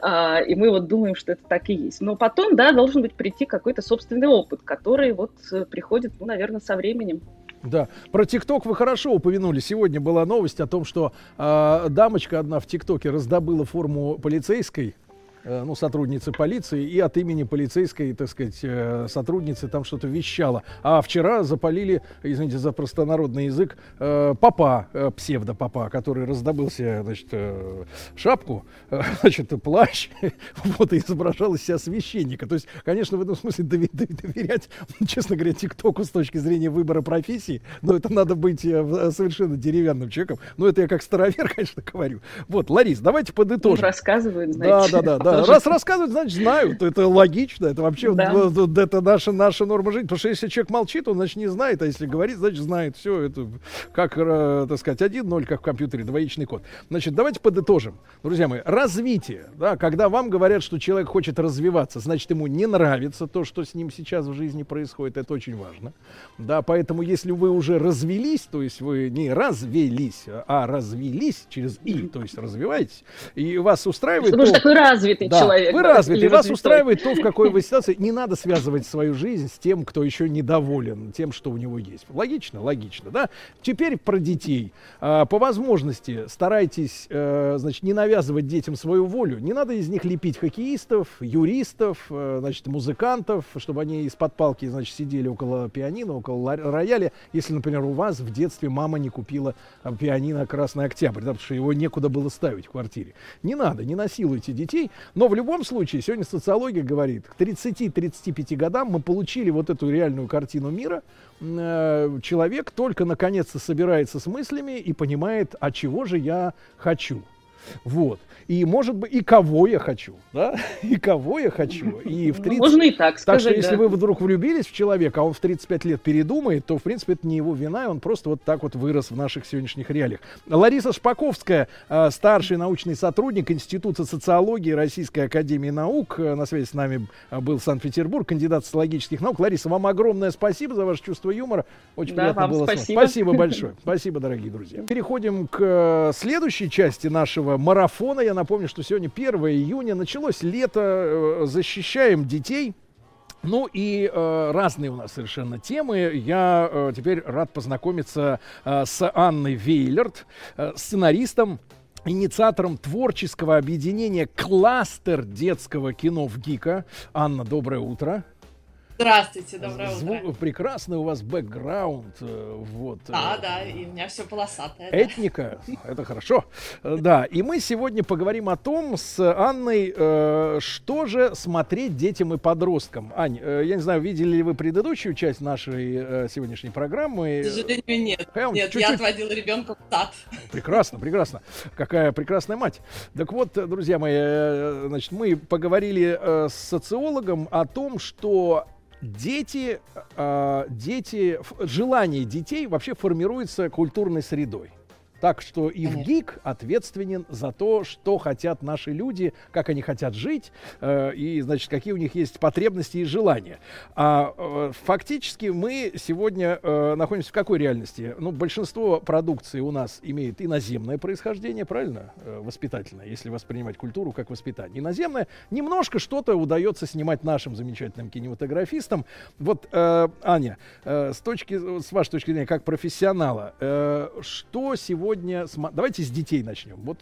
а, и мы вот думаем, что это так и есть. Но потом, да, должен быть прийти какой-то собственный опыт, который вот э, приходит, ну, наверное, со временем. Да, про ТикТок вы хорошо упомянули. Сегодня была новость о том, что э, дамочка одна в ТикТоке раздобыла форму полицейской ну, сотрудницы полиции, и от имени полицейской, так сказать, э, сотрудницы там что-то вещала. А вчера запалили, извините за простонародный язык, э, папа, э, псевдопапа, который раздобыл себе, значит, э, шапку, э, значит, плащ, вот, и изображал из себя священника. То есть, конечно, в этом смысле доверять, честно говоря, ТикТоку с точки зрения выбора профессии, но это надо быть э, совершенно деревянным человеком. Ну, это я как старовер, конечно, говорю. Вот, Ларис, давайте подытожим. Рассказывают, Да, знаете. да, да, да. Тоже. Раз рассказывают, значит, знают. Это логично. Это вообще Да. это наша, наша норма жизни. Потому что если человек молчит, он, значит, не знает. А если говорит, значит, знает. Все, это как, э, так сказать, один ноль, как в компьютере, двоичный код. Значит, давайте подытожим. Друзья мои, развитие. Да, когда вам говорят, что человек хочет развиваться, значит, ему не нравится то, что с ним сейчас в жизни происходит. Это очень важно. Да, поэтому если вы уже развелись, то есть вы не развелись, а развелись через «и», то есть развиваетесь, и вас устраивает... Потому что то- такой развитый да, человек, Вы да, развитый, вас развитой. устраивает то, в какой вы ситуации. Не надо связывать свою жизнь с тем, кто еще недоволен тем, что у него есть. Логично, логично, да? Теперь про детей. А, по возможности старайтесь, э, значит, не навязывать детям свою волю. Не надо из них лепить хоккеистов, юристов, э, значит, музыкантов, чтобы они из-под палки, значит, сидели около пианино, около рояля. Если, например, у вас в детстве мама не купила а, пианино «Красный октябрь», да, потому что его некуда было ставить в квартире. Не надо, не насилуйте детей. Но в любом случае, сегодня социология говорит, к 30-35 годам мы получили вот эту реальную картину мира. Э, Человек только наконец-то собирается с мыслями и понимает, а чего же я хочу. Вот. И, может быть, и кого я хочу, да? И кого я хочу. И в Ну, 30... можно и так Так сказать, что, если да. вы вдруг влюбились в человека, а он в 35 лет передумает, то, в принципе, это не его вина, и он просто вот так вот вырос в наших сегодняшних реалиях. Лариса Шпаковская, э, старший научный сотрудник Института социологии Российской Академии Наук. Э, На связи с нами э, был Санкт-Петербург, кандидат социологических наук. Лариса, вам огромное спасибо за ваше чувство юмора. Очень Да, приятно было с вами. спасибо. Спасибо большое. Спасибо, дорогие друзья. Переходим к следующей части нашего марафона. Я напомню, что сегодня 1 июня. Началось лето. э, Защищаем детей. Ну и э, разные у нас совершенно темы. Я э, теперь рад познакомиться э, с Анной Вейлерт, э, сценаристом, инициатором творческого объединения «Кластер детского кино в ГИКа». Анна, доброе утро. Здравствуйте, доброе Зву- утро. Прекрасный у вас бэкграунд. э, Вот, э, Да, да, и у меня все полосатое. да. Этника, это хорошо. Да, и мы сегодня поговорим о том с Анной, э, что же смотреть детям и подросткам. Ань, э, я не знаю, видели ли вы предыдущую часть нашей э, сегодняшней программы? К сожалению, нет. Прям Нет, чуть-чуть. я отводила ребенка в сад. Прекрасно, прекрасно. Какая прекрасная мать. Так вот, друзья мои, значит, мы поговорили с социологом о том, что дети, э, дети, ф- желание детей вообще формируется культурной средой. Так что и в ГИК ответственен за то, что хотят наши люди, как они хотят жить, э, и, значит, какие у них есть потребности и желания. А э, фактически мы сегодня э, находимся в какой реальности? Ну, большинство продукции у нас имеет иноземное происхождение, правильно? Э, воспитательное, если воспринимать культуру как воспитание. Иноземное. Немножко что-то удается снимать нашим замечательным кинематографистам. Вот, э, Аня, э, с точки, с вашей точки зрения, как профессионала, э, что сегодня... сма- Давайте с детей начнем. Вот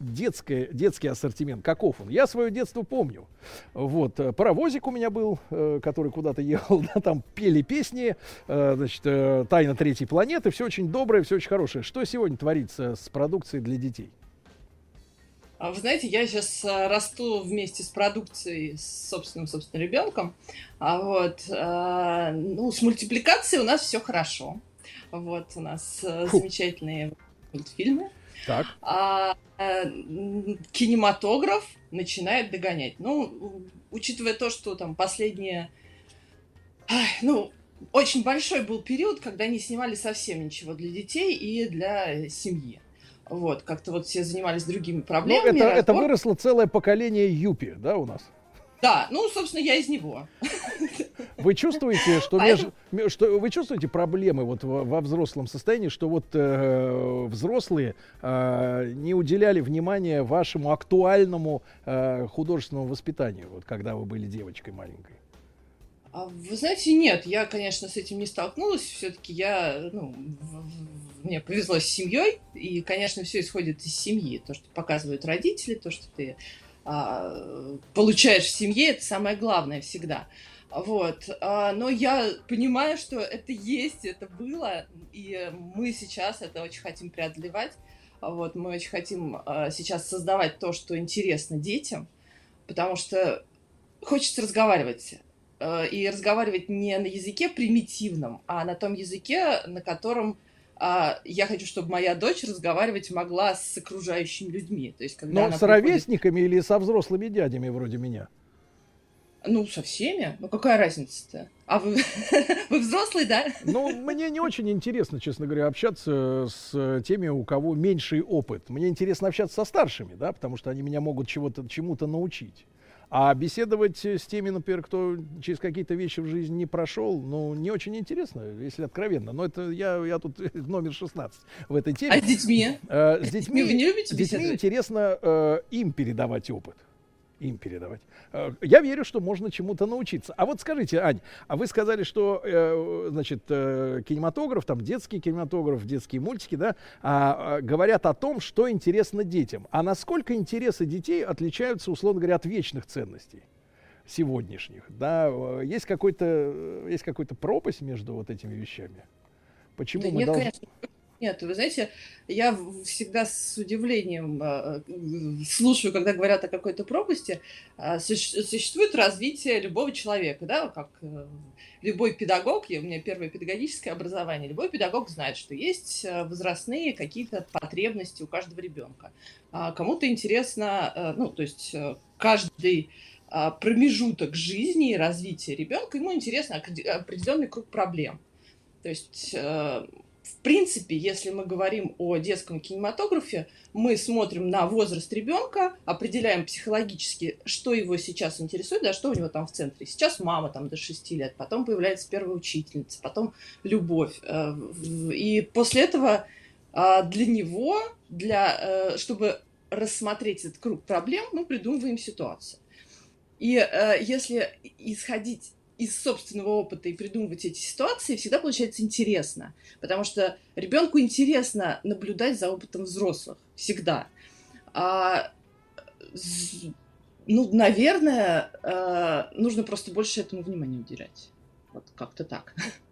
детское, детский ассортимент, каков он? Я свое детство помню. Вот, э, паровозик у меня был, э, который куда-то ехал, да, там пели песни, э, значит, «Тайна третьей планеты», все очень доброе, все очень хорошее. Что сегодня творится с продукцией для детей? А Вы знаете, я сейчас расту вместе с продукцией с собственным, собственным ребенком. А вот, ну, с мультипликацией у нас все хорошо. Вот, у нас Фу. замечательные мультфильмы. Так. А м, кинематограф начинает догонять. Ну, учитывая то, что там последние... ну, очень большой был период, когда не снимали совсем ничего для детей и для семьи. Вот, как-то вот все занимались другими Ну, проблемами. это, это разбор- выросло целое поколение юпи, да, у нас? Да, ну, собственно, я из него. Вы чувствуете, что, меж- что вы чувствуете проблемы вот во, во взрослом состоянии, что вот э, взрослые э, не уделяли внимания вашему актуальному э, художественному воспитанию, вот когда вы были девочкой маленькой? А Вы знаете, нет, я, конечно, с этим не столкнулась. Все-таки я, ну, мне повезло с семьей, и, конечно, все исходит из семьи. То, что показывают родители, то, что ты получаешь в семье, это самое главное всегда. Вот. А, но я понимаю, что это есть, это было, и мы сейчас это очень хотим преодолевать. А Вот, мы очень хотим а, сейчас создавать то, что интересно детям, потому что хочется разговаривать. Э, И разговаривать не на языке примитивном, а на том языке, на котором а, я хочу, чтобы моя дочь разговаривать могла с окружающими людьми. То есть, когда Но она с приходит- ровесниками или со взрослыми дядями вроде меня? Ну, со всеми. Ну, какая разница-то? А вы, вы взрослый, да? Ну, мне не очень интересно, честно говоря, общаться с теми, у кого меньший опыт. Мне интересно общаться со старшими, да, потому что они меня могут чего-то, чему-то научить. А беседовать с теми, например, кто через какие-то вещи в жизни не прошел, ну, не очень интересно, если откровенно. Но это я, я тут номер 16 в этой теме. А с детьми? Э, с детьми, вы не любите с детьми интересно э, им передавать опыт. Им передавать. Э, Я верю, что можно чему-то научиться. А вот скажите, Ань, а вы сказали, что, э, значит, э, кинематограф, там детский кинематограф, детские мультики, да, а, а, говорят о том, что интересно детям. А насколько интересы детей отличаются, условно говоря, от вечных ценностей? сегодняшних, да, есть какой-то есть какой-то пропасть между вот этими вещами. Почему Да мы нет, должны? конечно. Нет, вы знаете, я всегда с удивлением э, слушаю, когда говорят о какой-то пропасти. А, суще- Существует развитие любого человека, да, как э, любой педагог, у меня первое педагогическое образование, любой педагог знает, что есть э, возрастные какие-то потребности у каждого ребенка. А Кому-то интересно, э, ну, то есть каждый а, промежуток жизни и развития ребенка, ему интересно определенный круг проблем. То есть, в принципе, если мы говорим о детском кинематографе, мы смотрим на возраст ребенка, определяем психологически, что его сейчас интересует, да, что у него там в центре. Сейчас мама там до 6 лет, потом появляется первая учительница, потом любовь. Э, И после этого а, для него, для, э, чтобы рассмотреть этот круг проблем, мы придумываем ситуацию. И э, если исходить из собственного опыта и придумывать эти ситуации, всегда получается интересно. Потому что ребенку интересно наблюдать за опытом взрослых. Всегда. А, ну, наверное, э, нужно просто больше этому внимания уделять. Вот как-то так.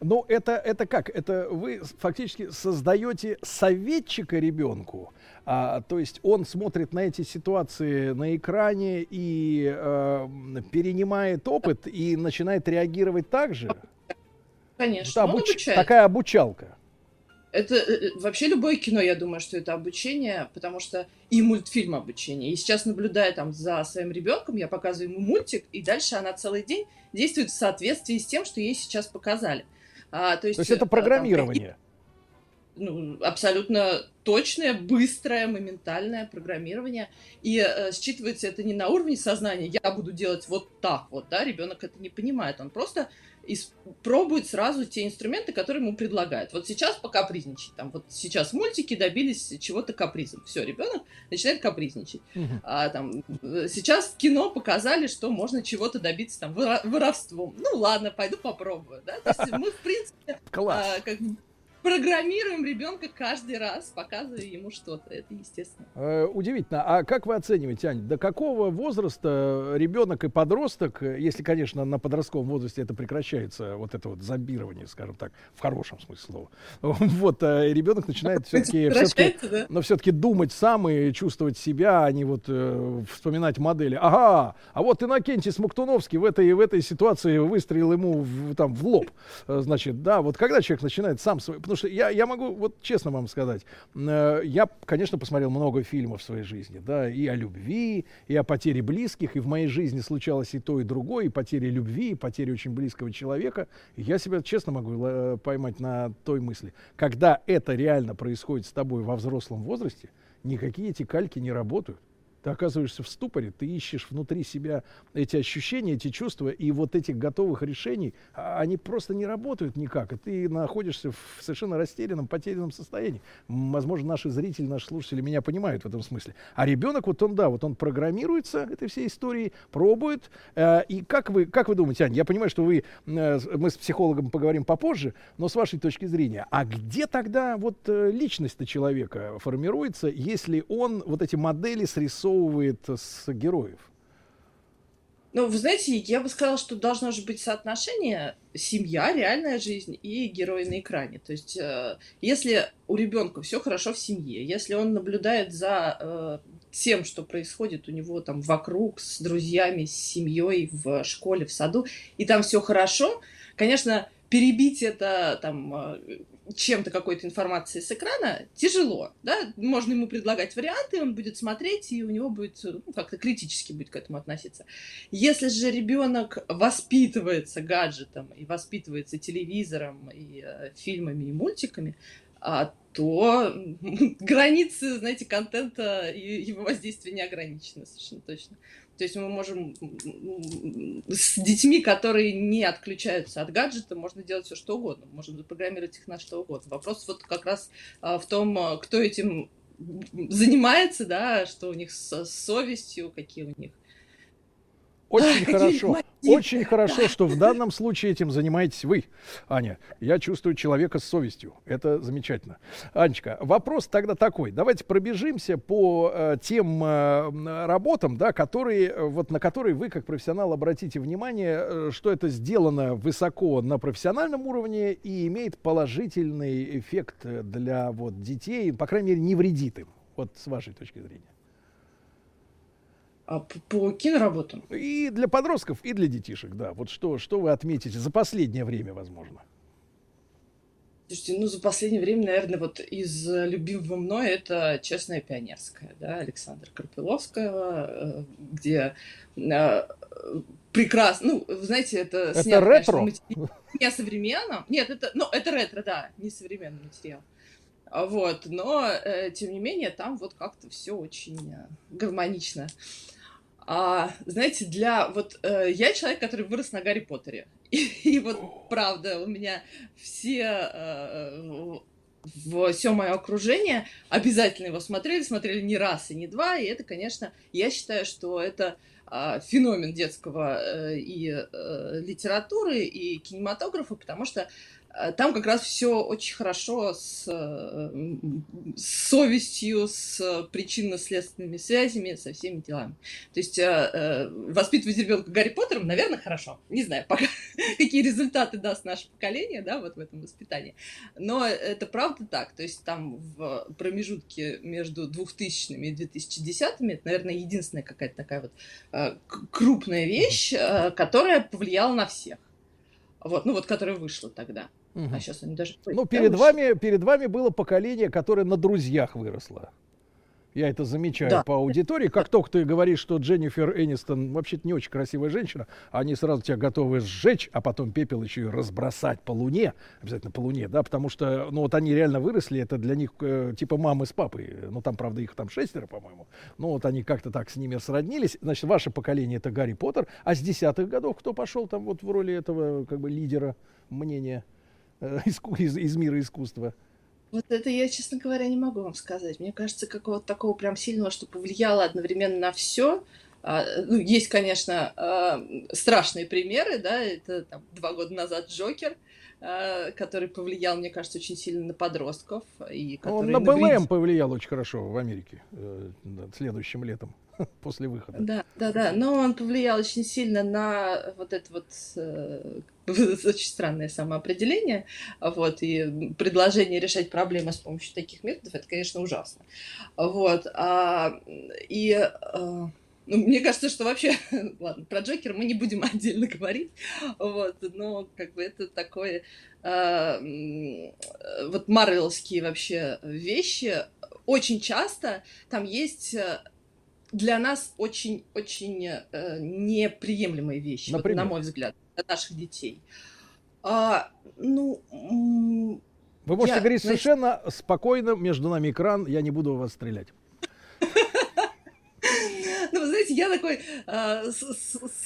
Ну, это, это как? Это вы фактически создаете советчика ребенку. А, то есть он смотрит на эти ситуации на экране и м, перенимает опыт и начинает реагировать так же. Конечно, он обуч-. Такая обучалка. Это э, вообще любое кино, я думаю, что это обучение, потому что и мультфильм обучение. И сейчас, наблюдая там за своим ребенком, я показываю ему мультик, и дальше она целый день действует в соответствии с тем, что ей сейчас показали. А, то, есть, То есть это э, там программирование. ну, абсолютно точное, быстрое, моментальное программирование. И э, считывается это не на уровне сознания, я буду делать вот так вот, да, ребенок это не понимает, он просто ис- пробует сразу те инструменты, которые ему предлагают. Вот сейчас покапризничать, там, вот сейчас мультики добились чего-то капризом. Все, ребенок начинает капризничать. А, там, э, сейчас в кино показали, что можно чего-то добиться там воровством. Ну ладно, пойду попробую. Да? То есть мы, в принципе, Класс. а, как программируем ребенка каждый раз, показывая ему что-то. Это естественно. Э, удивительно. А как вы оцениваете, Ань, до какого возраста ребенок и подросток, если, конечно, на подростковом возрасте это прекращается, вот это вот зомбирование, скажем так, в хорошем смысле слова, вот, э, ребенок начинает все-таки, Прекращается, да? но все-таки думать сам и чувствовать себя, а не вот э, вспоминать модели. Ага, а вот Иннокентий Смоктуновский в этой, в этой ситуации выстрелил ему в, там в лоб. Э, Значит, да, вот когда человек начинает сам свой... Потому что я, я могу, вот честно вам сказать, э, я, конечно, посмотрел много фильмов в своей жизни, да, и о любви, и о потере близких, и в моей жизни случалось и то, и другое, и потеря любви, и потеря очень близкого человека. Я себя, честно, могу э, поймать на той мысли, когда это реально происходит с тобой во взрослом возрасте, никакие эти кальки не работают. Ты оказываешься в ступоре, ты ищешь внутри себя эти ощущения, эти чувства, и вот этих готовых решений, а, они просто не работают никак, и ты находишься в совершенно растерянном, потерянном состоянии. Возможно, наши зрители, наши слушатели меня понимают в этом смысле. А ребенок, вот он, да, вот он программируется этой всей историей, пробует. э, и как вы, как вы думаете, Аня, я понимаю, что вы, э, мы с психологом поговорим попозже, но с вашей точки зрения, а где тогда вот э, личность-то человека формируется, если он вот эти модели срисовывает с героев? Ну, вы знаете, я бы сказала, что должно же быть соотношение семья, реальная жизнь и герой на экране. То есть, э, если у ребенка все хорошо в семье, если он наблюдает за э, тем, что происходит у него там вокруг, с друзьями, с семьей, в школе, в саду, и там все хорошо, конечно, перебить это там э, чем-то какой-то информацией с экрана тяжело, да, можно ему предлагать варианты, он будет смотреть, и у него будет, ну, как-то критически будет к этому относиться. Если же ребенок воспитывается гаджетом и воспитывается телевизором и э, фильмами и мультиками, а, то границы, знаете, контента и его воздействия не ограничены совершенно точно. То есть мы можем с детьми, которые не отключаются от гаджета, можно делать все что угодно. Можно запрограммировать их на что угодно. Вопрос вот как раз а, в том, а, кто этим занимается, да, что у них с совестью, какие у них Очень хорошо. Очень хорошо, что в данном случае этим занимаетесь вы, Аня. Я чувствую человека с совестью. Это замечательно. Анечка, вопрос тогда такой. Давайте пробежимся по э, тем э, работам, да, которые, э, вот на которые вы, как профессионал, обратите внимание, э, что это сделано высоко на профессиональном уровне и имеет положительный эффект э, для вот, детей, по крайней мере, не вредит им. Вот с вашей точки зрения. А по, киноработам? И для подростков, и для детишек, да. Вот что, что вы отметите за последнее время, возможно? Слушайте, ну за последнее время, наверное, вот из любимого мной это «Честная пионерская», да, Александра Карпиловского, э, где э, прекрасно, ну, вы знаете, это, Это снято, ретро? конечно, не о современном, нет, это, ну, это ретро, да, не современный материал. А Вот, но, э, тем не менее, там вот как-то все очень э, гармонично. А, знаете, для вот э, я человек, который вырос на Гарри Поттере. И, и вот правда, у меня все э, в все мое окружение обязательно его смотрели, смотрели не раз и не два. И это, конечно, я считаю, что это а, феномен детского э, и э, литературы, и кинематографа, потому что э, там как раз все очень хорошо с, э, с совестью, с причинно-следственными связями, со всеми делами. То есть э, э, воспитывать ребенка Гарри Поттером, наверное, хорошо. Не знаю, пока какие результаты даст наше поколение, да, вот в этом воспитании. Но это правда так. То есть там в промежутке между 2000 и 2010 это, наверное, единственная какая-то такая вот э, крупная вещь, э, которая повлияла на всех. Вот, ну вот, которая вышла тогда. Мгм. А сейчас они даже... Ну, перед вышла. вами, перед вами было поколение, которое на друзьях выросло. Я это замечаю Да. по аудитории. Как только ты говоришь, что Дженнифер Энистон вообще-то не очень красивая женщина, они сразу тебя готовы сжечь, а потом пепел еще и разбросать по луне. Обязательно по луне, да, потому что, ну, вот они реально выросли, это для них э, типа мамы с папой. Ну, там, правда, их там шестеро, по-моему. Ну, вот они как-то так с ними сроднились. Значит, ваше поколение это Гарри Поттер. А с десятых годов кто пошел там вот в роли этого, как бы, лидера мнения э, иску- из, из мира искусства? Вот это я, честно говоря, не могу вам сказать. Мне кажется, какого-то такого прям сильного, что повлияло одновременно на все. ну, есть, конечно, а, страшные примеры, да, это там, два года назад Джокер, а, который повлиял, мне кажется, очень сильно на подростков. И Он на навредил- БЛМ повлиял очень хорошо в Америке э, следующим летом, после выхода. Да, да, да. Но он повлиял очень сильно на вот это вот э, очень странное самоопределение. Вот, и предложение решать проблемы с помощью таких методов, это, конечно, ужасно. Вот. А, и э, ну, мне кажется, что вообще, ладно, про Джокера мы не будем отдельно говорить, вот, но как бы это такое, э, вот марвелские вообще вещи, очень часто там есть э, для нас очень-очень э, неприемлемые вещи, вот, на мой взгляд, для наших детей. А, ну, Вы можете я, говорить знаете, совершенно спокойно, между нами экран, я не буду в вас стрелять. знаете, я такой э,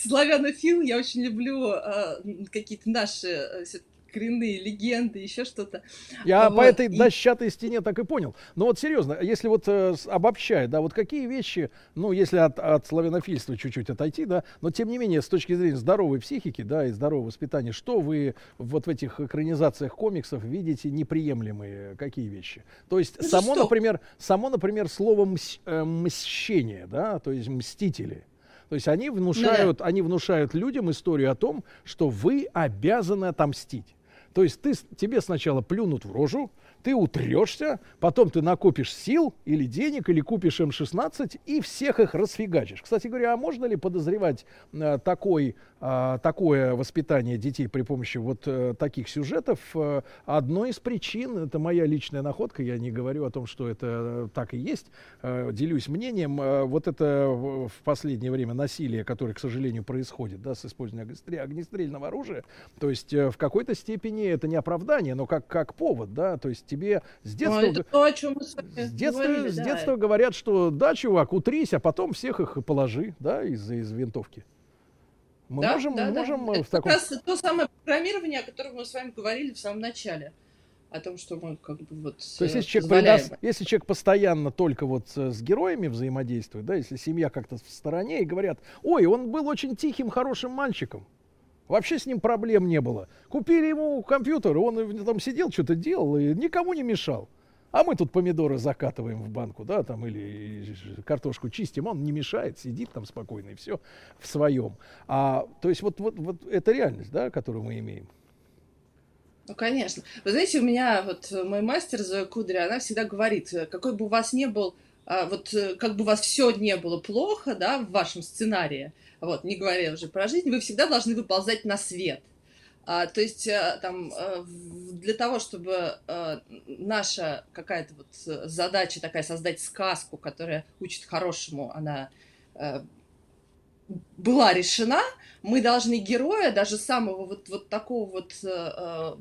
славянофил, я очень люблю э, какие-то наши э, коренные легенды, еще что-то. Я Вот, по этой и- дощатой стене так и понял. Но вот серьезно, если вот э, обобщая, да, вот какие вещи, ну, если от, от славянофильства чуть-чуть отойти, да, но тем не менее, с точки зрения здоровой психики, да, и здорового воспитания, что вы вот в этих экранизациях комиксов видите неприемлемые, какие вещи? То есть Ну, само, что? например, само, например, слово мс- э, мщение, да, то есть мстители. То есть они внушают, они внушают людям историю о том, что вы обязаны отомстить. То есть ты, тебе сначала плюнут в рожу, ты утрешься, потом ты накопишь сил или денег, или купишь М-16 и всех их расфигачишь. Кстати говоря, а можно ли подозревать э, такой, а, такое воспитание детей при помощи вот э, таких сюжетов? Э, одной из причин, это моя личная находка, я не говорю о том, что это э, так и есть, э, делюсь мнением, э, вот это в последнее время насилие, которое, к сожалению, происходит да, с использованием огнестрел- огнестрельного оружия, то есть э, в какой-то степени это не оправдание, но как, как повод, да, то есть тебе с детства... Это то, о чем мы с С детства, говорили, с да. детства говорят, что да, чувак, утрись, а потом всех их положи, да, из, из винтовки. Мы Да, можем, да, да. можем э, Это в таком... как раз то самое программирование, о котором мы с вами говорили в самом начале. О том, что мы как бы вот То есть, э, если человек, предаст- если человек постоянно только вот с, с героями взаимодействует, да, если семья как-то в стороне и говорят, ой, он был очень тихим, хорошим мальчиком, вообще с ним проблем не было. Купили ему компьютер, он там сидел, что-то делал и никому не мешал. А мы тут помидоры закатываем в банку, да, там, или картошку чистим, он не мешает, сидит там спокойно и все в своем. А, то есть вот, вот, вот это реальность, да, которую мы имеем. Ну, конечно. Вы знаете, у меня вот э, мой мастер Зоя Кудря, она всегда говорит, э, какой бы у вас не был, вот э, как бы у вас все не было плохо, да, в вашем сценарии, вот, не говоря уже про жизнь, вы всегда должны выползать на свет. А, то есть э, там э, для того, чтобы наша какая-то вот задача такая создать сказку, которая учит хорошему, она была решена, мы должны героя, даже самого вот, вот такого вот э, э,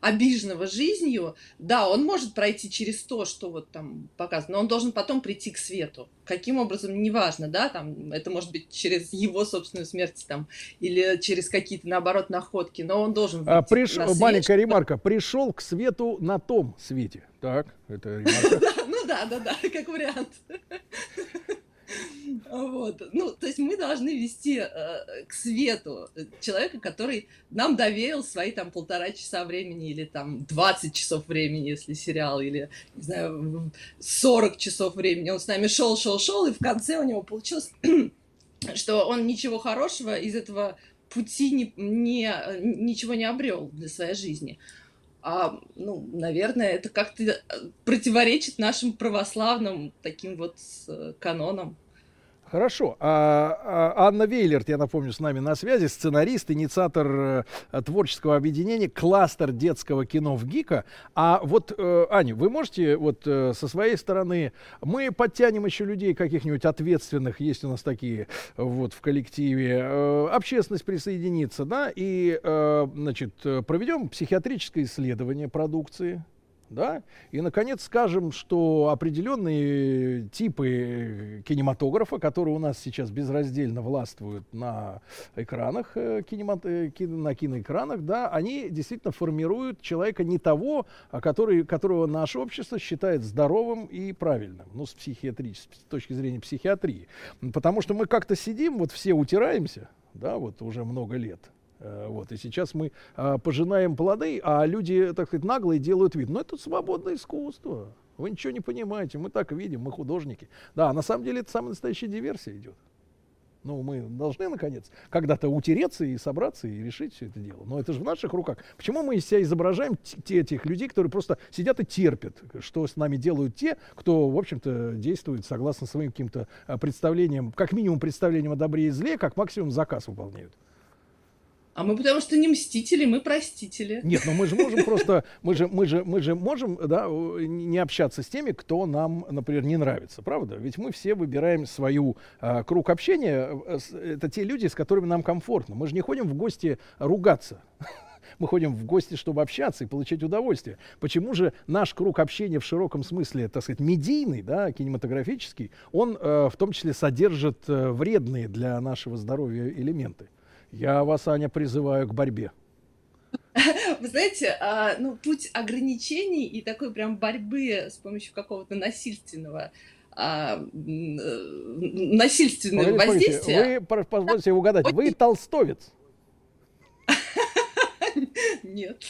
обиженного жизнью, да, он может пройти через то, что вот там показано, но он должен потом прийти к свету. Каким образом, неважно, да, там, это может быть через его собственную смерть там, или через какие-то, наоборот, находки, но он должен А, приш- на свет, Маленькая ремарка. Пришел к свету на том свете. Так, это ремарка. Ну да, да, да, как вариант. Вот. Ну, то есть мы должны вести э, к свету человека, который нам доверил свои там полтора часа времени или там 20 часов времени, если сериал, или, не знаю, 40 часов времени. Он с нами шел, шел, шел, и в конце у него получилось, что он ничего хорошего из этого пути не, не, ничего не обрел для своей жизни. А, ну, наверное, это как-то э, противоречит нашим православным таким вот э, канонам. Хорошо. А, а, Анна Вейлерт, я напомню, с нами на связи, сценарист, инициатор э, творческого объединения «Кластер детского кино в ГИКа». А вот, э, Аня, вы можете вот э, со своей стороны, мы подтянем еще людей каких-нибудь ответственных, есть у нас такие вот в коллективе, э, общественность присоединится, да, и, э, значит, э, проведем психиатрическое исследование продукции, да, и, наконец, скажем, что определенные типы кинематографа, которые у нас сейчас безраздельно властвуют на экранах, э, кинемат- э, кино- на киноэкранах, да, они действительно формируют человека не того, а который, которого наше общество считает здоровым и правильным, ну, с психиатрической, с точки зрения психиатрии. Потому что мы как-то сидим, вот все утираемся, да, вот уже много лет, Вот, и сейчас мы а, пожинаем плоды, а люди, так сказать, наглые делают вид. Но это свободное искусство. Вы ничего не понимаете, мы так видим, мы художники. Да, на самом деле это самая настоящая диверсия идет. Ну, мы должны, наконец, когда-то утереться и собраться и решить все это дело. Но это же в наших руках. Почему мы из себя изображаем те, этих людей, которые просто сидят и терпят, что с нами делают те, кто, в общем-то, действует согласно своим каким-то а, представлениям, как минимум представлениям о добре и зле, как максимум заказ выполняют. А мы потому что не мстители, мы простители. Нет, но мы же можем просто, мы же, мы же, мы же можем, да, не общаться с теми, кто нам, например, не нравится, правда? Ведь мы все выбираем свою а, круг общения. э, Это те люди, с которыми нам комфортно. Мы же не ходим в гости ругаться. Мы ходим в гости, чтобы общаться и получать удовольствие. Почему же наш круг общения в широком смысле, так сказать, медийный, да, кинематографический, он э, в том числе содержит э, вредные для нашего здоровья элементы? Я вас, Аня, призываю к борьбе. Вы знаете, а, ну, путь ограничений и такой прям борьбы с помощью какого-то насильственного а, насильственного погодите, воздействия. Вы, позвольте угадать, вы толстовец. Нет.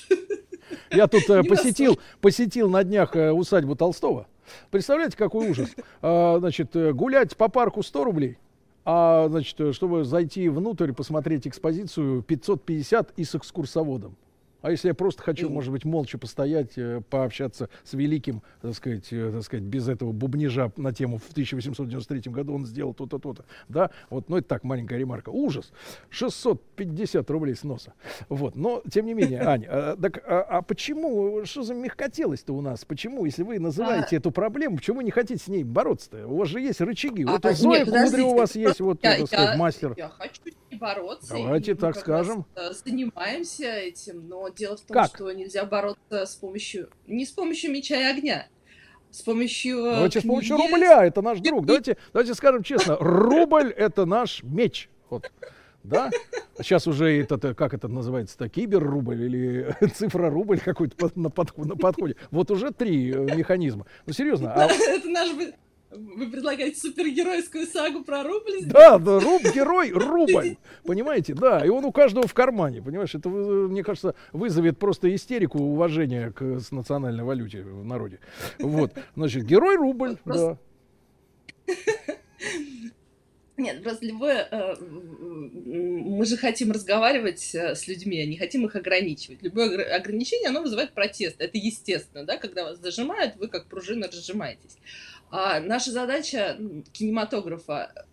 Я тут э, Не посетил, посетил на днях э, усадьбу Толстого. Представляете, какой ужас? А, значит, э, гулять по парку 100 рублей, а, значит, э, чтобы зайти внутрь, посмотреть экспозицию, 550 и с экскурсоводом. А если я просто хочу, может быть, молча постоять, э, пообщаться с великим, так сказать, э, так сказать, без этого бубнижа на тему в 1893 году он сделал то-то, то-то. Да, вот, ну это так, маленькая ремарка. Ужас. 650 рублей с носа. Вот, но, тем не менее, Аня, а, так, а, а почему, что за мягкотелость-то у нас? Почему, если вы называете эту проблему, почему не хотите с ней бороться-то? У вас же есть рычаги. Вот А, у нет, Кудри у вас есть, вот, я- так сказать, я- мастер. Я хочу с ней бороться. Давайте так скажем. э, занимаемся этим, но дело в том, Как? что нельзя бороться с помощью не с помощью меча и огня, с помощью. э, Давайте с помощью рубля, это наш друг. Давайте, давайте скажем честно, рубль это наш меч. Вот. Да? А Сейчас уже этот, э, как это называется-то, киберрубль или цифра рубль какой-то на подходе. Вот уже три э, механизма. Ну серьезно, а Это наш... вы- предлагаете супергеройскую сагу про рубль? Да, да, руб, герой, рубль. Понимаете, да, и он у каждого в кармане, понимаешь, это, мне кажется, вызовет просто истерику уважения к национальной валюте в народе. Вот, значит, герой рубль, да. Нет, просто любое... э, Мы же хотим разговаривать э, с людьми, а не хотим их ограничивать. Любое огр- ограничение, оно вызывает протест. Это естественно, да? Когда вас зажимают, вы как пружина разжимаетесь. А наша задача м, кинематографа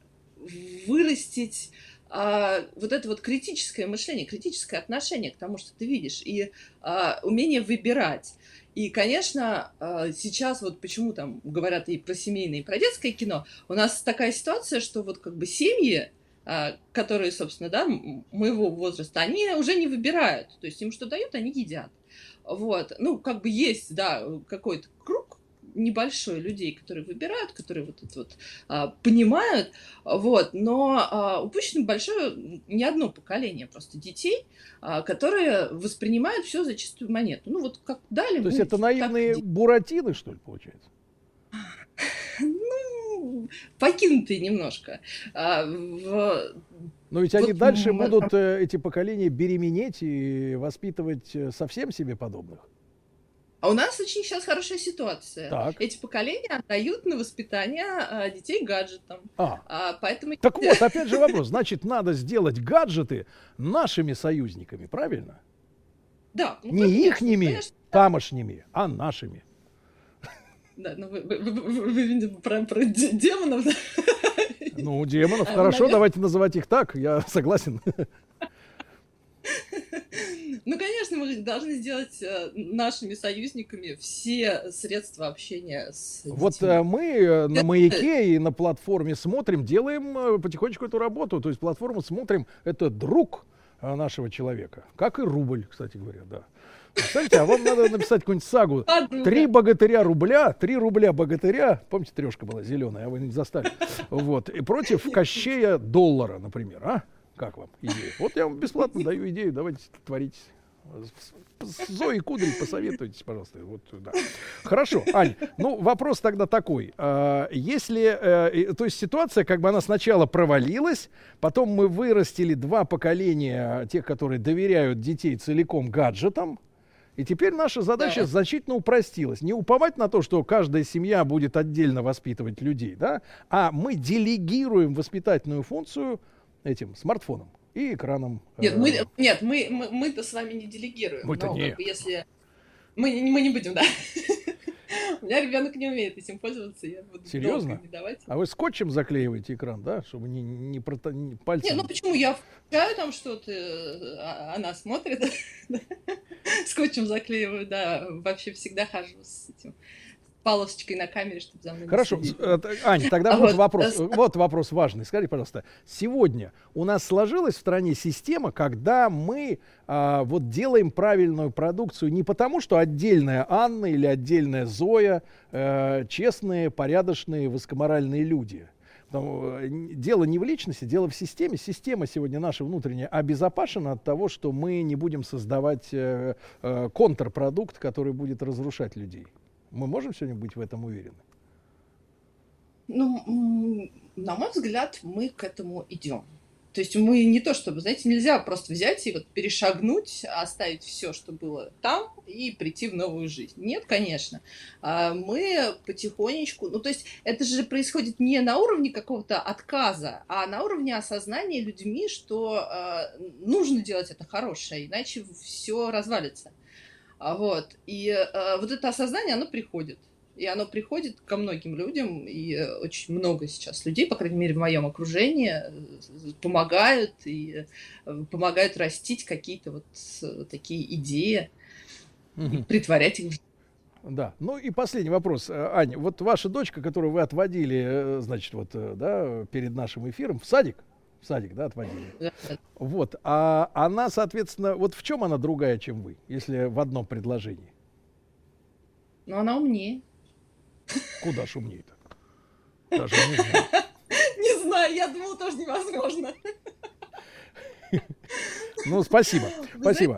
вырастить а, вот это вот критическое мышление, критическое отношение к тому, что ты видишь, и а, умение выбирать. И, конечно, а, сейчас вот почему там говорят и про семейное, и про детское кино, у нас такая ситуация, что вот как бы семьи, а, которые, собственно, да, моего возраста, они уже не выбирают. То есть им что дают, они едят. Вот. Ну, как бы есть, да, какой-то круг небольшой людей, которые выбирают, которые вот это вот а, понимают, вот, но а, упущено большое, не одно поколение просто детей, а, которые воспринимают все за чистую монету. Ну вот как дали... То есть это так наивные и буратины, что ли, получается? Ну, покинутые немножко. А, в- Но ведь они Вот дальше мы- будут, э, эти поколения, беременеть и воспитывать э, совсем себе подобных. А у нас очень сейчас хорошая ситуация. Так. Эти поколения отдают на воспитание а, детей гаджетам. А. А, поэтому... Так вот, опять же вопрос. Значит, надо сделать гаджеты нашими союзниками, правильно? Да. ну, Не ихними, конечно. тамошними, а нашими. Да, ну вы, вы- вы- вы- видимо, про, про де- демонов? Ну, демонов, А, хорошо, наверное- давайте называть их так, я согласен. Ну, конечно, мы должны сделать э, нашими союзниками все средства общения с Вот детьми. э, мы э, на маяке и на платформе смотрим, делаем потихонечку эту работу. То есть платформу смотрим, это друг нашего человека. Как и рубль, кстати говоря, да. Представляете, а вам надо написать какую-нибудь сагу. Три богатыря рубля, три рубля богатыря. Помните, трешка была зеленая, а вы не застали. Вот. И против Кощея доллара, например, а? Как вам идея? Вот я вам бесплатно даю идею, давайте творите. С Зоей Кудрей посоветуйтесь, пожалуйста. Вот, да. Хорошо, Ань, ну вопрос тогда такой. А, Если, э, то есть ситуация, как бы она сначала провалилась, потом мы вырастили два поколения тех, которые доверяют детей целиком гаджетам, и теперь наша задача Да. значительно упростилась. Не уповать на то, что каждая семья будет отдельно воспитывать людей, да, а мы делегируем воспитательную функцию этим смартфонам и экранам. Нет, э, мы, нет, мы, мы, мы-то с вами не делегируем. Мы-то но, не. как бы, если... Мы, не- мы не будем, да. У меня ребенок не умеет этим пользоваться, я буду Серьезно? не давать. А вы скотчем заклеиваете экран, да, чтобы не, не, прото- не пальцем. Не, ну почему? Я включаю там что-то, а- она смотрит, скотчем заклеиваю, да, вообще всегда хожу с этим, полосочкой на камере, чтобы за мной Хорошо, э, Ань, тогда вот вот, вопрос, вот вопрос важный. Скажи, пожалуйста, сегодня у нас сложилась в стране система, когда мы а, вот делаем правильную продукцию не потому, что отдельная Анна или отдельная Зоя э, честные, порядочные, высокоморальные люди. Потому, э, Дело не в личности, дело в системе. Система сегодня наша внутренняя обезопасена от того, что мы не будем создавать э, э, контрпродукт, который будет разрушать людей. Мы можем сегодня быть в этом уверены? Ну, на мой взгляд, мы к этому идем. То есть мы не то чтобы, знаете, нельзя просто взять и вот перешагнуть, оставить все, что было там, и прийти в новую жизнь. Нет, конечно. А Мы потихонечку, ну то есть это же происходит не на уровне какого-то отказа, а на уровне осознания людьми, что э, нужно делать это хорошее, иначе все развалится. А Вот. И э, вот это осознание, оно приходит. И оно приходит ко многим людям, и э, очень много сейчас людей, по крайней мере, в моем окружении, э, помогают и э, помогают растить какие-то вот такие идеи, и притворять их в. Да. Ну и последний вопрос, Э, Аня. Вот ваша дочка, которую вы отводили, значит, вот, да, перед нашим эфиром в садик, в садик, да, отводили. Вот. А она, соответственно, вот в чем она другая, чем вы, если в одном предложении? Но она умнее. Куда ж умнее-то? Даже не знаю. Не знаю, я думала, тоже невозможно. Ну, спасибо. Спасибо.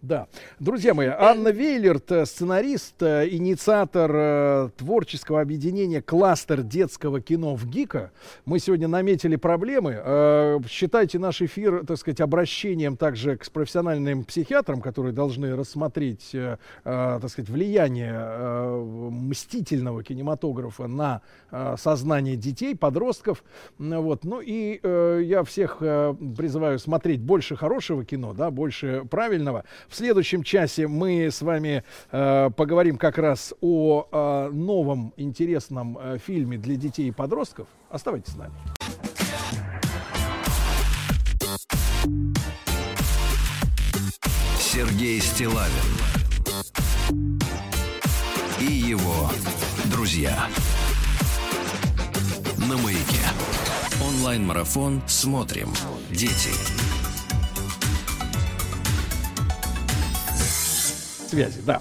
Да. Друзья мои, Анна Вейлерт, э, сценарист, э, инициатор э, творческого объединения «Кластер детского кино в ГИКа». Мы сегодня наметили проблемы. Считайте наш эфир, так сказать, обращением также к профессиональным психиатрам, которые должны рассмотреть, так сказать, влияние мстительного кинематографа на сознание детей, подростков. Вот. Ну и я всех призываю смотреть больше хорошего кино, да, больше правильного. В следующем часе мы с вами э, поговорим как раз о э, новом интересном э, фильме для детей и подростков. Оставайтесь с нами. Сергей Стилавин и его друзья. На маяке. Онлайн-марафон «Смотрим». Дети. Связи, да.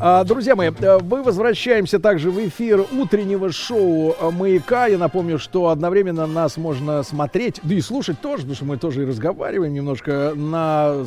А, Друзья мои, э, мы возвращаемся также в эфир утреннего шоу э, «Маяка». Я напомню, что одновременно нас можно смотреть, да и слушать тоже, потому что мы тоже и разговариваем немножко на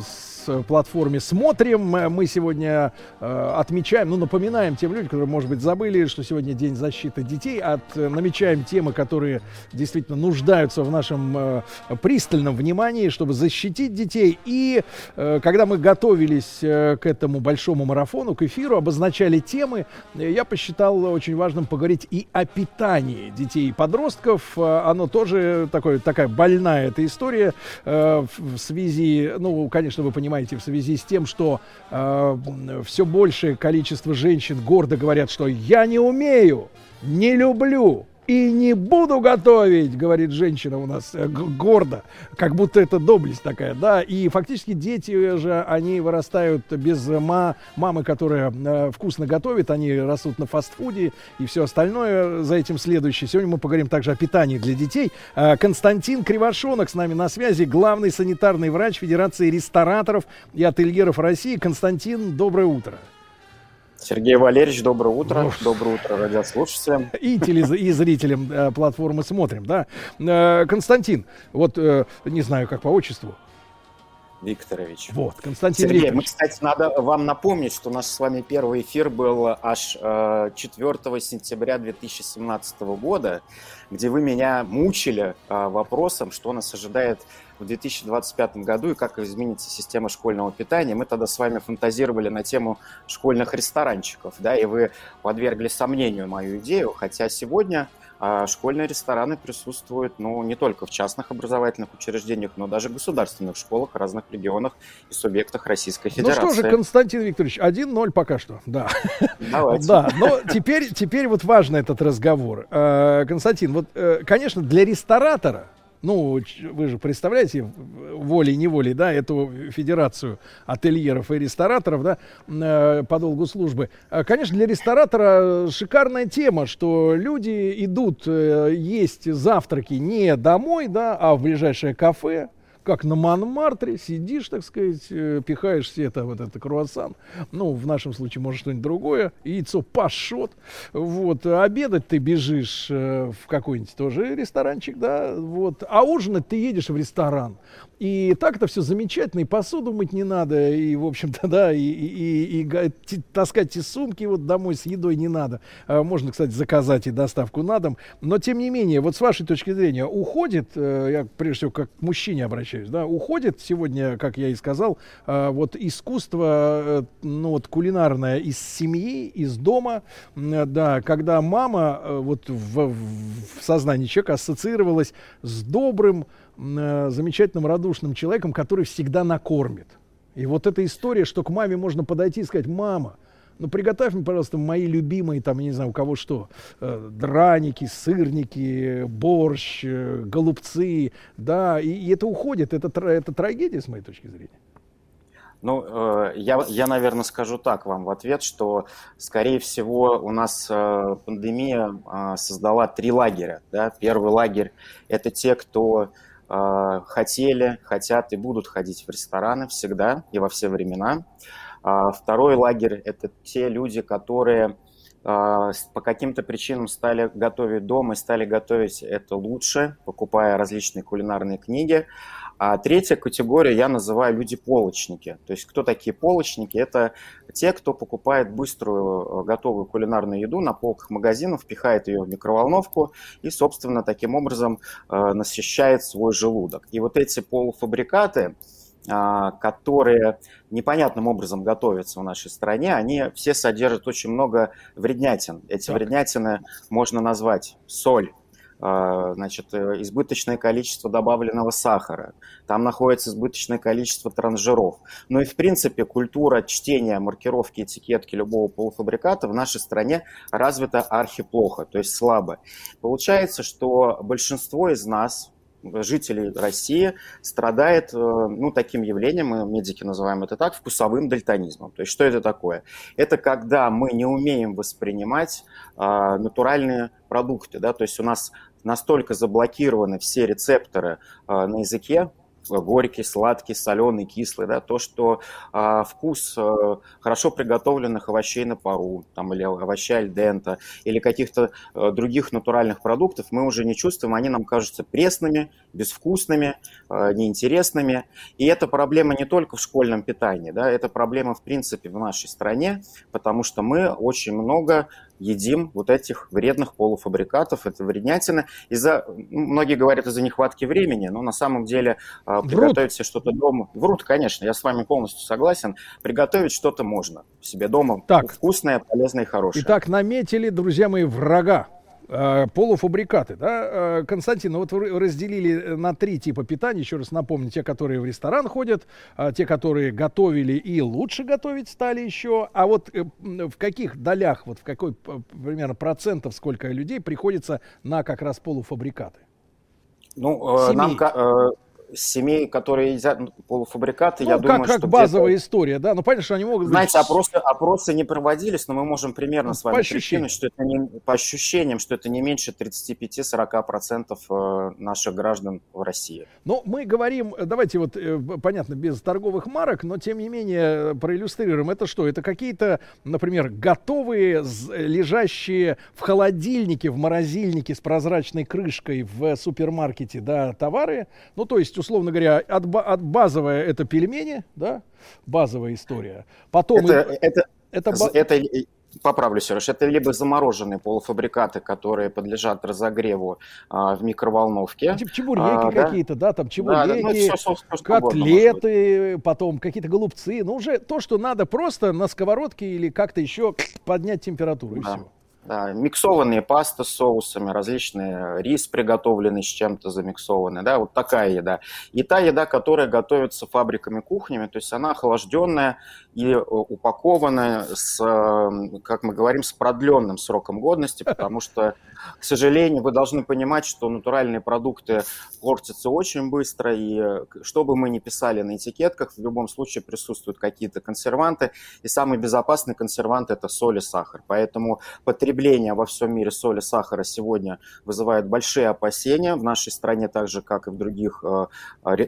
платформе «Смотрим». Э, Мы сегодня э, отмечаем, ну, напоминаем тем людям, которые, может быть, забыли, что сегодня День защиты детей, от, э, намечаем темы, которые действительно нуждаются в нашем э, пристальном внимании, чтобы защитить детей. И э, когда мы готовились э, к этому большому марафону, к эфиру, обозначали темы, э, я посчитал очень важным поговорить и о питании детей и подростков. Э, Оно тоже такое, такая больная эта история э, в связи, ну, конечно, вы понимаете, в связи с тем, что все большее количество женщин гордо говорят, что я не умею, не люблю, и не буду готовить, говорит женщина у нас э, гордо, как будто это доблесть такая, да, и фактически дети же, они вырастают без ма- мамы, которая э, вкусно готовит, они растут на фастфуде и все остальное за этим следующее. Сегодня мы поговорим также о питании для детей. Э, Константин Кривошонок с нами на связи, главный санитарный врач Федерации рестораторов и ательеров России. Константин, доброе утро. Сергей Валерьевич, доброе утро. Доброе утро, радиослушателям. и, телез- и зрителям э, платформы смотрим, да. Э, Константин, вот э, не знаю, как по отчеству. Викторович. Вот, Константин Сергей, Викторович. мы, кстати, надо вам напомнить, что наш с вами первый эфир был аж э, 4 сентября 2017 года, где вы меня мучили э, вопросом, что нас ожидает в 2025 году и как изменится система школьного питания. Мы тогда с вами фантазировали на тему школьных ресторанчиков, да, и вы подвергли сомнению мою идею, хотя сегодня а, школьные рестораны присутствуют, ну, не только в частных образовательных учреждениях, но даже в государственных школах разных регионах и субъектах Российской Ну Федерации. что же, Константин Викторович, 1-0 пока что, да. Давайте. Да, но теперь, теперь вот важно этот разговор. Э, Константин, вот, э, конечно, для ресторатора, ну, вы же представляете, волей-неволей, да, эту федерацию ательеров и рестораторов, да, э, по долгу службы. А, Конечно, для ресторатора шикарная тема, что люди идут э, есть завтраки не домой, да, а в ближайшее кафе, как на Монмартре, сидишь, так сказать, э, пихаешь себе это, вот это круассан, ну, в нашем случае, может, что-нибудь другое, яйцо пашот, вот, а обедать ты бежишь э, в какой-нибудь тоже ресторанчик, да, вот, а ужинать ты едешь в ресторан, и так это все замечательно, и посуду мыть не надо, и, в общем-то, да, и, и, и- и таскать эти сумки вот домой с едой не надо. А, Можно, кстати, заказать и доставку на дом. Но, тем не менее, вот с вашей точки зрения, уходит, э, я прежде всего как к мужчине обращаюсь, да, уходит сегодня, как я и сказал, э, вот искусство, э, ну вот кулинарное из семьи, из дома, да, когда мама вот в, в- сознании человека ассоциировалась с добрым, э, замечательным, радушным человеком, который всегда накормит. И вот эта история, что к маме можно подойти и сказать, мама, ну приготовь мне, пожалуйста, мои любимые, там, я не знаю, у кого что, э, драники, сырники, борщ, э, голубцы, да, и, и это уходит, это, это трагедия, с моей точки зрения. Ну, э, я, я, наверное, скажу так вам в ответ, что, скорее всего, у нас э, пандемия создала три лагеря. Да? Первый лагерь – это те, кто хотели, хотят и будут ходить в рестораны всегда и во все времена. А второй лагерь – это те люди, которые а, по каким-то причинам стали готовить дома и стали готовить это лучше, покупая различные кулинарные книги. А третья категория я называю люди-полочники. То есть кто такие полочники? Это те, кто покупает быструю э, готовую кулинарную еду на полках магазинов, впихает ее в микроволновку и, собственно, таким образом э, насыщает свой желудок. И вот эти полуфабрикаты, а, которые непонятным образом готовятся в нашей стране, они все содержат очень много вреднятин. Эти вреднятины можно назвать соль, значит, э, избыточное количество добавленного сахара, там находится избыточное количество транжиров. Ну и, в принципе, культура чтения маркировки этикетки любого полуфабриката в нашей стране развита архиплохо, то есть слабо. Получается, что большинство из нас, жителей России страдает э, ну, таким явлением, мы медики называем это так, вкусовым дальтонизмом. То есть что это такое? Это когда мы не умеем воспринимать а, натуральные продукты. Да? То есть у нас настолько заблокированы все рецепторы а, на языке, горький, сладкий, соленый, кислый, да, то, что а, вкус а, хорошо приготовленных овощей на пару, там, или овощей альдента, или каких-то а, других натуральных продуктов мы уже не чувствуем, они нам кажутся пресными, безвкусными, а, неинтересными. И это проблема не только в школьном питании, да, это проблема в принципе в нашей стране, потому что мы очень много едим вот этих вредных полуфабрикатов, это вреднятины. Из-за, многие говорят из-за нехватки времени, но на самом деле а, Врут. приготовить себе что-то дома... Врут, конечно, я с вами полностью согласен. Приготовить что-то можно себе дома. Так. Вкусное, полезное и хорошее. Итак, наметили, друзья мои, врага. Э, полуфабрикаты, да, Э, Константин, ну вот вы разделили на три типа питания, еще раз напомню, те, которые в ресторан ходят, а, те, которые готовили и лучше готовить стали еще, а вот э, в каких долях, вот в какой примерно процентов сколько людей приходится на как раз полуфабрикаты? Ну, э, Семей. нам, э, семей, которые едят ну, полуфабрикаты, Ну, я как, думаю, как что базовая история, да, ну понятно, что они могут быть Знаете, опросы, опросы не проводились, но мы можем примерно Ну, с вами по ощущениям. что это не, по ощущениям, что это не меньше 35-40% э, наших граждан в России. Ну, мы говорим, э, давайте вот, э, понятно, без торговых марок, но тем не менее проиллюстрируем. Это что? Это какие-то, например, готовые, лежащие в холодильнике, в морозильнике с прозрачной крышкой в супермаркете, да, товары. Ну, то есть, условно говоря, от, от базовая это пельмени, да, базовая история. Потом... Это, и- это, это это ли- поправлю, Сереж, это либо замороженные полуфабрикаты, которые подлежат разогреву а, в микроволновке. Типа чебуреки А, какие-то, да, там Да, чебуреки, да, ну, что угодно может котлеты, потом какие-то голубцы. Ну, уже то, что надо просто на сковородке или как-то еще поднять температуру, и Да. все. Да, миксованные пасты с соусами, различные рис приготовленный с чем-то замиксованный, да, вот такая еда. И та еда, которая готовится фабриками, кухнями, то есть она охлажденная и э, упакованная с, э, как мы говорим, с продленным сроком годности, потому что, к сожалению, вы должны понимать, что натуральные продукты портятся очень быстро, и э, что бы мы ни писали на этикетках, в любом случае присутствуют какие-то консерванты, и самый безопасный консервант – это соль и сахар. Поэтому потребление потребление во всем мире соли, сахара сегодня вызывает большие опасения. В нашей стране, так же как и в других, э,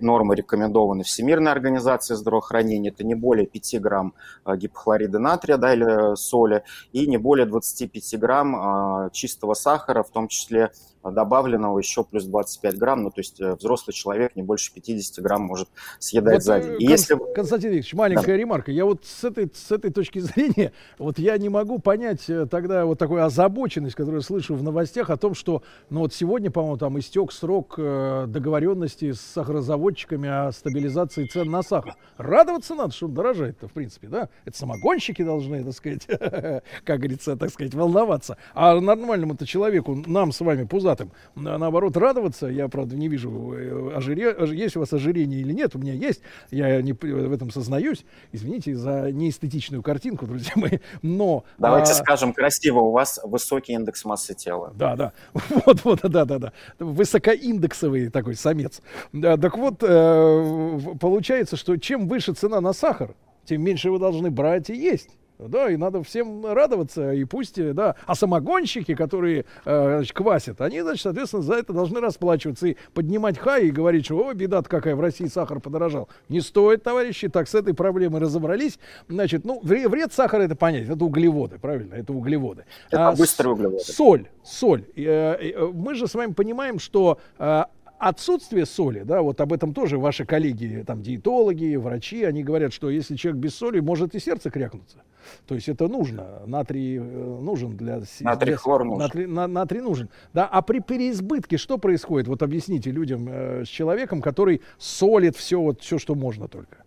нормы рекомендованы Всемирной организацией здравоохранения. Это не более 5 грамм э, гипохлорида натрия да, или соли и не более 25 грамм э, чистого сахара, в том числе добавленного еще плюс 25 грамм, ну то есть э, взрослый человек не больше 50 грамм может съедать вот, за э, день. И Кон- если... Константин Викторович, маленькая да. ремарка. Я вот с этой, с этой точки зрения, вот я не могу понять э, тогда вот такую озабоченность, которую я слышу в новостях о том, что, ну вот сегодня, по-моему, там истек срок договоренности с сахарозаводчиками о стабилизации цен на сахар. Радоваться надо, что он дорожает-то, в принципе, да? Это самогонщики должны, так сказать, как говорится, так сказать, волноваться. А нормальному-то человеку, нам с вами, пузатым, богатым. Наоборот, радоваться. Я, правда, не вижу, э, ожире... есть у вас ожирение или нет. У меня есть. Я не в этом сознаюсь. Извините за неэстетичную картинку, друзья мои. Но... Давайте а... скажем красиво. У вас высокий индекс массы тела. Да, да. Вот, вот, да, да, да. Высокоиндексовый такой самец. Да, так вот, э, получается, что чем выше цена на сахар, тем меньше вы должны брать и есть. Да, и надо всем радоваться, и пусть, да. А самогонщики, которые э, значит, квасят, они, значит, соответственно, за это должны расплачиваться и поднимать хай и говорить, что, о, беда какая, в России сахар подорожал. Не стоит, товарищи, так с этой проблемой разобрались. Значит, ну, вред сахара, это понять, это углеводы, правильно, это углеводы. Это а, быстрые углеводы. Соль, соль. Э, э, мы же с вами понимаем, что э, отсутствие соли, да, вот об этом тоже ваши коллеги, там, диетологи, врачи, они говорят, что если человек без соли, может и сердце крякнуться. То есть это нужно. Натрий э, нужен для... Натрий хлор нужен. Натрий, на, натрий нужен. Да, а при переизбытке что происходит? Вот объясните людям э, с человеком, который солит все, вот, все, что можно только.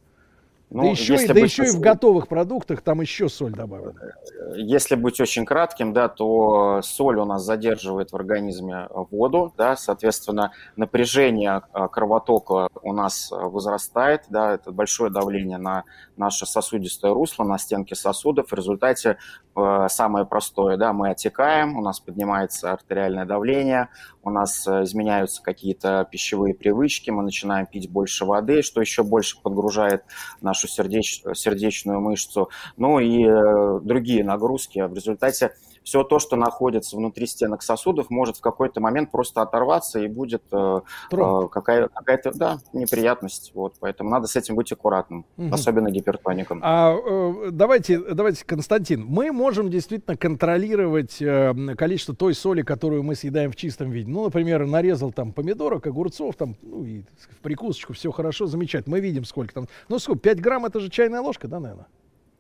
Ну, да еще, и, да еще и в готовых продуктах там еще соль добавлена. Если быть очень кратким, да, то соль у нас задерживает в организме воду, да, соответственно, напряжение а, кровотока у нас возрастает, да, это большое давление на наше сосудистое русло, на стенки сосудов. В результате э, самое простое, да, мы отекаем, у нас поднимается артериальное давление, у нас э, изменяются какие-то пищевые привычки, мы начинаем пить больше воды, что еще больше подгружает нашу сердеч, сердечную мышцу, ну и э, другие нагрузки. В результате все то, что находится внутри стенок сосудов, может в какой-то момент просто оторваться и будет э, э, какая, какая-то да, неприятность. Вот, поэтому надо с этим быть аккуратным, угу. особенно гипертоником. А, э, давайте, давайте, Константин, мы можем действительно контролировать э, количество той соли, которую мы съедаем в чистом виде. Ну, например, нарезал там помидорок, огурцов, там, ну, и в прикусочку, все хорошо, замечательно. Мы видим, сколько там. Ну, сколько, 5 грамм это же чайная ложка, да, наверное?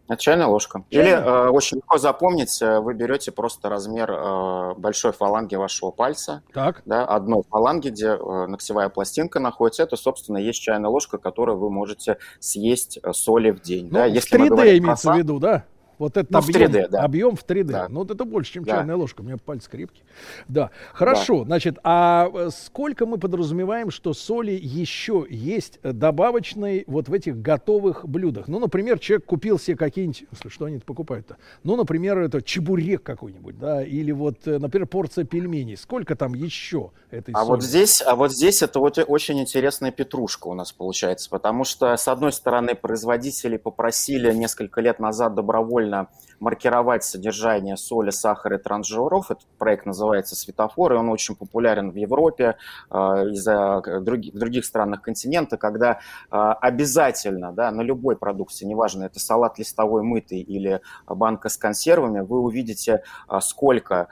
Это чайная ложка. Чайная? Или э, очень легко запомнить, э, вы берете просто размер э, большой фаланги вашего пальца. Так. Да, одной фаланги, где э, ногтевая пластинка находится. Это, собственно, есть чайная ложка, которую вы можете съесть э, соли в день. Ну, да? Если в 3D имеется в виду, да? Вот этот ну, объем, в 3D, да. объем в 3D. Да. Ну, вот это больше, чем да. чайная ложка. У меня пальцы крепкие. Да. Хорошо. Да. Значит, а э, сколько мы подразумеваем, что соли еще есть добавочной вот в этих готовых блюдах? Ну, например, человек купил себе какие-нибудь... Что они покупают-то? Ну, например, это чебурек какой-нибудь, да? Или вот, э, например, порция пельменей. Сколько там еще этой а соли? Вот здесь, а вот здесь это вот очень интересная петрушка у нас получается. Потому что, с одной стороны, производители попросили несколько лет назад добровольно правильно маркировать содержание соли, сахара и трансжиров. Этот проект называется «Светофор», и он очень популярен в Европе э, и за других, в других странах континента, когда э, обязательно да, на любой продукции, неважно, это салат листовой мытый или банка с консервами, вы увидите, э, сколько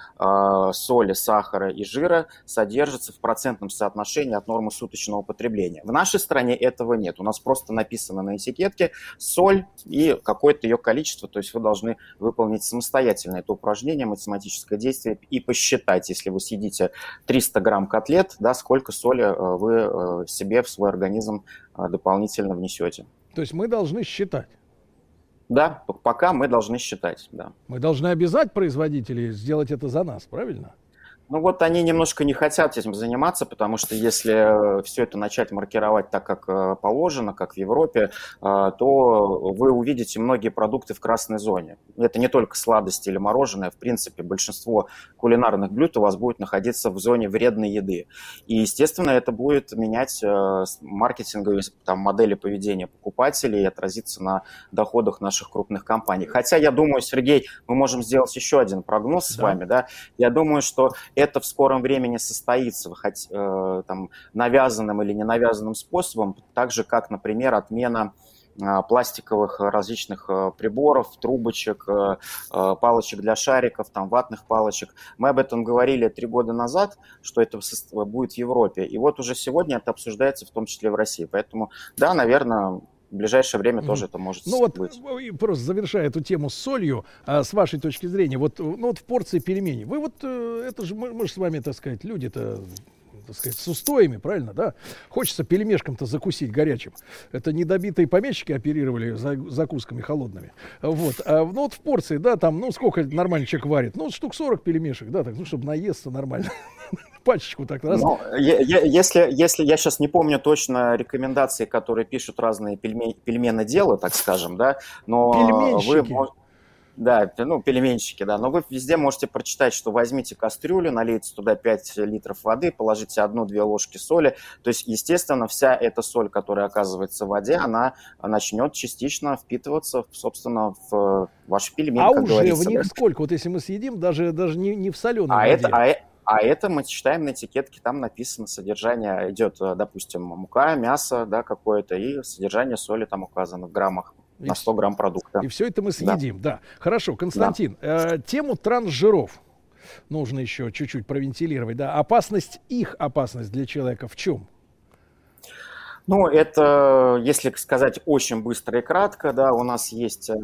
соли, сахара и жира содержится в процентном соотношении от нормы суточного потребления. В нашей стране этого нет. У нас просто написано на этикетке соль и какое-то ее количество, то есть вы должны выполнить самостоятельно это упражнение, математическое действие и посчитать, если вы съедите 300 грамм котлет, да, сколько соли э, вы э, себе в свой организм э, дополнительно внесете. То есть мы должны считать? Да, пока мы должны считать, да. Мы должны обязать производителей сделать это за нас, правильно? Ну вот они немножко не хотят этим заниматься, потому что если все это начать маркировать так, как э, положено, как в Европе, э, то вы увидите многие продукты в красной зоне. Это не только сладости или мороженое, в принципе, большинство кулинарных блюд у вас будет находиться в зоне вредной еды. И, естественно, это будет менять э, маркетинговые там, модели поведения покупателей и отразиться на доходах наших крупных компаний. Хотя, я думаю, Сергей, мы можем сделать еще один прогноз да. с вами. Да? Я думаю, что это в скором времени состоится, хоть э, там, навязанным или не навязанным способом, так же, как, например, отмена э, пластиковых различных э, приборов, трубочек, э, палочек для шариков, там, ватных палочек. Мы об этом говорили три года назад, что это будет в Европе. И вот уже сегодня это обсуждается в том числе в России. Поэтому, да, наверное, в ближайшее время mm. тоже это может ну быть. вот просто завершая эту тему с солью, а, с вашей точки зрения, вот, ну вот в порции пельменей, вы вот э, это же мы, мы же с вами, так сказать, люди-то так сказать, с устоями, правильно, да? Хочется пельмешком-то закусить горячим. Это недобитые помещики оперировали за, закусками холодными. Вот. А, ну вот в порции, да, там, ну сколько нормальный человек варит? Ну, штук 40 пельмешек, да, так, ну, чтобы наесться нормально. Пачечку так раз. Ну, если, если я сейчас не помню точно рекомендации, которые пишут разные пельме, пельмены дела, так скажем, да, но вы да, ну, пельменщики, да. Но вы везде можете прочитать, что возьмите кастрюлю, налейте туда 5 литров воды, положите одну-две ложки соли. То есть, естественно, вся эта соль, которая оказывается в воде, она начнет частично впитываться, собственно, в ваш пельмень, А уже говорится. в них сколько? Вот если мы съедим, даже, даже не, не в соленой а воде. Это, а, а это мы читаем на этикетке, там написано содержание, идет, допустим, мука, мясо, да, какое-то, и содержание соли там указано в граммах на 100 грамм продукта. И все это мы съедим, да. да. Хорошо, Константин, да. Э, тему трансжиров нужно еще чуть-чуть провентилировать, да. Опасность, их опасность для человека в чем? Ну, это, если сказать очень быстро и кратко, да, у нас есть, э,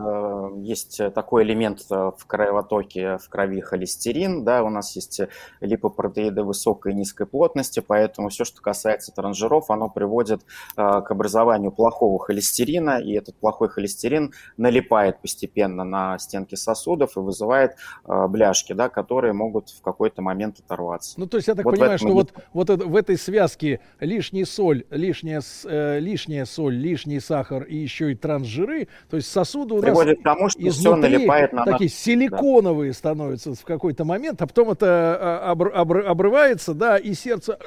есть такой элемент э, в кровотоке, в крови холестерин, да, у нас есть липопротеиды высокой и низкой плотности, поэтому все, что касается транжиров, оно приводит э, к образованию плохого холестерина, и этот плохой холестерин налипает постепенно на стенки сосудов и вызывает бляшки, да, которые могут в какой-то момент оторваться. Ну, то есть я так вот понимаю, что вот, вот в этой связке лишняя соль, лишняя э, лишняя соль, лишний сахар и еще и трансжиры, то есть сосуды у Приводит нас к тому, что все налипает на такие силиконовые да. становятся в какой-то момент, а потом это а, обр- обр- обрывается, да, и сердце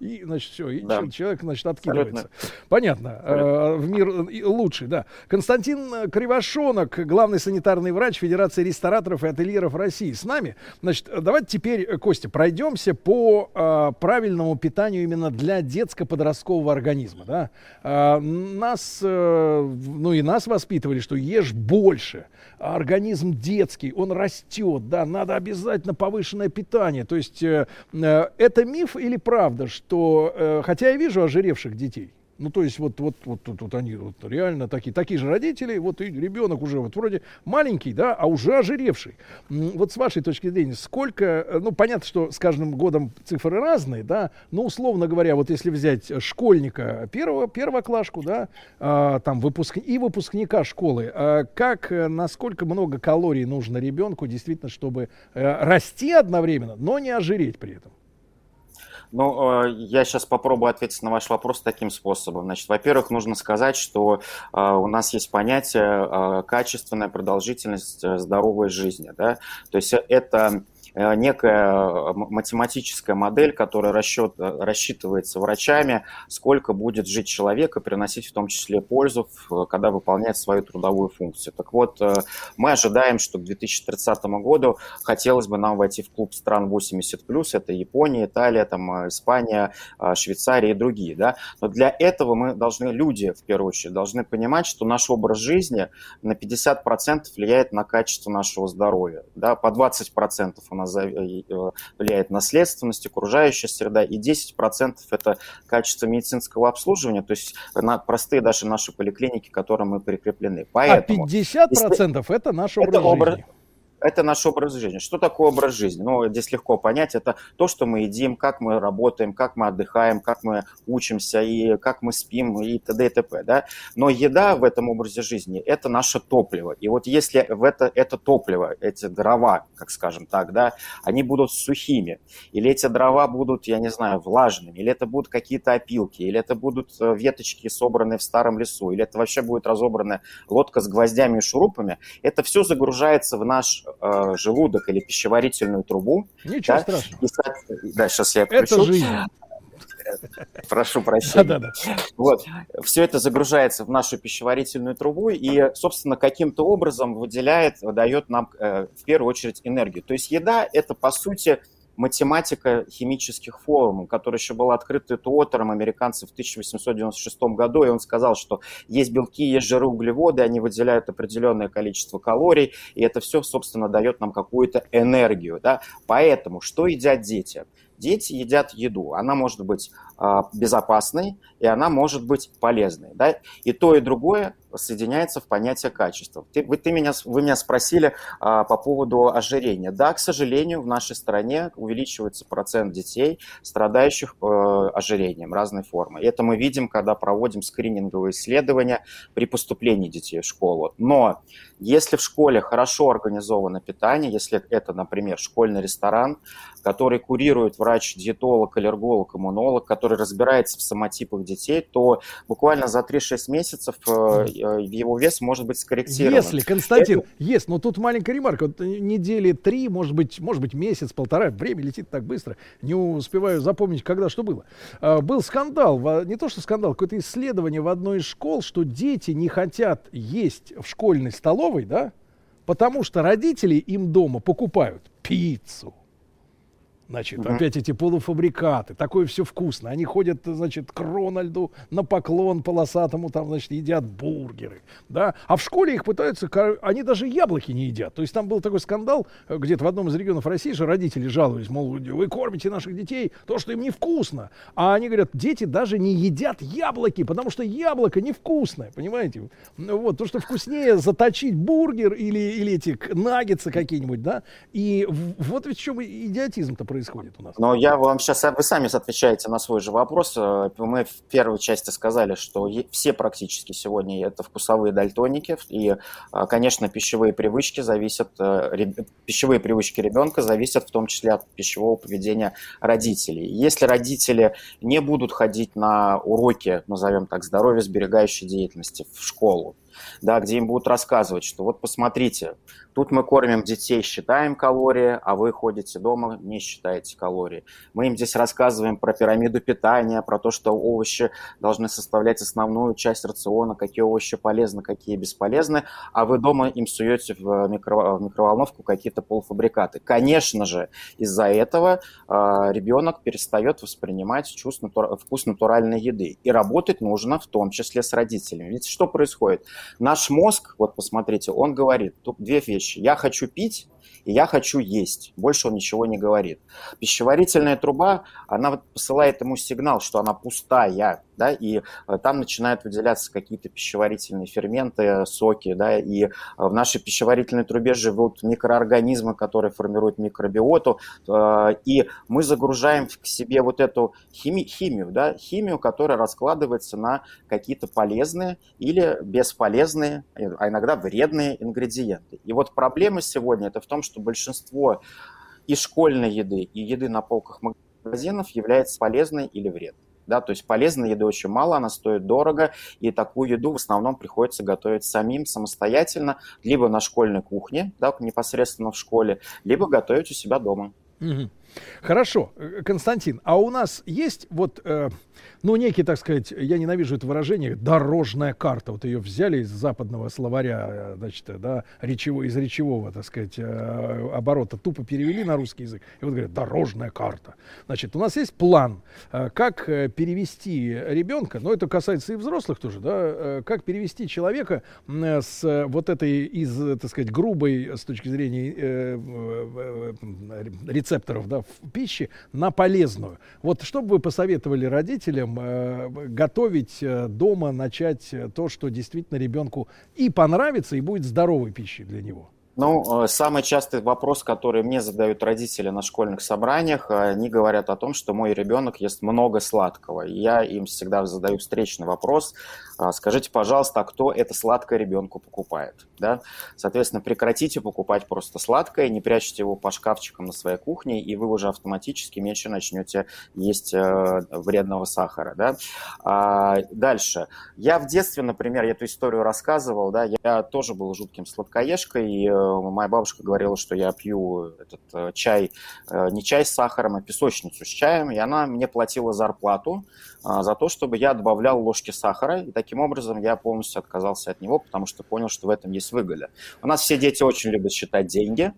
и, значит, все, и да. человек, значит, откидывается. Абсолютно. Понятно. Э, в мир лучший, да. Константин Кривошонок, главный санитарный врач Федерации рестораторов и ательеров России с нами. Значит, давайте теперь, Костя, пройдемся по э, правильному питанию именно для детско-подросткового организма, да. Э, нас, э, ну и нас воспитывали, что ешь больше. Организм детский, он растет, да, надо обязательно повышенное питание. То есть э, э, это миф или правда, что хотя я вижу ожиревших детей, ну, то есть вот, вот, вот, вот, вот они вот реально такие, такие же родители, вот и ребенок уже вот вроде маленький, да, а уже ожиревший. Вот с вашей точки зрения, сколько, э, ну, понятно, что с каждым годом цифры разные, да, но условно говоря, вот если взять школьника первого, первоклашку, да, а, там выпуск, и выпускника школы, а как, э, насколько много калорий нужно ребенку действительно, чтобы а, расти одновременно, но не ожиреть при этом? Ну, э, я сейчас попробую ответить на ваш вопрос таким способом. Значит, во-первых, нужно сказать, что э, у нас есть понятие э, качественная продолжительность здоровой жизни. Да? То есть это некая э, математическая модель, которая расчет, э, рассчитывается врачами, сколько будет жить человек и приносить в том числе пользу, когда выполняет свою трудовую функцию. Так вот, мы ожидаем, что к 2030 году хотелось бы нам войти в клуб стран 80+, это Япония, Италия, там, Испания, Швейцария и другие. Да? Но для этого мы должны, люди в первую очередь, должны понимать, что наш образ жизни на 50% влияет на качество нашего здоровья. Да? По 20% у нас Э, э, влияет наследственность, окружающая среда, и 10% это качество медицинского обслуживания, то есть на простые даже наши поликлиники, к которым мы прикреплены. Поэтому, а 50% если... это наш образ это жизни. Это наш образ жизни. Что такое образ жизни? Ну, здесь легко понять. Это то, что мы едим, как мы работаем, как мы отдыхаем, как мы учимся и как мы спим и т.д. и т.п. Да? Но еда в этом образе жизни – это наше топливо. И вот если в это, это топливо, эти дрова, как скажем так, да, они будут сухими, или эти дрова будут, я не знаю, влажными, или это будут какие-то опилки, или это будут э, веточки, собранные в старом лесу, или это вообще будет разобранная лодка с гвоздями и шурупами, это все загружается в наш э, желудок или пищеварительную трубу. Ничего да, страшного. И, да, сейчас я Это включу. жизнь. Прошу прощения. Да-да-да. Вот. Все это загружается в нашу пищеварительную трубу и, собственно, каким-то образом выделяет, дает нам э, в первую очередь энергию. То есть еда – это, по сути, математика химических формул, которая еще была открыта Туотером американцев в 1896 году, и он сказал, что есть белки, есть жиры, углеводы, они выделяют определенное количество калорий, и это все, собственно, дает нам какую-то энергию. Да? Поэтому что едят дети? Дети едят еду. Она может быть а, безопасной, и она может быть полезной. Да? И то, и другое соединяется в понятие качества. Ты, вы, ты меня, вы меня спросили а, по поводу ожирения. Да, к сожалению, в нашей стране увеличивается процент детей, страдающих э, ожирением разной формы. Это мы видим, когда проводим скрининговые исследования при поступлении детей в школу. Но если в школе хорошо организовано питание, если это, например, школьный ресторан, который курирует врач-диетолог, аллерголог, иммунолог, который разбирается в самотипах детей, то буквально за 3-6 месяцев э, э, его вес может быть скорректирован. Если, Константин, Это- есть, но тут маленькая ремарка. Вот недели три, может быть, может быть, месяц, полтора. Время летит так быстро. Не успеваю запомнить, когда что было. А, был скандал, не то что скандал, какое-то исследование в одной из школ, что дети не хотят есть в школьной столовой, да, потому что родители им дома покупают пиццу. Значит, Мгм. опять эти полуфабрикаты, такое все вкусно. Они ходят, значит, к Рональду на поклон полосатому, там, значит, едят бургеры, да. А в школе их пытаются, они даже яблоки не едят. То есть там был такой скандал, э, где-то в одном из регионов России же родители жаловались, мол, вы кормите наших детей то, что им невкусно. А они говорят, дети даже не едят яблоки, потому что яблоко невкусное, понимаете? Ну Вот, то, что вкуснее заточить бургер или, или эти наггетсы какие-нибудь, да. И вот ведь в чем идиотизм-то происходит у нас. Но я вам сейчас, вы сами отвечаете на свой же вопрос. Э, Мы в первой части сказали, что все практически сегодня это вкусовые дальтоники. И, э, конечно, пищевые привычки зависят, э, пищевые привычки ребенка зависят в том числе от пищевого поведения родителей. Если родители не будут ходить на уроки, назовем так, здоровья сберегающей деятельности в школу, да, где им будут рассказывать, что вот посмотрите, тут мы кормим детей, считаем калории, а вы ходите дома, не считаете калории. Мы им здесь рассказываем про пирамиду питания, про то, что овощи должны составлять основную часть рациона, какие овощи полезны, какие бесполезны, а вы дома им суете в, микро- в микроволновку какие-то полуфабрикаты. Конечно же, из-за этого а, ребенок перестает воспринимать чувств вкус натуральной еды. И работать нужно в том числе с родителями. Ведь что происходит? Наш мозг, вот посмотрите, он говорит тут две вещи. Я хочу пить, и я хочу есть. Больше он ничего не говорит. Пищеварительная труба, она посылает ему сигнал, что она пустая, да, и э, там начинают выделяться какие-то пищеварительные ферменты, соки, да, и э, в нашей пищеварительной трубе живут микроорганизмы, которые формируют микробиоту, э, и мы загружаем к себе вот эту хими- химию, да, химию, которая раскладывается на какие-то полезные или бесполезные, а иногда вредные ингредиенты. И вот проблема сегодня это в том, что большинство и школьной еды, и еды на полках магазинов является полезной или вредной. Да, то есть полезной еды очень мало, она стоит дорого, и такую еду в основном приходится готовить самим, самостоятельно, либо на школьной кухне, да, непосредственно в школе, либо готовить у себя дома. Мгм. Хорошо, Э, Константин, а у нас есть вот, э, ну, некий, так сказать, я ненавижу это выражение, дорожная карта. Вот ее взяли из западного словаря, э, значит, э, да, речевого, из речевого, так сказать, э, оборота, тупо перевели на русский язык. И вот говорят, дорожная карта. Значит, у нас есть план, э, как перевести ребенка, но это касается и взрослых тоже, да, э, как перевести человека э, с вот этой из, так сказать, грубой с точки зрения э, э, рецепторов, да, в пище на полезную. Вот что бы вы посоветовали родителям э, готовить э, дома, начать э, то, что действительно ребенку и понравится, и будет здоровой пищей для него? Ну, э, самый частый вопрос, который мне задают родители на школьных собраниях, э, они говорят о том, что мой ребенок ест много сладкого. И я им всегда задаю встречный вопрос, скажите, пожалуйста, а кто это сладкое ребенку покупает? Да? Соответственно, прекратите покупать просто сладкое, не прячьте его по шкафчикам на своей кухне, и вы уже автоматически меньше начнете есть э, вредного сахара. Да? А, дальше. Я в детстве, например, эту историю рассказывал, да, я тоже был жутким сладкоежкой, и э, моя бабушка говорила, что я пью этот э, чай, не чай с сахаром, а песочницу с чаем, и она мне платила зарплату а, за то, чтобы я добавлял ложки сахара, и таким образом я полностью отказался от него, потому что понял, что в этом есть выгода. У нас все дети очень любят считать деньги,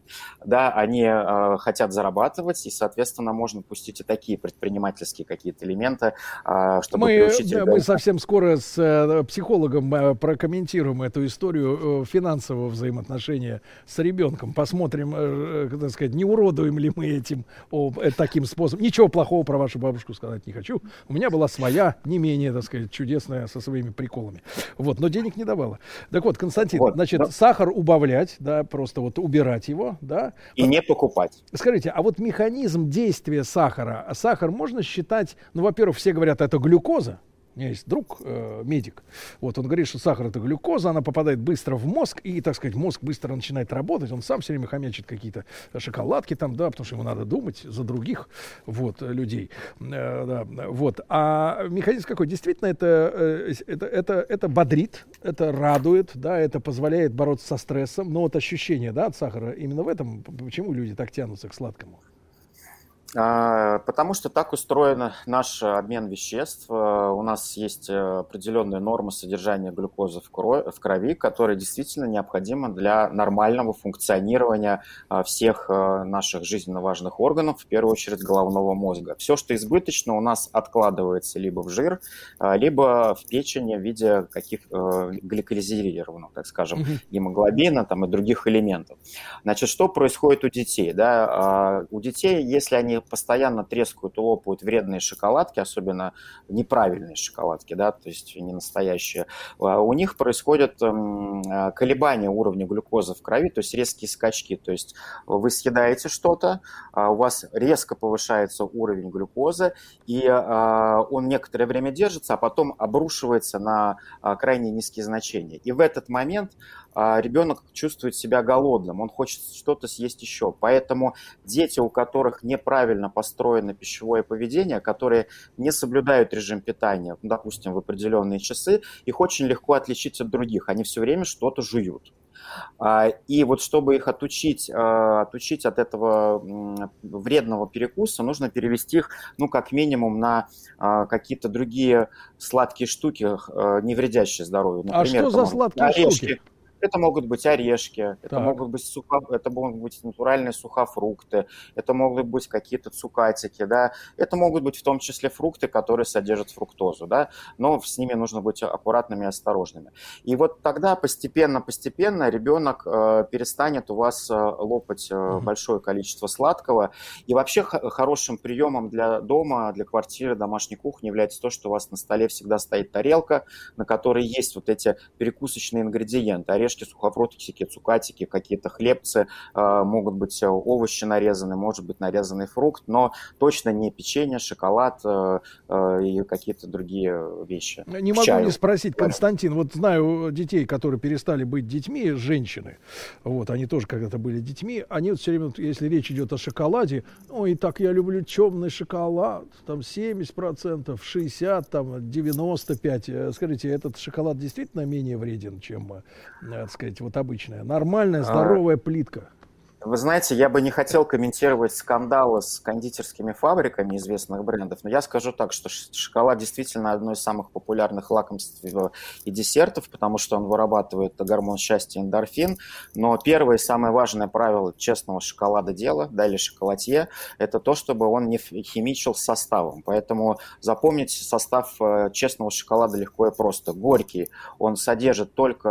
да, они э, хотят зарабатывать, и, соответственно, можно пустить и такие предпринимательские какие-то элементы, э, чтобы мы, приучить да, мы совсем скоро с э, психологом э, прокомментируем эту историю э, финансового взаимоотношения с ребенком. Посмотрим, э, э, так сказать, не уродуем ли мы этим о, э, таким способом. Ничего плохого про вашу бабушку сказать не хочу. У меня была своя, не менее, так сказать, чудесная со своими приколами. Вот, но денег не давала. Так вот, Константин, вот, значит, да. сахар убавлять, да, просто вот убирать его, да. И не покупать. Скажите, а вот механизм действия сахара, сахар можно считать, ну, во-первых, все говорят, это глюкоза, у меня есть друг, э, медик. Вот он говорит, что сахар это глюкоза, она попадает быстро в мозг, и, так сказать, мозг быстро начинает работать. Он сам все время хомячит какие-то шоколадки там, да, потому что ему надо думать за других вот, людей. Э, да, вот. А механизм какой? Действительно, это, э, это, это, это бодрит, это радует, да, это позволяет бороться со стрессом. Но вот ощущение да, от сахара именно в этом, почему люди так тянутся к сладкому? А, потому что так устроен наш обмен веществ. А, у нас есть определенная норма содержания глюкозы в крови, которая действительно необходима для нормального функционирования а, всех наших жизненно важных органов, в первую очередь головного мозга. Все, что избыточно, у нас откладывается либо в жир, либо в печени в виде каких гликозированных, так скажем, гемоглобина там, и других элементов. Значит, что происходит у детей? Да? У детей, если они постоянно трескают и лопают вредные шоколадки, особенно неправильные шоколадки, да, то есть не настоящие, а у них происходят эм, а, колебания уровня глюкозы в крови, то есть резкие скачки. То есть вы съедаете что-то, а у вас резко повышается уровень глюкозы, и он некоторое время держится, а потом обрушивается на крайне низкие значения. И в этот момент ребенок чувствует себя голодным, он хочет что-то съесть еще. Поэтому дети, у которых неправильно построено пищевое поведение, которые не соблюдают режим питания, ну, допустим, в определенные часы, их очень легко отличить от других. Они все время что-то жуют. А, и вот чтобы их отучить, а, отучить от этого вредного перекуса, нужно перевести их, ну, как минимум, на какие-то другие сладкие штуки, не вредящие здоровью. Например, а что за сладкие орешки. штуки? Это могут быть орешки, это могут быть, сухо, это могут быть натуральные сухофрукты, это могут быть какие-то цукатики, да, это могут быть в том числе фрукты, которые содержат фруктозу, да, но с ними нужно быть аккуратными и осторожными. И вот тогда постепенно-постепенно ребенок э, перестанет у вас э, лопать э, mm-hmm. большое количество сладкого. И вообще хорошим приемом для дома, для квартиры, домашней кухни является то, что у вас на столе всегда стоит тарелка, на которой есть вот эти перекусочные ингредиенты, орешки, сухофруктики, цукатики, какие-то хлебцы, э, могут быть э, овощи нарезаны, может быть нарезанный фрукт, но точно не печенье, шоколад э, и какие-то другие вещи. Не могу не спросить, Константин, вот знаю детей, которые перестали быть детьми, женщины, вот, они тоже когда-то были детьми, они вот все время, если речь идет о шоколаде, ой, так я люблю темный шоколад, там 70%, 60%, там 95%. Скажите, этот шоколад действительно менее вреден, чем так сказать, вот обычная, нормальная, а, здоровая а... плитка. Вы знаете, я бы не хотел комментировать скандалы с кондитерскими фабриками известных брендов, но я скажу так, что шоколад действительно одно из самых популярных лакомств и десертов, потому что он вырабатывает гормон счастья эндорфин. Но первое и самое важное правило честного шоколада дела, да, или шоколадье, это то, чтобы он не химичил с составом. Поэтому запомните состав э, честного шоколада легко и просто. Горький, он содержит только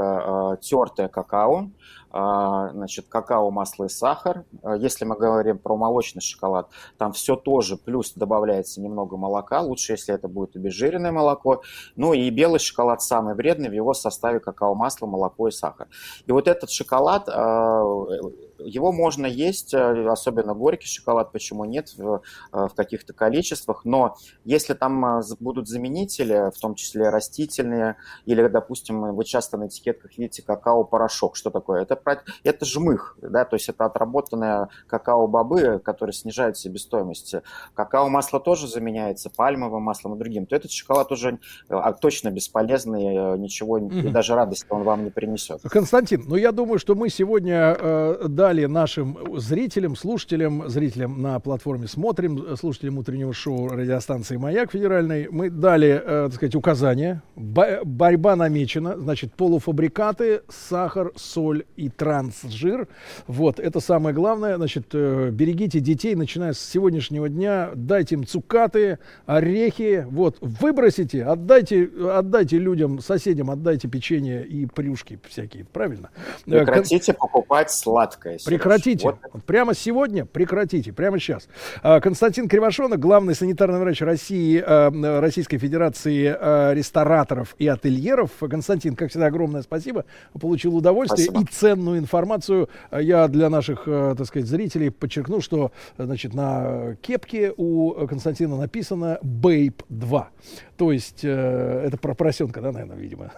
э, тертое какао, значит, какао, масло и сахар. А, Если мы говорим про молочный шоколад, там все тоже, плюс добавляется немного молока, лучше, если это будет обезжиренное молоко. Ну и белый шоколад самый вредный, в его составе какао, масло, молоко и сахар. И вот этот шоколад, а, его можно есть, э, особенно горький шоколад, почему нет, в, э, в каких-то количествах, но если там э, будут заменители, в том числе растительные, или, допустим, вы часто на этикетках видите какао-порошок, что такое? Это, это жмых, да, то есть это отработанная какао-бобы, которые снижают себестоимость. Какао-масло тоже заменяется пальмовым маслом и другим, то этот шоколад уже а, точно бесполезный, ничего, и Мгм. даже радости он вам не принесет. Константин, ну я думаю, что мы сегодня э, дали нашим зрителям, слушателям, зрителям на платформе «Смотрим», слушателям утреннего шоу радиостанции «Маяк» федеральной, мы дали, э, так сказать, указания. Бо- борьба намечена, значит, полуфабрикаты, сахар, соль и трансжир. Вот, это самое главное. Значит, э, берегите детей, начиная с сегодняшнего дня, дайте им цукаты, орехи, вот, выбросите, отдайте, отдайте людям, соседям, отдайте печенье и плюшки всякие, правильно? Э, Прекратите покупать сладкое. Сереж. Прекратите. Вот Прямо сегодня прекратите. Прямо сейчас. А, Константин Кривошонок, главный санитарный врач России, э, Российской Федерации э, рестораторов и ательеров. Константин, как всегда, огромное спасибо. Получил удовольствие Спасибо. и ценную информацию. А Я для наших, э, так сказать, зрителей подчеркну, что значит, на кепке у Константина написано Бейп 2. То есть э, это про поросенка, да, наверное, видимо.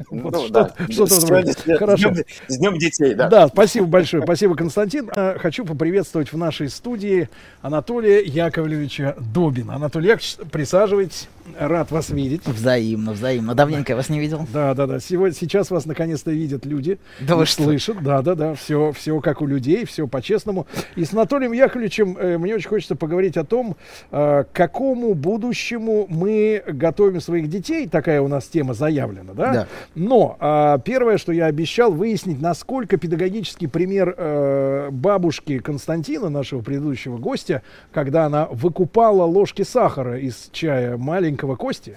Вот Ну, что-то- да. с- Хорошо. днем- С днем детей, да. Да, спасибо большое. Спасибо, Константин. А, Хочу поприветствовать в нашей студии Анатолия Яковлевича Добина. Анатолий Яковлевич, присаживайтесь. Рад вас видеть. Взаимно, взаимно. Давненько я вас не видел. Да, да, да. Сегодня, сейчас вас наконец-то видят люди. Да вы что? слышат. Да, да, да. Все, все как у людей, все по-честному. И с Анатолием Яковлевичем э, мне очень хочется поговорить о том, э, к какому будущему мы готовим своих детей. Такая у нас тема заявлена, да? Да. Но а, первое, что я обещал, выяснить, насколько педагогический пример э, бабушки Константина, нашего предыдущего гостя, когда она выкупала ложки сахара из чая маленького Кости.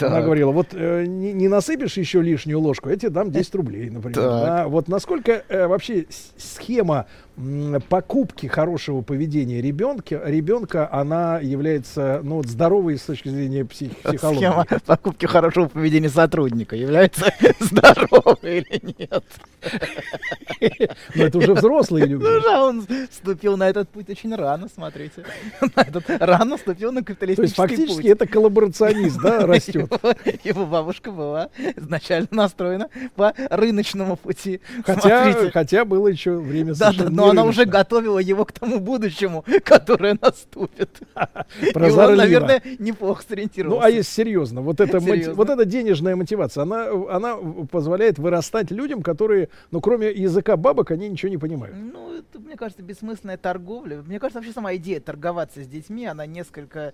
Она Так. говорила, вот э, не, не насыпешь еще лишнюю ложку, я тебе дам 10 рублей, например. Так. Да, вот насколько э, вообще схема покупки хорошего поведения ребенка, ребенка, она является ну, вот, здоровой с точки зрения псих- психологии. Схема покупки хорошего поведения сотрудника является здоровой или нет? Но это уже взрослые люди. Ну да, он вступил на этот путь очень рано, смотрите. Рано вступил на То есть капиталистический фактически путь. это коллаборационист, да, растет. Его, бабушка была изначально настроена по рыночному пути. Хотя, хотя было еще время совершенно но она уже готовила его к тому будущему, которое наступит. И он, наверное, неплохо сориентировался. Ну, а если серьезно, вот эта, Серьезно. вот эта денежная мотивация, она, она позволяет вырастать людям, которые, ну, кроме языка бабок, они ничего не понимают. Ну, это, мне кажется, бессмысленная торговля. Мне кажется, вообще сама идея торговаться с детьми, она несколько,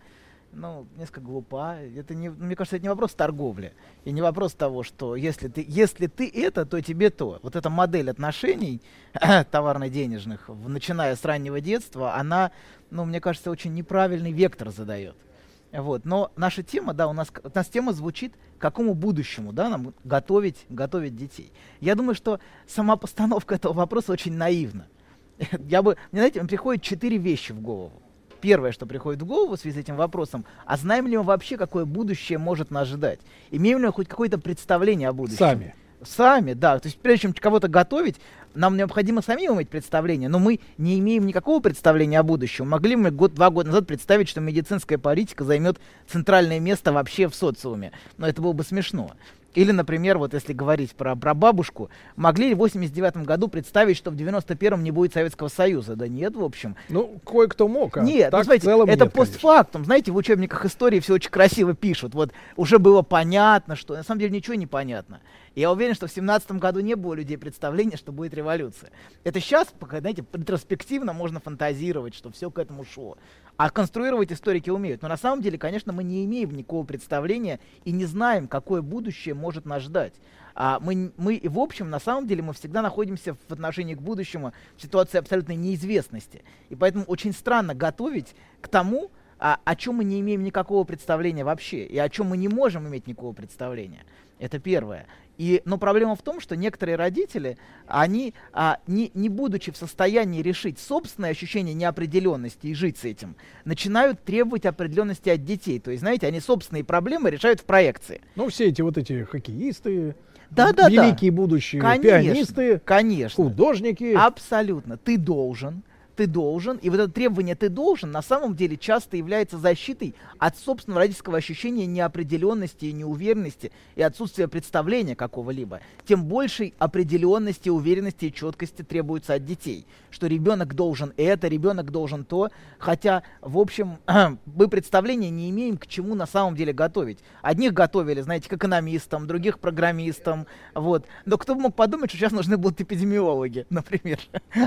ну, несколько глупа. Это не, мне кажется, это не вопрос торговли. И не вопрос того, что если ты, если ты это, то тебе то. Вот эта модель отношений товарно-денежных, начиная с раннего детства, она, ну, мне кажется, очень неправильный вектор задает. Вот. Но наша тема, да, у нас, у нас тема звучит, какому будущему, да, нам готовить, готовить детей. Я думаю, что сама постановка этого вопроса очень наивна. Я бы, мне, знаете, мне приходит четыре вещи в голову. Первое, что приходит в голову в связи с этим вопросом, а знаем ли мы вообще, какое будущее может нас ждать? Имеем ли мы хоть какое-то представление о будущем? Сами. Сами, да. То есть прежде чем кого-то готовить, нам необходимо самим иметь представление, но мы не имеем никакого представления о будущем. Могли мы год-два года назад представить, что медицинская политика займет центральное место вообще в социуме. Но это было бы смешно. Или, например, вот если говорить про, про бабушку, могли ли в 89 году представить, что в 91-м не будет Советского Союза? Да нет, в общем. Ну, кое-кто мог, а Нет, так ну, смотрите, в целом это нет, конечно. постфактум. Знаете, в учебниках истории все очень красиво пишут. Вот уже было понятно, что на самом деле ничего не понятно. Я уверен, что в 17 году не было у людей представления, что будет революция. Это сейчас, пока, знаете, ретроспективно можно фантазировать, что все к этому шло. А конструировать историки умеют. Но на самом деле, конечно, мы не имеем никакого представления и не знаем, какое будущее может нас ждать. А мы, мы, в общем, на самом деле, мы всегда находимся в отношении к будущему в ситуации абсолютной неизвестности. И поэтому очень странно готовить к тому, а, о чем мы не имеем никакого представления вообще, и о чем мы не можем иметь никакого представления. Это первое. И, но проблема в том, что некоторые родители, они, а, не, не будучи в состоянии решить собственное ощущение неопределенности и жить с этим, начинают требовать определенности от детей. То есть, знаете, они собственные проблемы решают в проекции. Ну, все эти вот эти хоккеисты, Да, да, да. великие будущие Конечно, пианисты, конечно. художники. Абсолютно. Ты должен, ты должен, и вот это требование «ты должен» на самом деле часто является защитой от собственного родительского ощущения неопределенности и неуверенности и отсутствия представления какого-либо. Тем большей определенности, уверенности и четкости требуется от детей, что ребенок должен это, ребенок должен то, хотя, в общем, мы представления не имеем, к чему на самом деле готовить. Одних готовили, знаете, к экономистам, других программистам, вот. Но кто бы мог подумать, что сейчас нужны будут эпидемиологи, например.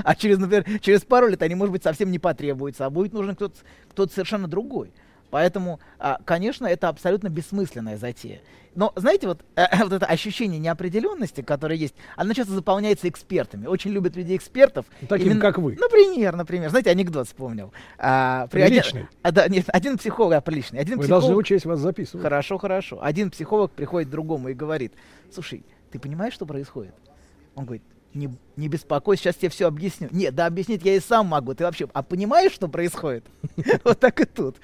А через, например, через пару лет они, может быть, совсем не потребуются, а будет нужен кто-то кто совершенно другой. Поэтому, а, конечно, это абсолютно бессмысленная затея. Но, знаете, вот, э, вот это ощущение неопределенности, которое есть, оно часто заполняется экспертами. Очень любят людей экспертов. Таким, как вы. Например, например, знаете, анекдот вспомнил. А, при- один- Приличный. а, да, нет, один психолог, а, приличный. Один Вы психолог, должны учесть, вас записывать. Хорошо, хорошо. Один психолог приходит к другому и говорит, слушай, ты понимаешь, что происходит? Он говорит, не, не беспокойся, сейчас тебе все объясню. Нет, да объяснить я и сам могу. Ты вообще, а понимаешь, что происходит? Вот так и тут.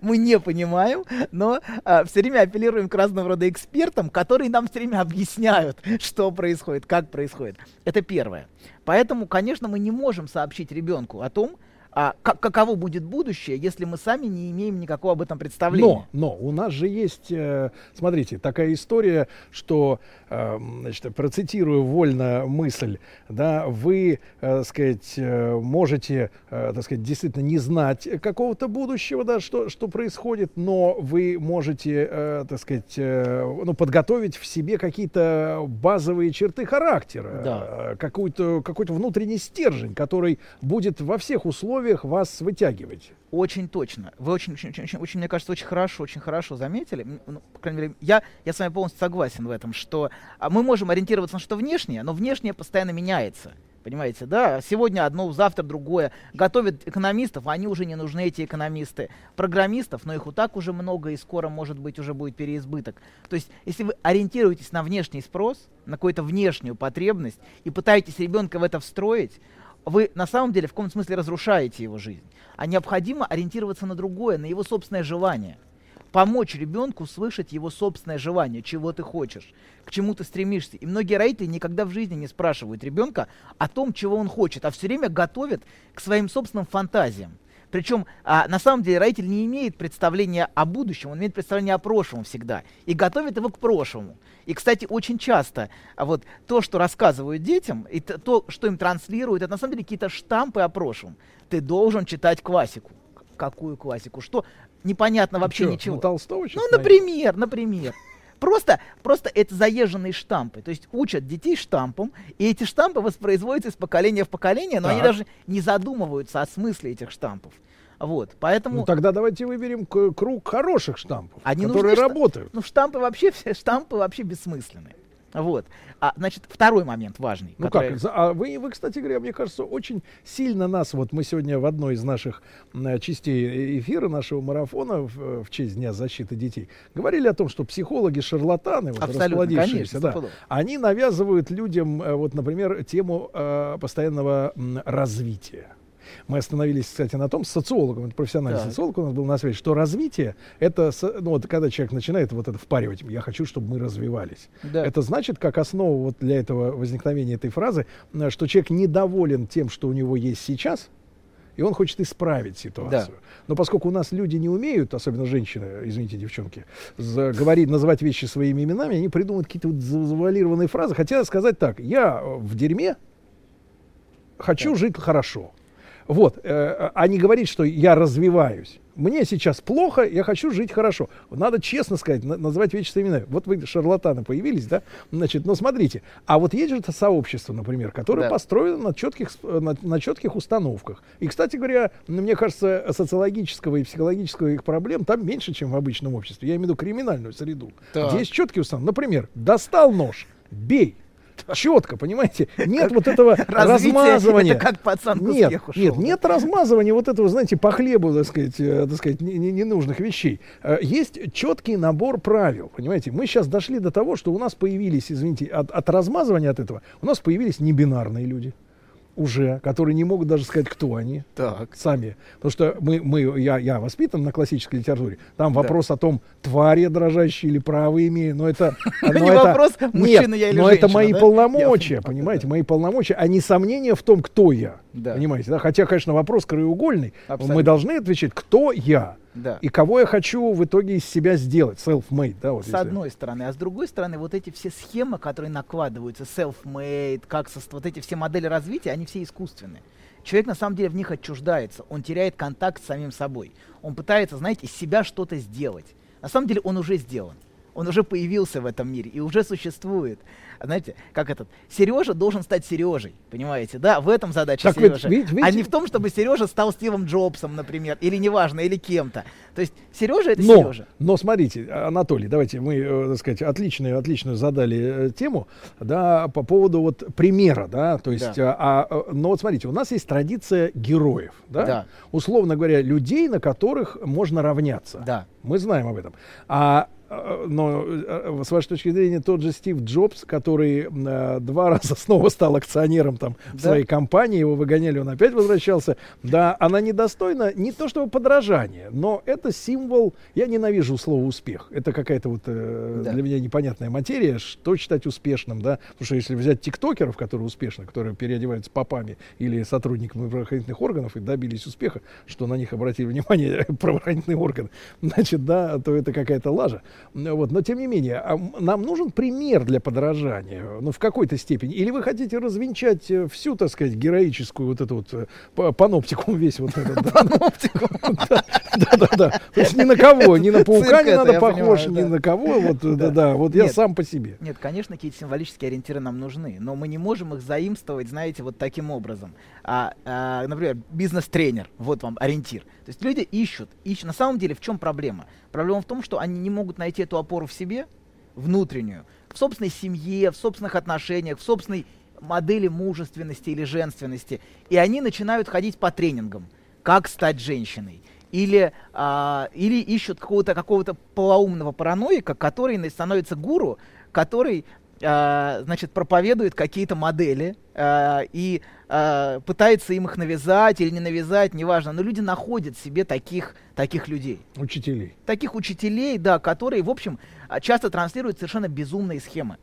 Мы не понимаем, но все время апеллируем к разного рода экспертам, которые нам все время объясняют, что происходит, как происходит. Это первое. Поэтому, конечно, мы не можем сообщить ребенку о том, а, как- каково будет будущее, если мы сами не имеем никакого об этом представления. Но, но у нас же есть, э, смотрите, такая история, что, э, значит, процитирую вольно мысль, да, вы, э, сказать, э, можете, э, так сказать, действительно не знать какого-то будущего, да, что, что происходит, но вы можете, э, так сказать, э, ну, подготовить в себе какие-то базовые черты характера, Да. э, какой-то, какой-то внутренний стержень, который будет во всех условиях вас вытягивать. Очень точно. Вы очень, очень, очень, очень, мне кажется, очень хорошо, очень хорошо заметили. Ну, по крайней мере, я, я с вами полностью согласен в этом, что а, мы можем ориентироваться на что внешнее, но внешнее постоянно меняется. Понимаете, да? Сегодня одно, завтра другое. Готовят экономистов, они уже не нужны, эти экономисты. Программистов, но их и так уже много, и скоро, может быть, уже будет переизбыток. То есть, если вы ориентируетесь на внешний спрос, на какую-то внешнюю потребность, и пытаетесь ребенка в это встроить, вы на самом деле в каком-то смысле разрушаете его жизнь. А необходимо ориентироваться на другое, на его собственное желание. Помочь ребенку слышать его собственное желание, чего ты хочешь, к чему ты стремишься. И многие родители никогда в жизни не спрашивают ребенка о том, чего он хочет, а все время готовят к своим собственным фантазиям. Причем а, на самом деле родитель не имеет представления о будущем, он имеет представление о прошлом всегда и готовит его к прошлому. И, кстати, очень часто а, вот то, что рассказывают детям, и то, что им транслируют, это на самом деле какие-то штампы о прошлом. Ты должен читать классику. Какую классику? Что? Непонятно вообще Чё, ничего. на Толстого Ну, например, например. Просто, просто это заезженные штампы. То есть учат детей штампам, и эти штампы воспроизводятся из поколения в поколение, но они Так. даже не задумываются о смысле этих штампов. Вот, поэтому... Ну тогда давайте выберем круг хороших штампов, Они которые нужны, работают. Ну, штампы вообще, все штампы вообще бессмысленны. Вот. А, значит, второй момент важный. Ну который- как, а вы, вы, кстати говоря, мне кажется, очень сильно нас, вот мы сегодня в одной из наших м, частей эфира, нашего марафона в, в честь Дня защиты детей, говорили о том, что психологи, шарлатаны, вот, конечно, да, стопудово. они навязывают людям, э, вот, например, тему э, постоянного развития. Мы остановились, кстати, на том, с социологом, это профессиональный Так. социолог у нас был на связи, что развитие, это, ну, вот когда человек начинает вот это впаривать, я хочу, чтобы мы развивались. Да. Это значит, как основа вот для этого возникновения этой фразы, э, что человек недоволен тем, что у него есть сейчас, и он хочет исправить ситуацию. Но поскольку у нас люди не умеют, особенно женщины, извините, девчонки, говорить, называть вещи своими именами, они придумывают какие-то вот за- завуалированные фразы. Хотя сказать так, я в дерьме, хочу жить хорошо. Вот, э, а не говорить, что я развиваюсь. Мне сейчас плохо, я хочу жить хорошо. Надо честно сказать, на- назвать вещи именами. Вот вы, шарлатаны, появились, да? Значит, ну смотрите, а вот есть же это сообщество, например, которое Да. построено на четких, э, на, на четких установках. И, кстати говоря, мне кажется, социологического и психологического их проблем там меньше, чем в обычном обществе. Я имею в виду криминальную среду. Так. Где есть четкие установки. Например, достал нож, бей. Четко, понимаете? Нет вот этого размазывания. это как пацан нет, успеху нет, нет размазывания вот этого, знаете, по хлебу, так сказать, э, так сказать, не- не- ненужных вещей. Э, Есть четкий набор правил, понимаете? Мы сейчас дошли до того, что у нас появились, извините, от, от размазывания от этого, у нас появились небинарные люди уже, которые не могут даже сказать, кто они так. сами. Потому что мы, мы, я, я воспитан на классической литературе. Там Да. вопрос о том, тварь я дрожащий или право имею. Но это... но Не это- вопрос, Нет, мужчина я или но это женщина, мои да? полномочия, понимаете, мои полномочия, а не сомнения в том, кто я. Да. Понимаете, да? Хотя, конечно, вопрос краеугольный. Абсолютно. Мы должны отвечать, кто я. Да. И кого я хочу в итоге из себя сделать, self-made, да, вот С если- одной стороны, а с другой стороны, вот эти все схемы, которые накладываются, self-made, как со, вот эти все модели развития, они все искусственные. Человек на самом деле в них отчуждается, он теряет контакт с самим собой. Он пытается, знаете, из себя что-то сделать. На самом деле он уже сделан. Он уже появился в этом мире и уже существует. Знаете, как этот Сережа должен стать Сережей, понимаете, да? В этом задача Так ведь, Сережи. видите, А не в том, чтобы Сережа стал Стивом Джобсом, например, или неважно, или кем-то. То есть Сережа это но, Сережа. но смотрите, Анатолий, давайте мы, э, так сказать, отличную, отличную задали э, тему, да, по поводу вот примера, да, то есть, Да. а, а, но вот смотрите, у нас есть традиция героев, да, Да. условно говоря, людей, на которых можно равняться. Да. Мы знаем об этом. А но э, с вашей точки зрения тот же Стив Джобс, который э, два раза снова стал акционером там в Да. своей компании, его выгоняли, он опять возвращался. Да, она недостойна не то чтобы подражания, но это символ. Я ненавижу слово успех. Это какая-то вот э, Да. для меня непонятная материя, что считать успешным, да? Потому что если взять тиктокеров, которые успешны, которые переодеваются попами или сотрудниками правоохранительных органов и добились успеха, что на них обратили внимание правоохранительные органы, значит, да, то это какая-то лажа. Вот, но тем не менее, а нам нужен пример для подражания, ну, в какой-то степени. Или вы хотите развенчать э, всю, так сказать, героическую вот эту вот э, па- паноптикум весь вот этот. Да, да, да. То есть ни на кого, ни на паука не надо похож, ни на кого. Вот, да, да, вот я сам по себе. Нет, конечно, какие-то символические ориентиры нам нужны, но мы не можем их заимствовать, знаете, вот таким образом. А, а, например, бизнес-тренер, вот вам ориентир. То есть люди ищут, ищут. На самом деле в чем проблема? Проблема в том, что они не могут найти эту опору в себе, внутреннюю, в собственной семье, в собственных отношениях, в собственной модели мужественности или женственности. И они начинают ходить по тренингам, как стать женщиной. Или, а, или ищут какого-то какого-то полоумного параноика, который становится гуру, который значит, проповедует какие-то модели а, и а, пытается им их навязать или не навязать, неважно. Но люди находят себе таких, таких людей. Учителей. Таких учителей, да, которые, в общем, а, часто транслируют совершенно безумные схемы.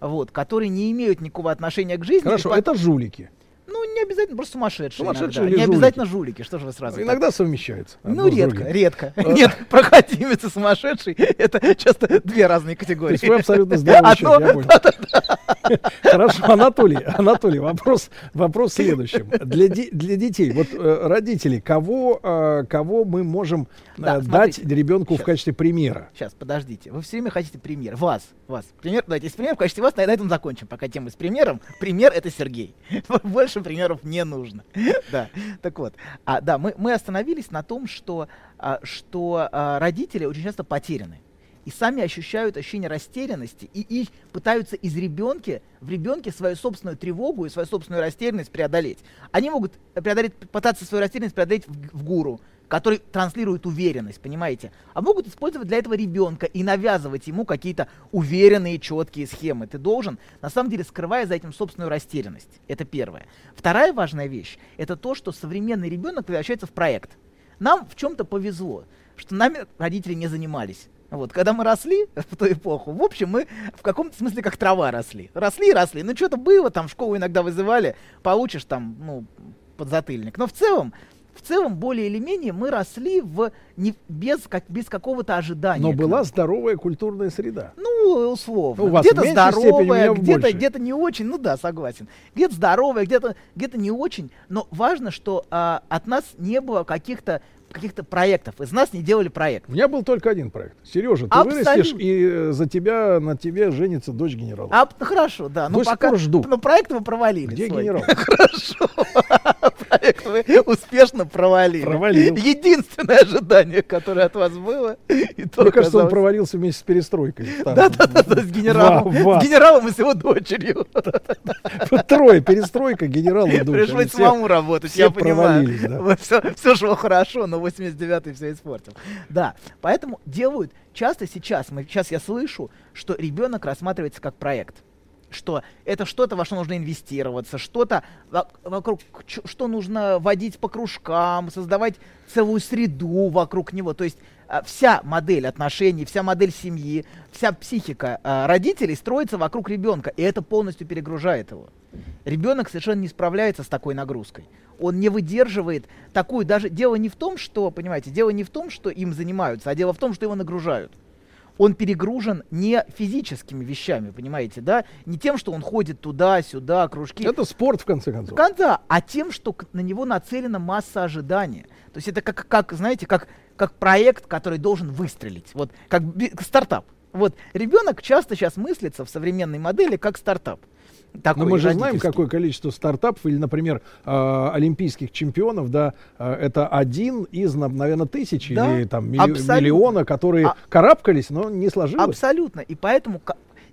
Вот, которые не имеют никакого отношения к жизни. Хорошо, по- это жулики. Ну, не обязательно, просто сумасшедшие. Сумасшедшие иногда. Не жулики? обязательно жулики. Что же вы сразу? так? Иногда совмещается. Ну, одно с редко, другим. редко. Э, Нет, проходимец и сумасшедший — это часто две разные То категории. есть вы абсолютно здоровый Одно- человек, я понял. Хорошо, Анатолий, Анатолий, вопрос, вопрос в следующем. Для, для детей, вот э, родители, кого, э, кого мы можем Да, дать смотрите. ребенку в Щас. качестве примера? Сейчас, подождите. Вы все время хотите пример. Вас, вас. Пример, давайте, пример в качестве вас, на этом закончим. Пока тема с примером. Пример — это Сергей. Больше примеров не нужно. Да, так вот. А, да, мы, мы остановились на том, что, а, что а, родители очень часто потеряны. И сами ощущают ощущение растерянности и, и пытаются из ребенка в ребенке свою собственную тревогу и свою собственную растерянность преодолеть. Они могут преодолеть, пытаться свою растерянность преодолеть в, в гуру, который транслирует уверенность, понимаете? А могут использовать для этого ребенка и навязывать ему какие-то уверенные, четкие схемы. Ты должен, на самом деле, скрывая за этим собственную растерянность. Это первое. Вторая важная вещь – это то, что современный ребенок превращается в проект. Нам в чем-то повезло, что нами родители не занимались. Вот, когда мы росли в ту эпоху, в общем, мы в каком-то смысле как трава росли. Росли росли. Ну, что-то было, там, в школу иногда вызывали, получишь там, ну, подзатыльник. Но в целом, целом, более или менее, мы росли в, не, без, как, без какого-то ожидания. Но была здоровая культурная среда. Ну, условно. Ну, где-то здоровая, где-то, где-то не очень. Ну да, согласен. Где-то здоровая, где-то, где-то не очень. Но важно, что а, от нас не было каких-то каких-то проектов. Из нас не делали проект. У меня был только один проект. Сережа, ты Абсолютно. вырастешь, и э, за тебя, на тебе женится дочь генерала. А, хорошо, да. До Ну, сих пока, жду. Но проект мы провалили. Где свой. генерал? Хорошо. Проект вы успешно провалили. Провалил. Единственное ожидание, которое от вас было. И то Мне кажется, он провалился вместе с перестройкой. Да, да, да, да, с генералом. Ва- ва. С генералом и с его дочерью. Трое, перестройка, генерал и дочь. Пришлось самому работать, все я понимаю. провалились, да. Все, все шло хорошо, но 89-й все испортил. Да, поэтому делают часто сейчас, мы, сейчас я слышу, что ребенок рассматривается как проект. Что это что-то, во что нужно инвестироваться, что-то во- вокруг, что нужно водить по кружкам, создавать целую среду вокруг него. То есть а, вся модель отношений, вся модель семьи, вся психика а, родителей строится вокруг ребенка, и это полностью перегружает его. Ребенок совершенно не справляется с такой нагрузкой. Он не выдерживает такую, даже дело не в том, что, понимаете, дело не в том, что им занимаются, а дело в том, что его нагружают. Он перегружен не физическими вещами, понимаете, да, не тем, что он ходит туда-сюда, кружки. Это спорт, в конце концов. Да, а тем, что на него нацелена масса ожидания. То есть это как, как знаете, как, как проект, который должен выстрелить. Вот как стартап. Вот ребенок часто сейчас мыслится в современной модели как стартап. Но Такой мы же знаем, какое количество стартапов или, например, э, олимпийских чемпионов, да, э, это один из, наверное, тысячи Да, или там милли- абсолютно. миллиона, которые А- карабкались, но не сложилось. Абсолютно. И поэтому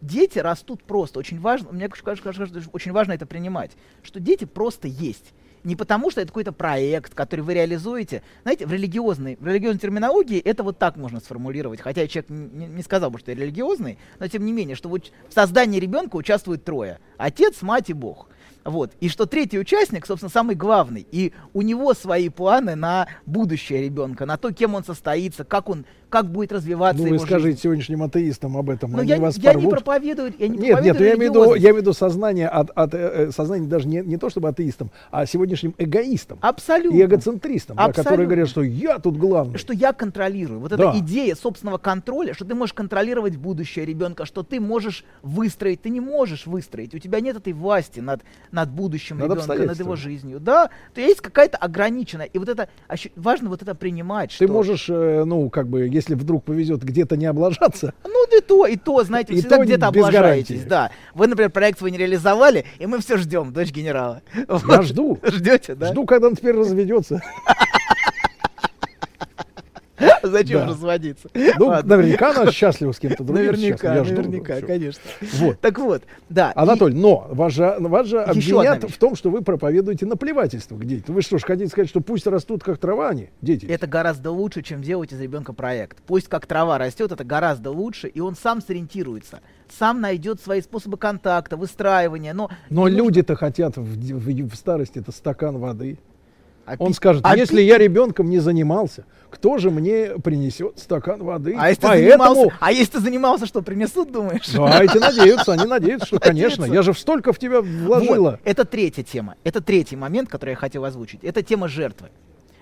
дети растут просто. Очень важно, мне кажется, очень важно это принимать, что дети просто есть. Не потому, что это какой-то проект, который вы реализуете. Знаете, в религиозной, в религиозной терминологии это вот так можно сформулировать. Хотя человек не, не сказал бы, что я религиозный, но тем не менее, что вот в создании ребенка участвуют трое. Отец, мать и Бог. Вот. И что третий участник, собственно, самый главный. И у него свои планы на будущее ребенка, на то, кем он состоится, как он, как будет развиваться Ну, вы его жизнь. скажите сегодняшним атеистам об этом, Но они я, вас я не порвут. проповедую, я не Нет, нет, проповедую я имею в виду, я имею в виду сознание от, от э, э, сознание даже не, не то чтобы атеистам, а сегодняшним эгоистам. Абсолютно. И эгоцентристам, да, которые Абсолютно. говорят, что я тут главный. Что я контролирую. Вот Да. эта идея собственного контроля, что ты можешь контролировать будущее ребенка, что ты можешь выстроить, ты не можешь выстроить. У тебя нет этой власти над, над будущим Над ребенка, над его жизнью. Да, то есть какая-то ограниченная. И вот это важно вот это принимать. Ты что- можешь, э, ну, как бы, если вдруг повезет где-то не облажаться, Ну, и то, и то, знаете, вы И всегда то где-то облажаетесь, гарантии. да. Вы, например, проект свой не реализовали, и мы все ждем, дочь генерала. я Вот. жду. Ждете, да? Жду, когда он теперь разведется. Зачем Да. разводиться? Ну, Ладно. наверняка она счастлива с кем-то другим Наверняка, сейчас. Я жду, наверняка, всё. конечно. Вот. Так вот, да. и- Анатоль, но вас же, вас же обвинят в том, что вы проповедуете наплевательство к детям. Вы что ж хотите сказать, что пусть растут как трава они, дети? Это гораздо лучше, чем делать из ребенка проект. Пусть как трава растет, это гораздо лучше, и он сам сориентируется, сам найдет свои способы контакта, выстраивания. Но, Но не нужно- люди-то хотят в, в- в старости это стакан воды. А Он пить- скажет, а если пить- я ребенком не занимался, кто же мне принесет стакан воды? А если, ты Поэтому... занимался, а если ты занимался, что принесут, думаешь? Да, эти надеются, они надеются, что, конечно, я же столько в тебя вложила. Вот, это третья тема. Это третий момент, который я хотел озвучить. Это тема жертвы.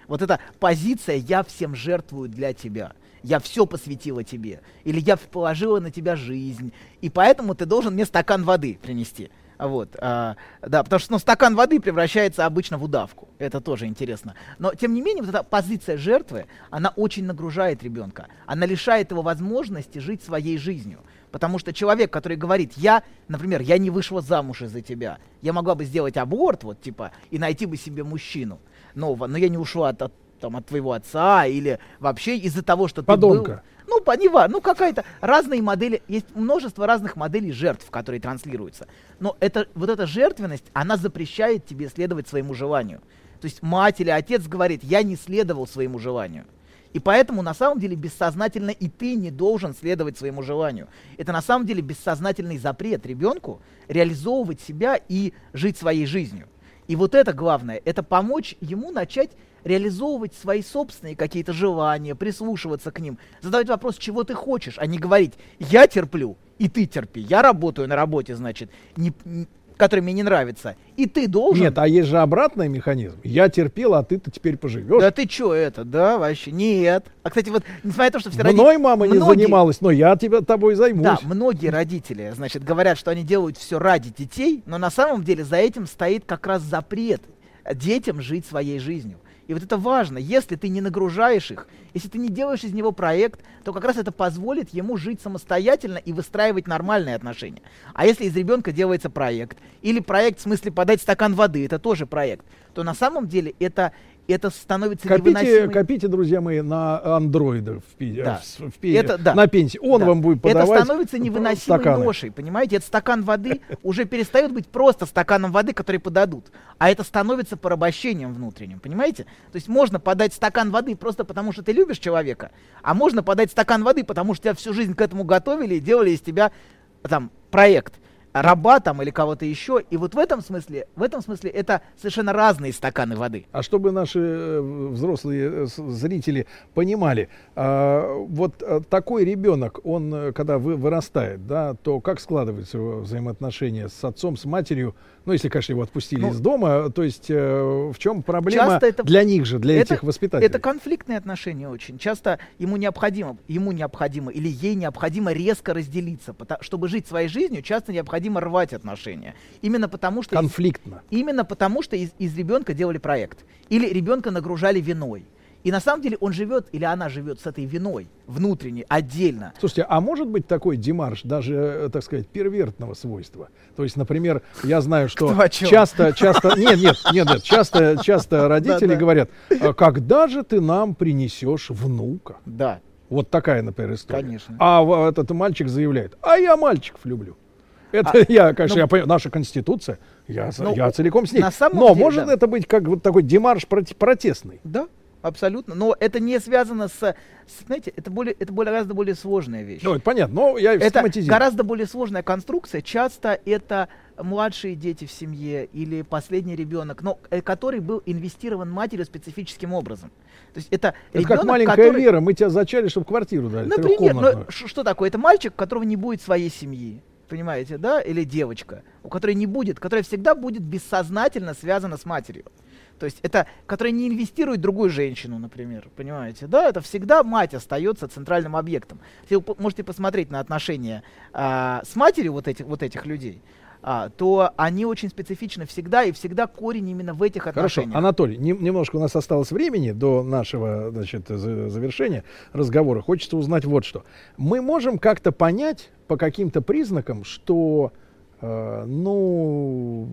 Вот эта позиция «я всем жертвую для тебя». Я все посвятила тебе. Или я положила на тебя жизнь. И поэтому ты должен мне стакан воды принести. Вот, а, да, потому что ну, стакан воды превращается обычно в удавку. Это тоже интересно. Но, тем не менее, вот эта позиция жертвы, она очень нагружает ребенка. Она лишает его возможности жить своей жизнью. Потому что человек, который говорит, я, например, я не вышла замуж из-за тебя, я могла бы сделать аборт, вот, типа, и найти бы себе мужчину нового, но я не ушла от, от, там, от твоего отца или вообще из-за того, что ты был... Ну, по- не ва- ну какая-то разные модели, есть множество разных моделей жертв, которые транслируются. Но это, вот эта жертвенность, она запрещает тебе следовать своему желанию. То есть мать или отец говорит, я не следовал своему желанию. И поэтому на самом деле бессознательно и ты не должен следовать своему желанию. Это на самом деле бессознательный запрет ребенку реализовывать себя и жить своей жизнью. И вот это главное, это помочь ему начать реализовывать свои собственные какие-то желания, прислушиваться к ним, задавать вопрос, чего ты хочешь, а не говорить, я терплю, и ты терпи, я работаю на работе, значит, не, которая мне не нравится, и ты должен... Нет, а есть же обратный механизм. Я терпел, а ты-то теперь поживешь. Да ты чё это, да, вообще? Нет. А, кстати, вот, несмотря на то, что все Мной мама не многие- занималась, но я тебя тобой займусь. Да, многие родители, значит, говорят, что они делают все ради детей, но на самом деле за этим стоит как раз запрет детям жить своей жизнью. И вот это важно. Если ты не нагружаешь их, если ты не делаешь из него проект, то как раз это позволит ему жить самостоятельно и выстраивать нормальные отношения. А если из ребенка делается проект, или проект в смысле подать стакан воды, это тоже проект, то на самом деле это, это становится Копите, невыносимой... копите, друзья мои, на андроида в, Да. в, в Это, да. на пенсии. Он Да. вам будет подавать Это становится невыносимой стаканы. ношей, понимаете? Этот стакан воды уже перестает быть просто стаканом воды, который подадут, а это становится порабощением внутренним, понимаете? То есть можно подать стакан воды просто потому, что ты любишь человека, а можно подать стакан воды, потому что тебя всю жизнь к этому готовили и делали из тебя там проект раба там или кого-то еще. И вот в этом смысле, в этом смысле это совершенно разные стаканы воды. А чтобы наши э, взрослые э, зрители понимали, а, вот э, такой ребенок, он, когда вы, вырастает, да, то как складываются его взаимоотношения с отцом, с матерью? Ну, если, конечно, его отпустили Ну, из дома, то есть в чем проблема это- для них же, для это- этих воспитателей? Это конфликтные отношения очень. Часто ему необходимо, ему необходимо или ей необходимо резко разделиться, пота- чтобы жить своей жизнью. Часто необходимо рвать отношения. Именно потому что из- Конфликтно. именно потому что из, из ребенка делали проект или ребенка нагружали виной. И на самом деле он живет или она живет с этой виной внутренней, отдельно. Слушайте, а может быть такой демарш даже, э, так сказать, первертного свойства? То есть, например, я знаю, что часто, часто, нет, нет, нет, нет, часто, часто родители говорят, «А когда же ты нам принесешь внука? Да. Вот такая, например, история. Конечно. А этот мальчик заявляет, а я мальчиков люблю. Это А, я, конечно, ну, я понимаю, наша конституция, я, ну, я целиком с ней. на самом Но деле, может да. это быть как вот такой демарш протестный? Да, абсолютно. Но это не связано с, с- знаете, это более, это более, гораздо более сложная вещь. Ну, это понятно, но я Это гораздо более сложная конструкция. Часто это младшие дети в семье или последний ребенок, но э, который был инвестирован матерью специфическим образом. То есть это, Это как ребенок, маленькая который- Вера, мы тебя зачали, чтобы квартиру дали. Например, ну, что такое? Это мальчик, у которого не будет своей семьи. Понимаете, да? Или девочка, у которой не будет, которая всегда будет бессознательно связана с матерью. То есть это, которая не инвестирует в другую женщину, например, понимаете, да, это всегда мать остается центральным объектом. Если вы можете посмотреть на отношения а, с матерью вот этих, вот этих людей, а, то они очень специфичны всегда, и всегда корень именно в этих Хорошо, отношениях. Анатолий, нем- немножко у нас осталось времени до нашего значит, за- завершения разговора. Хочется узнать вот что. Мы можем как-то понять по каким-то признакам, что ну,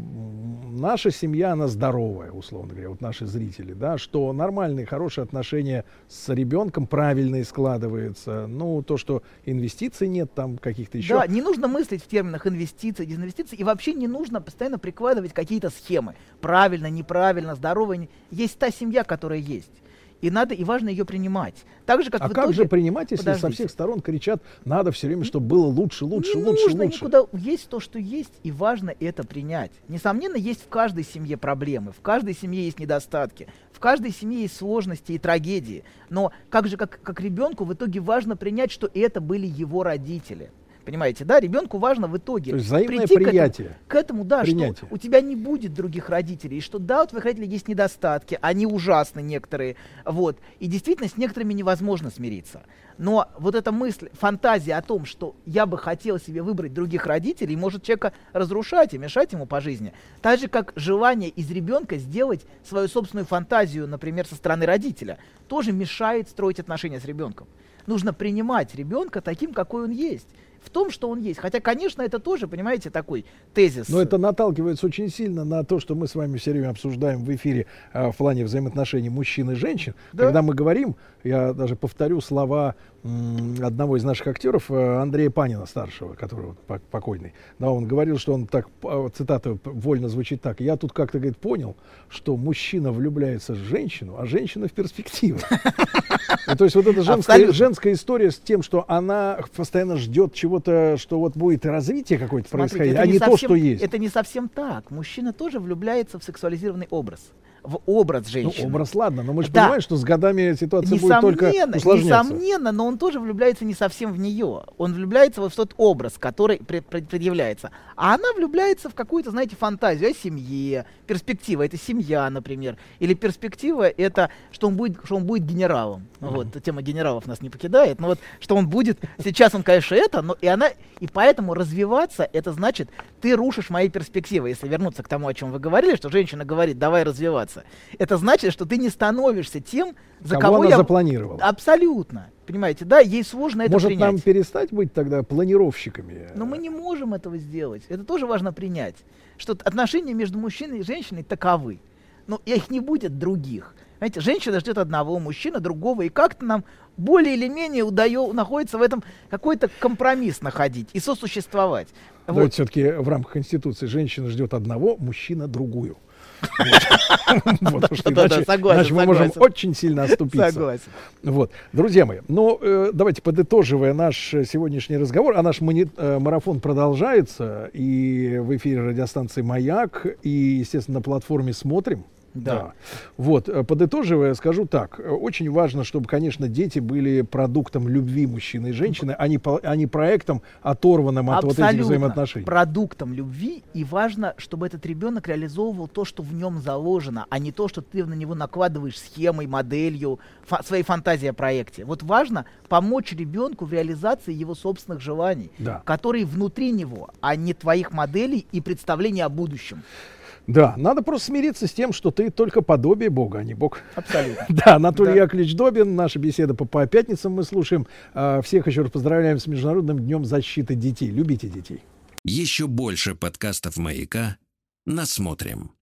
наша семья, она здоровая, условно говоря, вот наши зрители, да, что нормальные, хорошие отношения с ребенком правильные складываются, ну, то, что инвестиций нет там каких-то еще. Да, не нужно мыслить в терминах инвестиций, дезинвестиций, и вообще не нужно постоянно прикладывать какие-то схемы. Правильно, неправильно, здорово. не- Есть та семья, которая есть. И надо, и важно ее принимать. Так же, как а в как итоге- же принимать, если со Подождите. всех сторон кричат, надо все время, чтобы было лучше, лучше, не лучше, нужно лучше? никуда. Есть то, что есть, и важно это принять. Несомненно, есть в каждой семье проблемы, в каждой семье есть недостатки, в каждой семье есть сложности и трагедии. Но как же, как, как ребенку, в итоге важно принять, что это были его родители. Понимаете, да? Ребенку важно в итоге прийти к этому- приятие. К этому, да, Принятие. что у тебя не будет других родителей, и что да, у твоих родителей есть недостатки, они ужасны некоторые, вот, и действительно с некоторыми невозможно смириться. Но вот эта мысль, фантазия о том, что я бы хотел себе выбрать других родителей, может человека разрушать и мешать ему по жизни. Так же, как желание из ребенка сделать свою собственную фантазию, например, со стороны родителя, тоже мешает строить отношения с ребенком. Нужно принимать ребенка таким, какой он есть. В том, что он есть. Хотя, конечно, это тоже, понимаете, такой тезис. Но это наталкивается очень сильно на то, что мы с вами все время обсуждаем в эфире э, в плане взаимоотношений мужчин и женщин. Да. Когда мы говорим, я даже повторю слова одного из наших актеров, э, Андрея Панина, старшего, который покойный. Да, он говорил, что он так, цитата вольно звучит так. Я тут как-то, говорит, понял, что мужчина влюбляется в женщину, а женщина в перспективу. Ну, То есть вот эта женская, женская история с тем, что она постоянно ждет чего-то, что вот будет развитие какое-то происходить, а не то, что есть. Это не совсем так. Мужчина тоже влюбляется в сексуализированный образ. В образ Ну, женщины. образ, ладно, но мы же Да. понимаем, что с годами ситуация будет только Несомненно, усложняться. несомненно, но он тоже влюбляется не совсем в нее. Он влюбляется вот в тот образ, который пред- пред- предъявляется. А она влюбляется в какую-то, знаете, фантазию о семье. Перспектива это семья, например. Или перспектива это, что он будет, что он будет генералом. Вот, тема генералов нас не покидает. Но вот, что он будет, сейчас он, конечно, это, но и она, и поэтому развиваться, это значит, ты рушишь мои перспективы. Если вернуться к тому, о чем вы говорили, что женщина говорит, давай развиваться. Меняться. Это значит, что ты не становишься тем, за Кого кого, она я... запланировала. Абсолютно. Понимаете, да, ей сложно это Может, принять. нам перестать быть тогда планировщиками? Но мы не можем этого сделать. Это тоже важно принять. Что отношения между мужчиной и женщиной таковы. Но их не будет других. Знаете, женщина ждет одного, мужчина другого, и как-то нам более или менее удается, находится в этом какой-то компромисс находить и сосуществовать. Давайте Вот. все-таки в рамках Конституции женщина ждет одного, мужчина другую. Иначе мы можем очень сильно оступиться. Согласен. Вот, друзья мои, ну э, давайте подытоживая наш э, сегодняшний разговор, а наш э, марафон продолжается и в эфире радиостанции Маяк и, естественно, на платформе смотрим. Да. Вот, э, подытоживая, скажу так. Очень важно, чтобы, конечно, дети были продуктом любви мужчины и женщины, а не, а не проектом, оторванным от вот этих Абсолютно. взаимоотношений. Продуктом любви, и важно, чтобы этот ребенок реализовывал то, что в нем заложено, а не то, что ты на него накладываешь схемой, моделью, фа- своей фантазией о проекте. Вот важно помочь ребенку в реализации его собственных желаний, Да. которые внутри него, а не твоих моделей и представлений о будущем. Да, надо просто смириться с тем, что ты только подобие Бога, а не Бог. Абсолютно. Да, Анатолий Да. Яковлевич Добин, наша беседа по, по пятницам мы слушаем. А, Всех еще раз поздравляем с Международным днем защиты детей. Любите детей. Еще больше подкастов «Маяка» насмотрим.